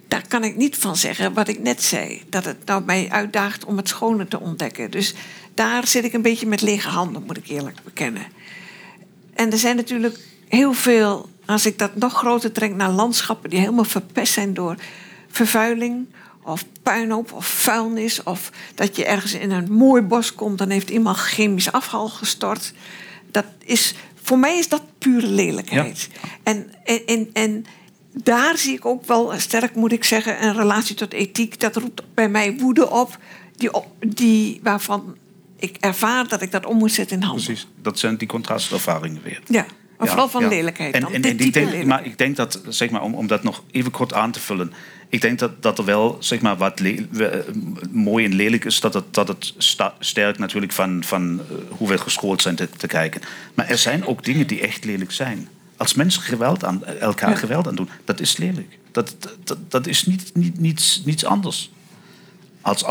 S7: Daar kan ik niet van zeggen wat ik net zei. Dat het nou mij uitdaagt om het schone te ontdekken. Dus daar zit ik een beetje met lege handen, moet ik eerlijk bekennen. En er zijn natuurlijk heel veel, als ik dat nog groter trek naar landschappen die helemaal verpest zijn door vervuiling of puinhoop of vuilnis. Of dat je ergens in een mooi bos komt, dan heeft iemand chemisch afval gestort. Dat is, voor mij is dat pure lelijkheid. En, en, en, en daar zie ik ook wel sterk, moet ik zeggen, een relatie tot ethiek. Dat roept bij mij woede op, die, die, waarvan ik ervaar dat ik dat om moet zetten in handen.
S2: Precies, dat zijn die contrastervaringen weer.
S7: Ja, maar
S2: Ja,
S7: vooral van
S2: ja.
S7: lelijkheid.
S2: En,
S7: dan.
S2: en, en ik denk, maar ik denk dat, zeg maar, om, om dat nog even kort aan te vullen. Ik denk dat, dat er wel, zeg maar, wat eh, mooi en lelijk is, dat het, dat het sterk natuurlijk van, van eh, hoe we geschoold zijn te, te kijken. Maar er zijn ook dingen die echt lelijk zijn. Als mensen geweld aan, elkaar
S7: Ja.
S2: geweld aan doen, dat is lelijk. Dat, dat, dat is niet, niet, niets, niets anders. Als,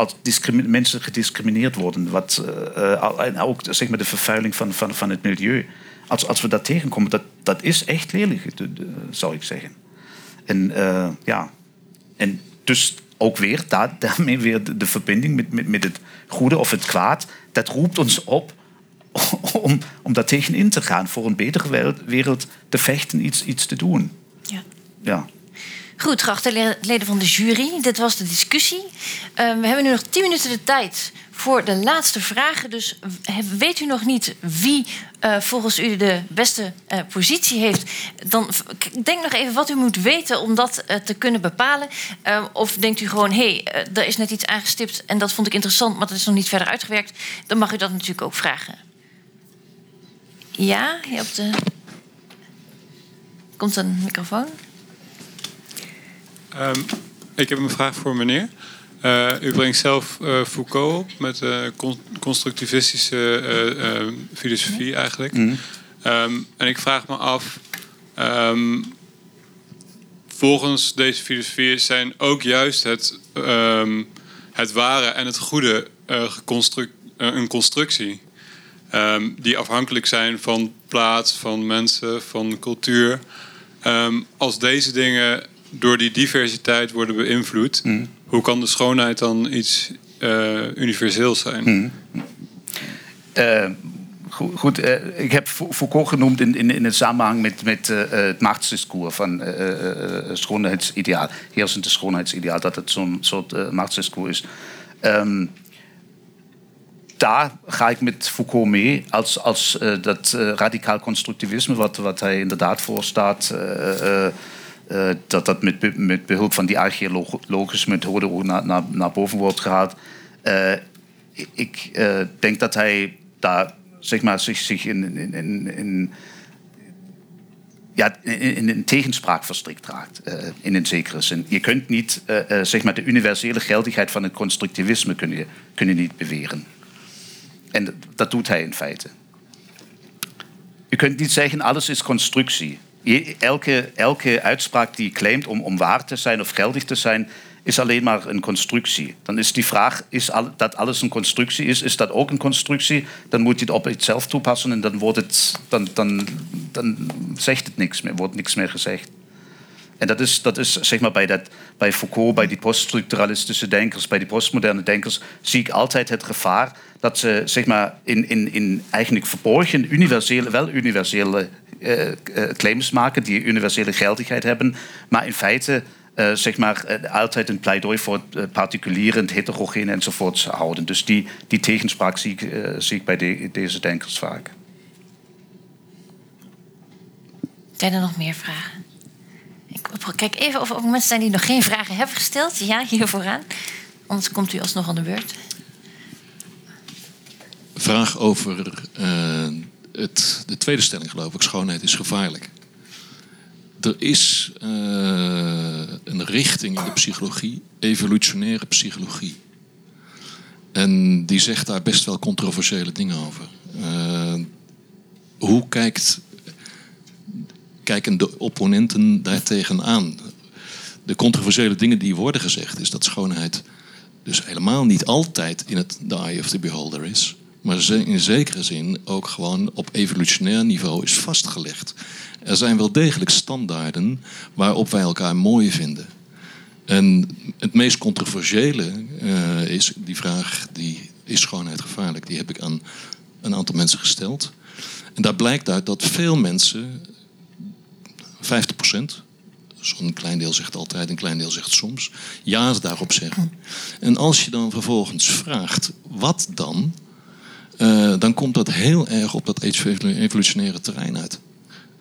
S2: mensen gediscrimineerd worden, wat, eh, eh, en ook zeg maar, de vervuiling van, van, van het milieu. Als, als we dat tegenkomen, dat, dat is echt lelijk, de- de- zou ik zeggen. En eh, ja, en dus ook weer, daar, daarmee weer de, de verbinding met, met, met het goede of het kwaad, dat roept ons op om, om daar tegenin te gaan, voor een betere wereld, wereld te vechten, iets, iets te doen.
S1: Ja.
S2: Ja.
S1: Goed, geachte le- leden van de jury, dit was de discussie. Eh, we hebben nu nog 10 minuten de tijd voor de laatste vragen. Dus weet u nog niet wie eh, volgens u de beste eh, positie heeft? Dan denk nog even wat u moet weten om dat eh, te kunnen bepalen. Eh, of denkt u gewoon, hé, hey, er is net iets aangestipt en dat vond ik interessant, maar dat is nog niet verder uitgewerkt. Dan mag u dat natuurlijk ook vragen. Ja, hier op de. Komt een microfoon?
S13: Ehm, ik heb een vraag voor meneer. Eh, u brengt zelf eh, Foucault op met con- constructivistische eh, filosofie eigenlijk. Ehm, en ik vraag me af, ehm, volgens deze filosofie zijn ook juist het, het ware en het goede een constructie. Die afhankelijk zijn van plaats, van mensen, van cultuur. Als deze dingen door die diversiteit worden beïnvloed, hoe kan de schoonheid dan iets eh, universeels zijn?
S2: Eh, goed, goed eh, ik heb Fou- Foucault genoemd in, in, in het samenhang met, met het machtsdiscours van eh, eh, eh, schoonheidsideaal, heersende schoonheidsideaal, dat het zo'n soort machtsdiscours is. Ehm, daar ga ik met Foucault mee als, als dat radicaal constructivisme, wat, wat hij inderdaad voorstaat, eh, eh, dat dat met, met behulp van die archeologische methode ook naar, naar, naar boven wordt gehaald. Eh, ik eh, denk dat hij daar zeg maar, zich, zich in, in, in, ja, in, een tegenspraak verstrikt raakt, in een zekere zin. Je kunt niet zeg maar, de universele geldigheid van het constructivisme kun je, niet beweren. En dat doet hij in feite. Je kunt niet zeggen alles is constructie. Elke, elke uitspraak die claimt om, waar te zijn of geldig te zijn, is alleen maar een constructie. Dan is die vraag, is dat alles een constructie is, is dat ook een constructie? Dan moet je het op jezelf toepassen en dan, wordt het, dan, dan, dan zegt het niks meer, wordt niks meer gezegd. En dat is, dat is zeg maar bij, dat, bij Foucault, bij die poststructuralistische denkers, bij die postmoderne denkers, zie ik altijd het gevaar dat ze zeg maar, in, in, in eigenlijk verborgen universele, wel universele claims maken die universele geldigheid hebben, maar in feite eh, zeg maar, eh, altijd een pleidooi voor het eh, particuliere, het heterogene enzovoort houden. Dus die, die tegenspraak zie ik, eh, zie ik bij de- deze denkers vaak.
S1: Zijn er nog meer vragen? Ik kijk even of er mensen zijn die nog geen vragen hebben gesteld. Ja, hier vooraan. Anders komt u alsnog aan de beurt.
S14: vraag over eh, het, de tweede stelling, geloof ik. Schoonheid is gevaarlijk. Er is eh, een richting in de psychologie, evolutionaire psychologie. En die zegt daar best wel controversiële dingen over. Eh, hoe kijkt, kijken de opponenten daartegen aan? De controversiële dingen die worden gezegd, is dat schoonheid dus helemaal niet altijd in het the eye of the beholder is. Maar in zekere zin ook gewoon op evolutionair niveau is vastgelegd. Er zijn wel degelijk standaarden waarop wij elkaar mooi vinden. En het meest controversiële eh, is die vraag: die, is schoonheid gevaarlijk? Die heb ik aan een aantal mensen gesteld. En daar blijkt uit dat veel mensen, 50 procent, zo'n klein deel zegt altijd, een klein deel zegt soms, ja daarop zeggen. En als je dan vervolgens vraagt, wat dan? Eh, dan komt dat heel erg op dat evolutionaire terrein uit.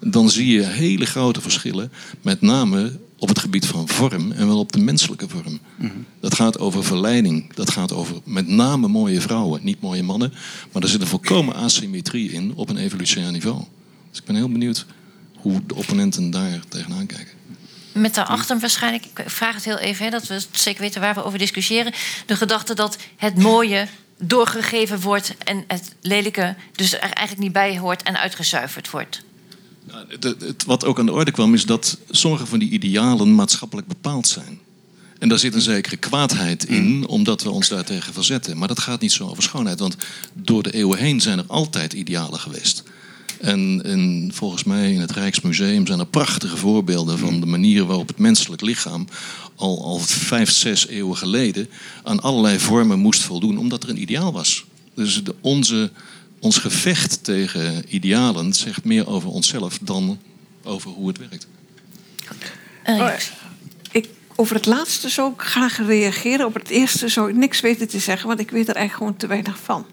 S14: Dan zie je hele grote verschillen, met name op het gebied van vorm en wel op de menselijke vorm. Dat gaat over verleiding, dat gaat over met name mooie vrouwen, niet mooie mannen, maar er zit een volkomen asymmetrie in op een evolutionair niveau. Dus ik ben heel benieuwd hoe de opponenten daar tegenaan kijken.
S1: Met daarachter waarschijnlijk, ik vraag het heel even, hè, dat we zeker weten waar we over discussiëren. De gedachte dat het mooie doorgegeven wordt en het lelijke dus er eigenlijk niet bij hoort en uitgezuiverd wordt.
S14: De- het, wat ook aan de orde kwam, is dat sommige van die idealen maatschappelijk bepaald zijn. En daar zit een zekere kwaadheid in, omdat we ons daartegen verzetten. Maar dat gaat niet zo over schoonheid, want door de eeuwen heen zijn er altijd idealen geweest. En, en volgens mij in het Rijksmuseum zijn er prachtige voorbeelden van de manier waarop het menselijk lichaam al, al vijf, zes eeuwen geleden aan allerlei vormen moest voldoen, omdat er een ideaal was. Dus de, onze, ons gevecht tegen idealen zegt meer over onszelf dan over hoe het werkt.
S7: Oh, ik, over het laatste zou ik graag reageren. Op het eerste zou ik niks weten te zeggen, want ik weet er eigenlijk gewoon te weinig van.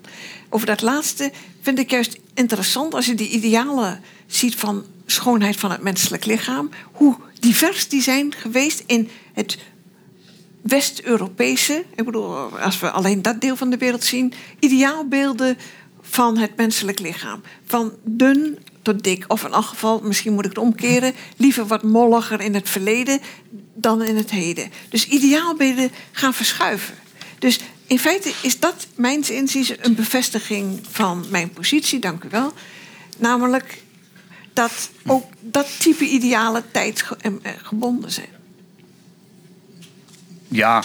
S7: Over dat laatste vind ik juist interessant als je die idealen ziet van schoonheid van het menselijk lichaam. Hoe divers die zijn geweest in het West-Europese. Ik bedoel, als we alleen dat deel van de wereld zien. Ideaalbeelden van het menselijk lichaam. Van dun tot dik. Of in elk geval, misschien moet ik het omkeren. Liever wat molliger in het verleden dan in het heden. Dus ideaalbeelden gaan verschuiven. Dus in feite is dat, mijns inziens, een bevestiging van mijn positie. Dank u wel. Namelijk dat ook dat type idealen tijdgebonden zijn.
S2: Ja,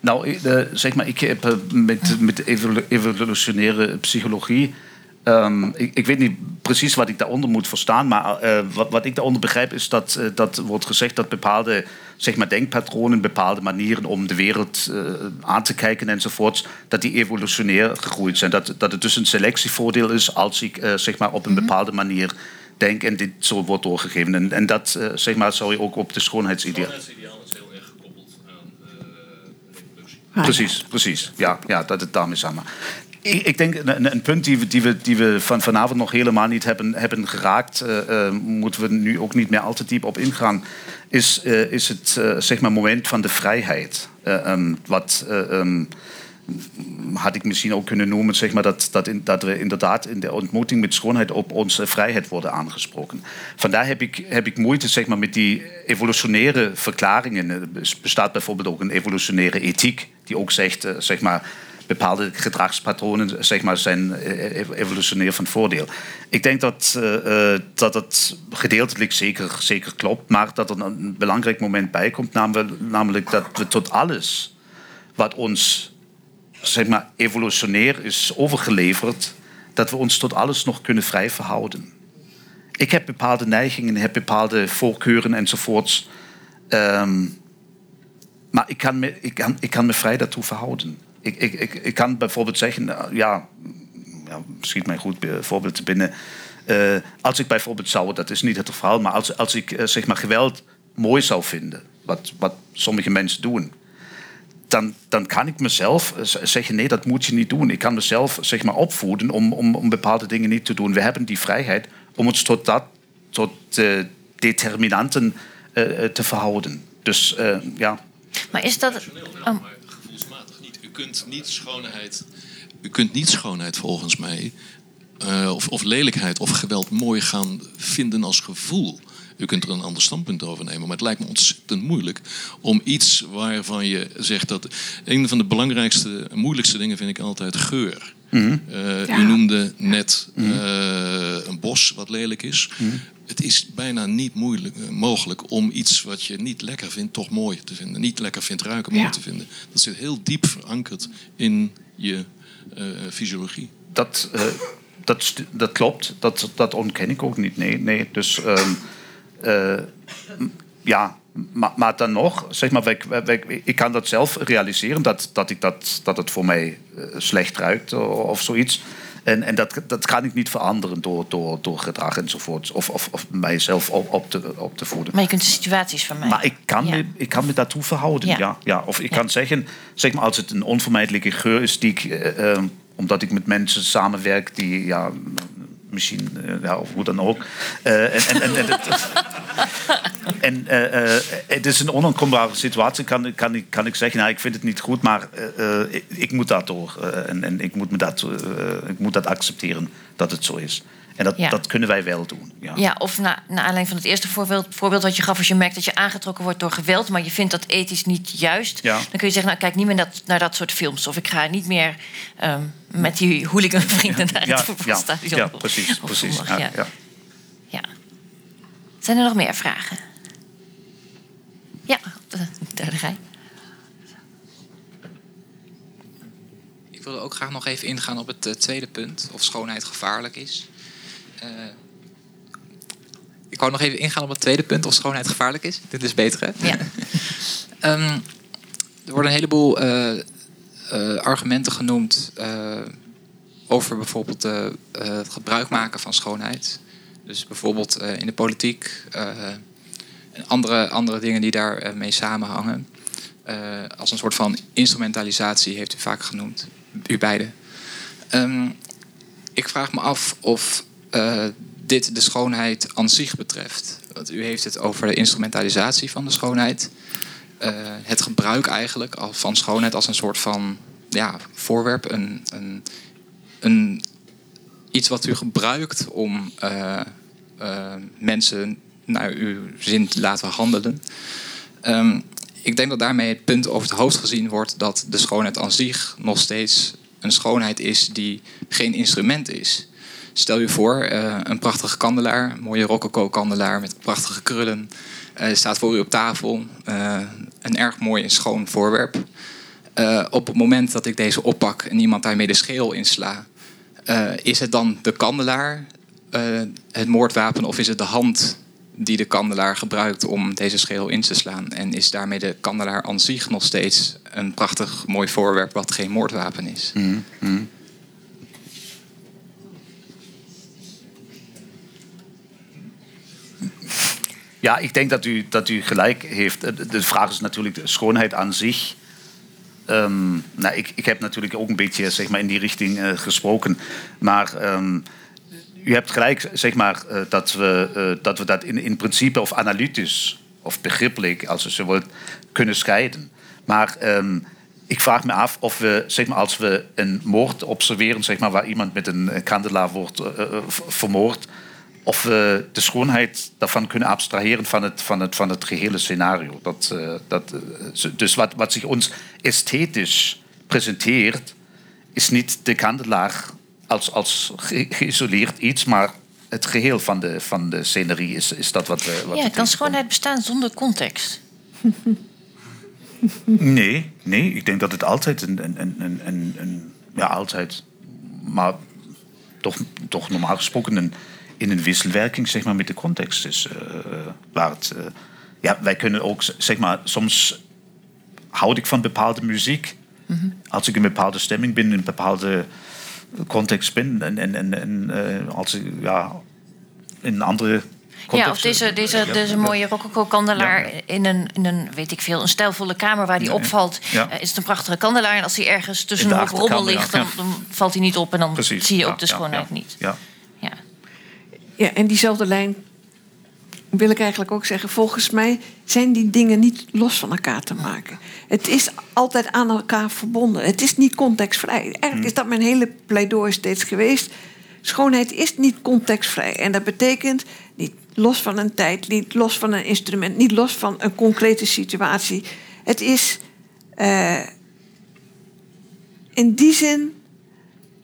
S2: nou, eh, zeg maar, ik heb eh, met, met evolu- evolutionaire psychologie. ehm, ik, ik weet niet precies wat ik daaronder moet verstaan, maar eh, wat, wat ik daaronder begrijp is dat, eh, dat wordt gezegd dat bepaalde zeg maar, denkpatronen, bepaalde manieren om de wereld eh, aan te kijken enzovoorts, dat die evolutionair gegroeid zijn. Dat, dat het dus een selectievoordeel is als ik eh, zeg maar, op een bepaalde manier denk en dit zo wordt doorgegeven. En, en dat eh, zeg maar, zou je ook op de schoonheidsideaal.
S14: is heel erg gekoppeld aan
S2: Precies, precies. Ja, ja dat het daarmee samen. Ik, ik denk een, een punt die we, die we, die we van vanavond nog helemaal niet hebben, hebben geraakt, eh, eh, moeten we nu ook niet meer al te diep op ingaan, is, eh, is het eh, zeg maar moment van de vrijheid. Eh, ehm, wat eh, ehm, had ik misschien ook kunnen noemen, zeg maar, dat, dat, in, we inderdaad in de ontmoeting met schoonheid op onze vrijheid worden aangesproken. Vandaar heb ik, heb ik moeite zeg maar, met die evolutionaire verklaringen. Er bestaat bijvoorbeeld ook een evolutionaire ethiek, die ook zegt, eh, zeg maar, bepaalde gedragspatronen zeg maar, zijn eh, evolutionair van voordeel. Ik denk dat, eh, eh, dat gedeeltelijk zeker, zeker klopt, maar dat er een belangrijk moment bij komt, namelijk, namelijk dat we tot alles wat ons zeg maar, evolutionair is overgeleverd, dat we ons tot alles nog kunnen vrij verhouden. Ik heb bepaalde neigingen, heb bepaalde voorkeuren enzovoorts. Ehm, maar ik kan, me, ik, kan, ik kan me vrij daartoe verhouden. Ik, ik, ik, kan bijvoorbeeld zeggen, eh, ja, ja schiet mij goed voorbeeld te binnen. Eh, als ik bijvoorbeeld zou, dat is niet het verhaal, maar als, als ik eh, zeg maar geweld mooi zou vinden, wat, wat sommige mensen doen, dan, dan kan ik mezelf zeggen: nee, dat moet je niet doen. Ik kan mezelf zeg maar, opvoeden om, om, om bepaalde dingen niet te doen. We hebben die vrijheid om ons tot, dat, tot eh, determinanten eh, eh, te verhouden. Dus ja.
S1: Maar is dat... Oh,
S14: gevoelsmatig niet. U kunt niet schoonheid, u kunt niet schoonheid volgens mij, of, of lelijkheid of geweld mooi gaan vinden als gevoel. U kunt er een ander standpunt over nemen, maar het lijkt me ontzettend moeilijk om iets waarvan je zegt dat. Een van de belangrijkste, moeilijkste dingen vind ik altijd geur.
S2: Mhm.
S14: Eh,
S2: Ja.
S14: U noemde net
S2: Mhm.
S14: eh, een bos wat lelijk is.
S2: Mhm.
S14: Het is bijna niet moeilijk, eh, mogelijk om iets wat je niet lekker vindt, toch mooi te vinden. Niet lekker vindt ruiken, mooi
S2: Ja.
S14: te vinden. Dat zit heel diep verankerd in je eh, fysiologie.
S2: dat, eh, dat, dat klopt. Dat, dat ontken ik ook niet. Nee, nee. Dus ehm, eh, ja, maar, maar dan nog, zeg maar, wij- wij- wij- ik kan dat zelf realiseren dat, dat, ik dat, dat het voor mij eh, slecht ruikt of zoiets. En, en dat, dat kan ik niet veranderen door, door, door gedrag enzovoort. Of, of, of mijzelf op, op, te, op te voeden.
S1: maar je kunt de situaties van mij.
S2: Maar ik kan,
S1: Ja.
S2: me, ik kan me daartoe verhouden.
S1: Ja.
S2: Ja. Ja, Of ik kan zeggen, zeg maar, als het een onvermijdelijke geur is, die ik, eh, eh, omdat ik met mensen samenwerk die, ja, misschien, eh, ja, of hoe dan ook. eh, en en, eh, het is een onontkombare situatie, kan, kan, ik, kan ik zeggen, nou, ik vind het niet goed, maar ik, ik moet daardoor. eh, en en ik, moet me dat, ik moet dat accepteren dat het zo is. En dat,
S1: Ja.
S2: dat kunnen wij wel doen. Ja.
S1: Ja, of na, naar aanleiding van het eerste voorbeeld, voorbeeld wat je gaf... als je merkt dat je aangetrokken wordt door geweld... maar je vindt dat ethisch niet juist...
S2: Ja.
S1: dan kun je zeggen, nou, kijk niet meer dat, naar dat soort films. Of ik ga niet meer ehm, met die hooliganvrienden naar het voetbalstadion.
S2: ja, precies.
S1: Op
S2: precies.
S1: zondag,
S2: Ja,
S1: ja.
S2: ja.
S1: Zijn er nog meer vragen? Ja, op de derde rij.
S10: Ik wilde ook graag nog even ingaan op het eh, tweede punt, of schoonheid gevaarlijk is. Eh, ik wou nog even ingaan op het tweede punt, of schoonheid gevaarlijk is. Dit is beter, hè?
S1: Ja.
S10: Ehm, er worden een heleboel eh, eh, argumenten genoemd over bijvoorbeeld het gebruik maken van schoonheid. Dus bijvoorbeeld in de politiek en andere, andere dingen die daarmee mee samenhangen. Als een soort van instrumentalisatie heeft u vaak genoemd, u beiden. Ehm, ik vraag me af of eh, dit de schoonheid aan zich betreft. U heeft het over de instrumentalisatie van de schoonheid. Eh, het gebruik eigenlijk van schoonheid als een soort van ja, voorwerp. Een, een, een, iets wat u gebruikt om eh, mensen naar uw zin te laten handelen. Ehm, ik denk dat daarmee het punt over het hoofd gezien wordt dat de schoonheid aan zich nog steeds een schoonheid is die geen instrument is. Stel je voor, eh, een prachtige kandelaar, een mooie rococo-kandelaar met prachtige krullen, eh, staat voor u op tafel. Eh, een erg mooi en schoon voorwerp. Op het moment dat ik deze oppak en iemand daarmee de scheel insla, is het dan de kandelaar het moordwapen of is het de hand die de kandelaar gebruikt om deze scheel in te slaan? En is daarmee de kandelaar aan zich nog steeds een prachtig mooi voorwerp wat geen moordwapen is?
S2: Mhm. Ja, ik denk dat u, dat u gelijk heeft. De- vraag is natuurlijk de schoonheid aan zich. Ehm, nou, ik, ik heb natuurlijk ook een beetje zeg maar, in die richting eh, gesproken. Maar ehm, u hebt gelijk zeg maar, eh, dat, we, eh, dat we dat in, in principe of analytisch of begrippelijk, als u zo wilt, kunnen scheiden. Maar ehm, ik vraag me af of we, zeg maar, als we een moord observeren, zeg maar, waar iemand met een kandelaar wordt vermoord, of we de schoonheid daarvan kunnen abstraheren van het, van het, van het gehele scenario. Dat, eh, dat, eh, dus wat, wat zich ons esthetisch presenteert, is niet de kandelaar als, als ge- geïsoleerd iets, maar het geheel van de, van de scenerie is, is dat wat we. Wat
S1: Ja, kan schoonheid bestaan zonder context?
S2: Nee, nee, ik denk dat het altijd een, een, een, een, een, een- ja, altijd, maar toch, toch normaal gesproken een, in een wisselwerking zeg maar, met de context is. eh, waar het, eh, ja, wij kunnen ook, zeg maar, soms houd ik van bepaalde muziek. Als ik in een bepaalde stemming ben, in een bepaalde context ben en, en, en, en eh, als ik ja, in een andere
S1: Ja, of deze, deze, deze mooie rococo-kandelaar in, een, in een, weet ik veel, een stijlvolle kamer waar die
S15: Ja.
S1: opvalt.
S15: Ja.
S1: eh, is het een prachtige kandelaar. En als hij ergens tussen een rommel ligt, dan, dan valt hij niet op. En dan
S15: Precies,
S1: zie je ook de schoonheid niet.
S15: Ja.
S7: Ja, en diezelfde lijn wil ik eigenlijk ook zeggen. Volgens mij zijn die dingen niet los van elkaar te maken. Het is altijd aan elkaar verbonden. Het is niet contextvrij. Eigenlijk is dat mijn hele pleidooi steeds geweest. Schoonheid is niet contextvrij. En dat betekent niet los van een tijd, niet los van een instrument, niet los van een concrete situatie. Het is eh, in die zin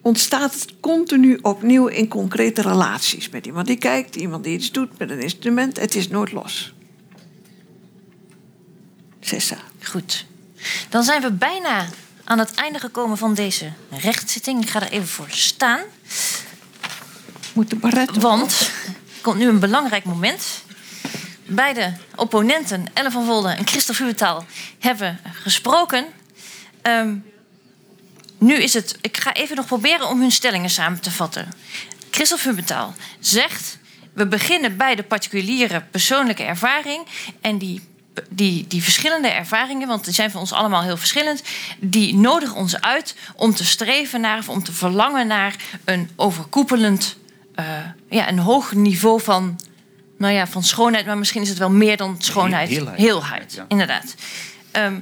S7: ontstaat het continu opnieuw in concrete relaties. Met iemand die kijkt, iemand die iets doet met een instrument. Het is nooit los. Sessa.
S1: Goed. Dan zijn we bijna aan het einde gekomen van deze rechtszitting. Ik ga er even voor staan.
S7: Moet de baret
S1: Want er komt nu een belangrijk moment. Beide opponenten, Ellen van Volde en Christophe Hubetaal, hebben gesproken. Ehm, nu is het. Ik ga even nog proberen om hun stellingen samen te vatten. Christophe Hubetaal zegt. We beginnen bij de particuliere persoonlijke ervaring. En die, die, die verschillende ervaringen, want die zijn voor ons allemaal heel verschillend, die nodigen ons uit om te streven naar of om te verlangen naar een overkoepelend, eh, ja, een hoog niveau van, nou ja, van schoonheid, maar misschien is het wel meer dan schoonheid.
S15: Heelheid.
S1: Heelheid,
S15: Ja.
S1: inderdaad. Ehm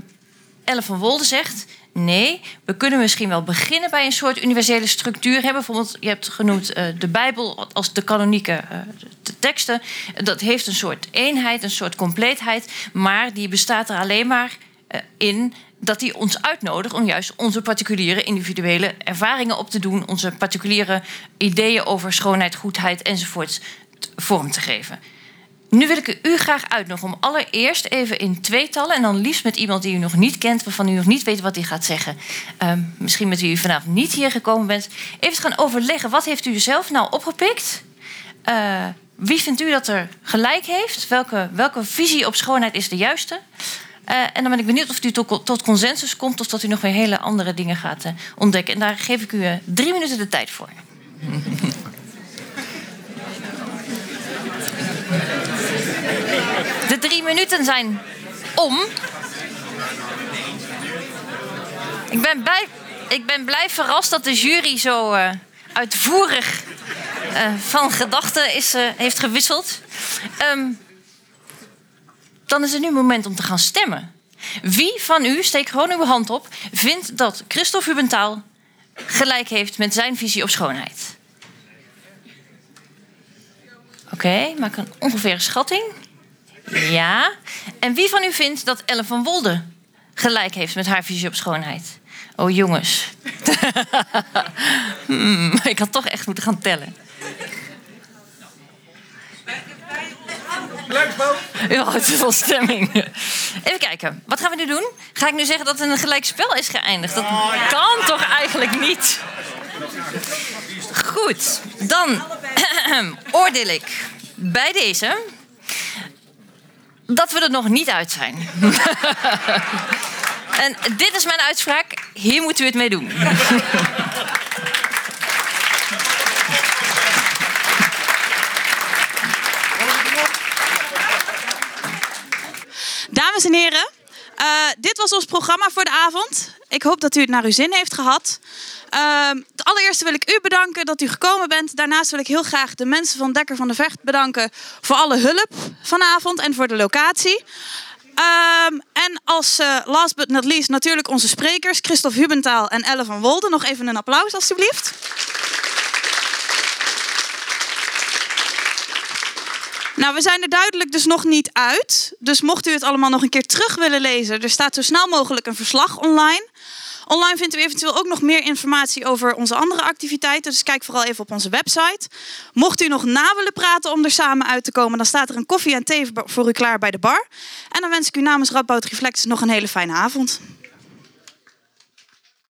S1: Elle van Wolde zegt... nee, we kunnen misschien wel beginnen bij een soort universele structuur. Hè? Bijvoorbeeld, je hebt genoemd eh, de Bijbel als de kanonieke eh, teksten. Dat heeft een soort eenheid, een soort compleetheid... maar die bestaat er alleen maar eh, in dat die ons uitnodigt om juist onze particuliere individuele ervaringen op te doen, onze particuliere ideeën over schoonheid, goedheid enzovoort t- vorm te geven. Nu wil ik u graag uitnodigen om allereerst even in tweetallen... en dan liefst met iemand die u nog niet kent... waarvan u nog niet weet wat hij gaat zeggen. Ehm, misschien met wie u vanavond niet hier gekomen bent. Even gaan overleggen, wat heeft u zelf nou opgepikt? Eh, wie vindt u dat er gelijk heeft? Welke, welke visie op schoonheid is de juiste? Eh, en dan ben ik benieuwd of u tot, tot consensus komt... of dat u nog weer hele andere dingen gaat eh, ontdekken. En daar geef ik u drie minuten de tijd voor. Minuten zijn om. Ik ben blij, ik ben blij verrast dat de jury zo eh, uitvoerig eh, van gedachten is, eh, heeft gewisseld. Ehm, dan is het nu moment om te gaan stemmen. Wie van u, steek gewoon uw hand op, vindt dat Christophe Hubentaal gelijk heeft met zijn visie op schoonheid? Oké, maak een ongeveer schatting. Ja. En wie van u vindt dat Ellen van Wolde gelijk heeft met haar visie op schoonheid? Oh jongens. Hmm, ik had toch echt moeten gaan tellen. Ja, het is wel stemming. Even kijken, wat gaan we nu doen? Ga ik nu zeggen dat het een gelijk spel is geëindigd? Dat kan toch eigenlijk niet? Goed, dan oordeel ik bij deze dat we er nog niet uit zijn. en dit is mijn uitspraak. Hier moeten we het mee doen.
S16: Dames en heren, eh, dit was ons programma voor de avond. Ik hoop dat u het naar uw zin heeft gehad. Ehm, het allereerste wil ik u bedanken dat u gekomen bent. Daarnaast wil ik heel graag de mensen van Dekker van de Vecht bedanken voor alle hulp vanavond en voor de locatie. Ehm, en als eh, last but not least natuurlijk onze sprekers Christophe Hubentaal en Elle van Wolde. Nog even een applaus alstublieft. Nou, we zijn er duidelijk dus nog niet uit. Dus mocht u het allemaal nog een keer terug willen lezen, er staat zo snel mogelijk een verslag online. Online vindt u eventueel ook nog meer informatie over onze andere activiteiten. Dus kijk vooral even op onze website. Mocht u nog na willen praten om er samen uit te komen, dan staat er een koffie en thee voor u klaar bij de bar. En dan wens ik u namens Radboud Reflex nog een hele fijne avond.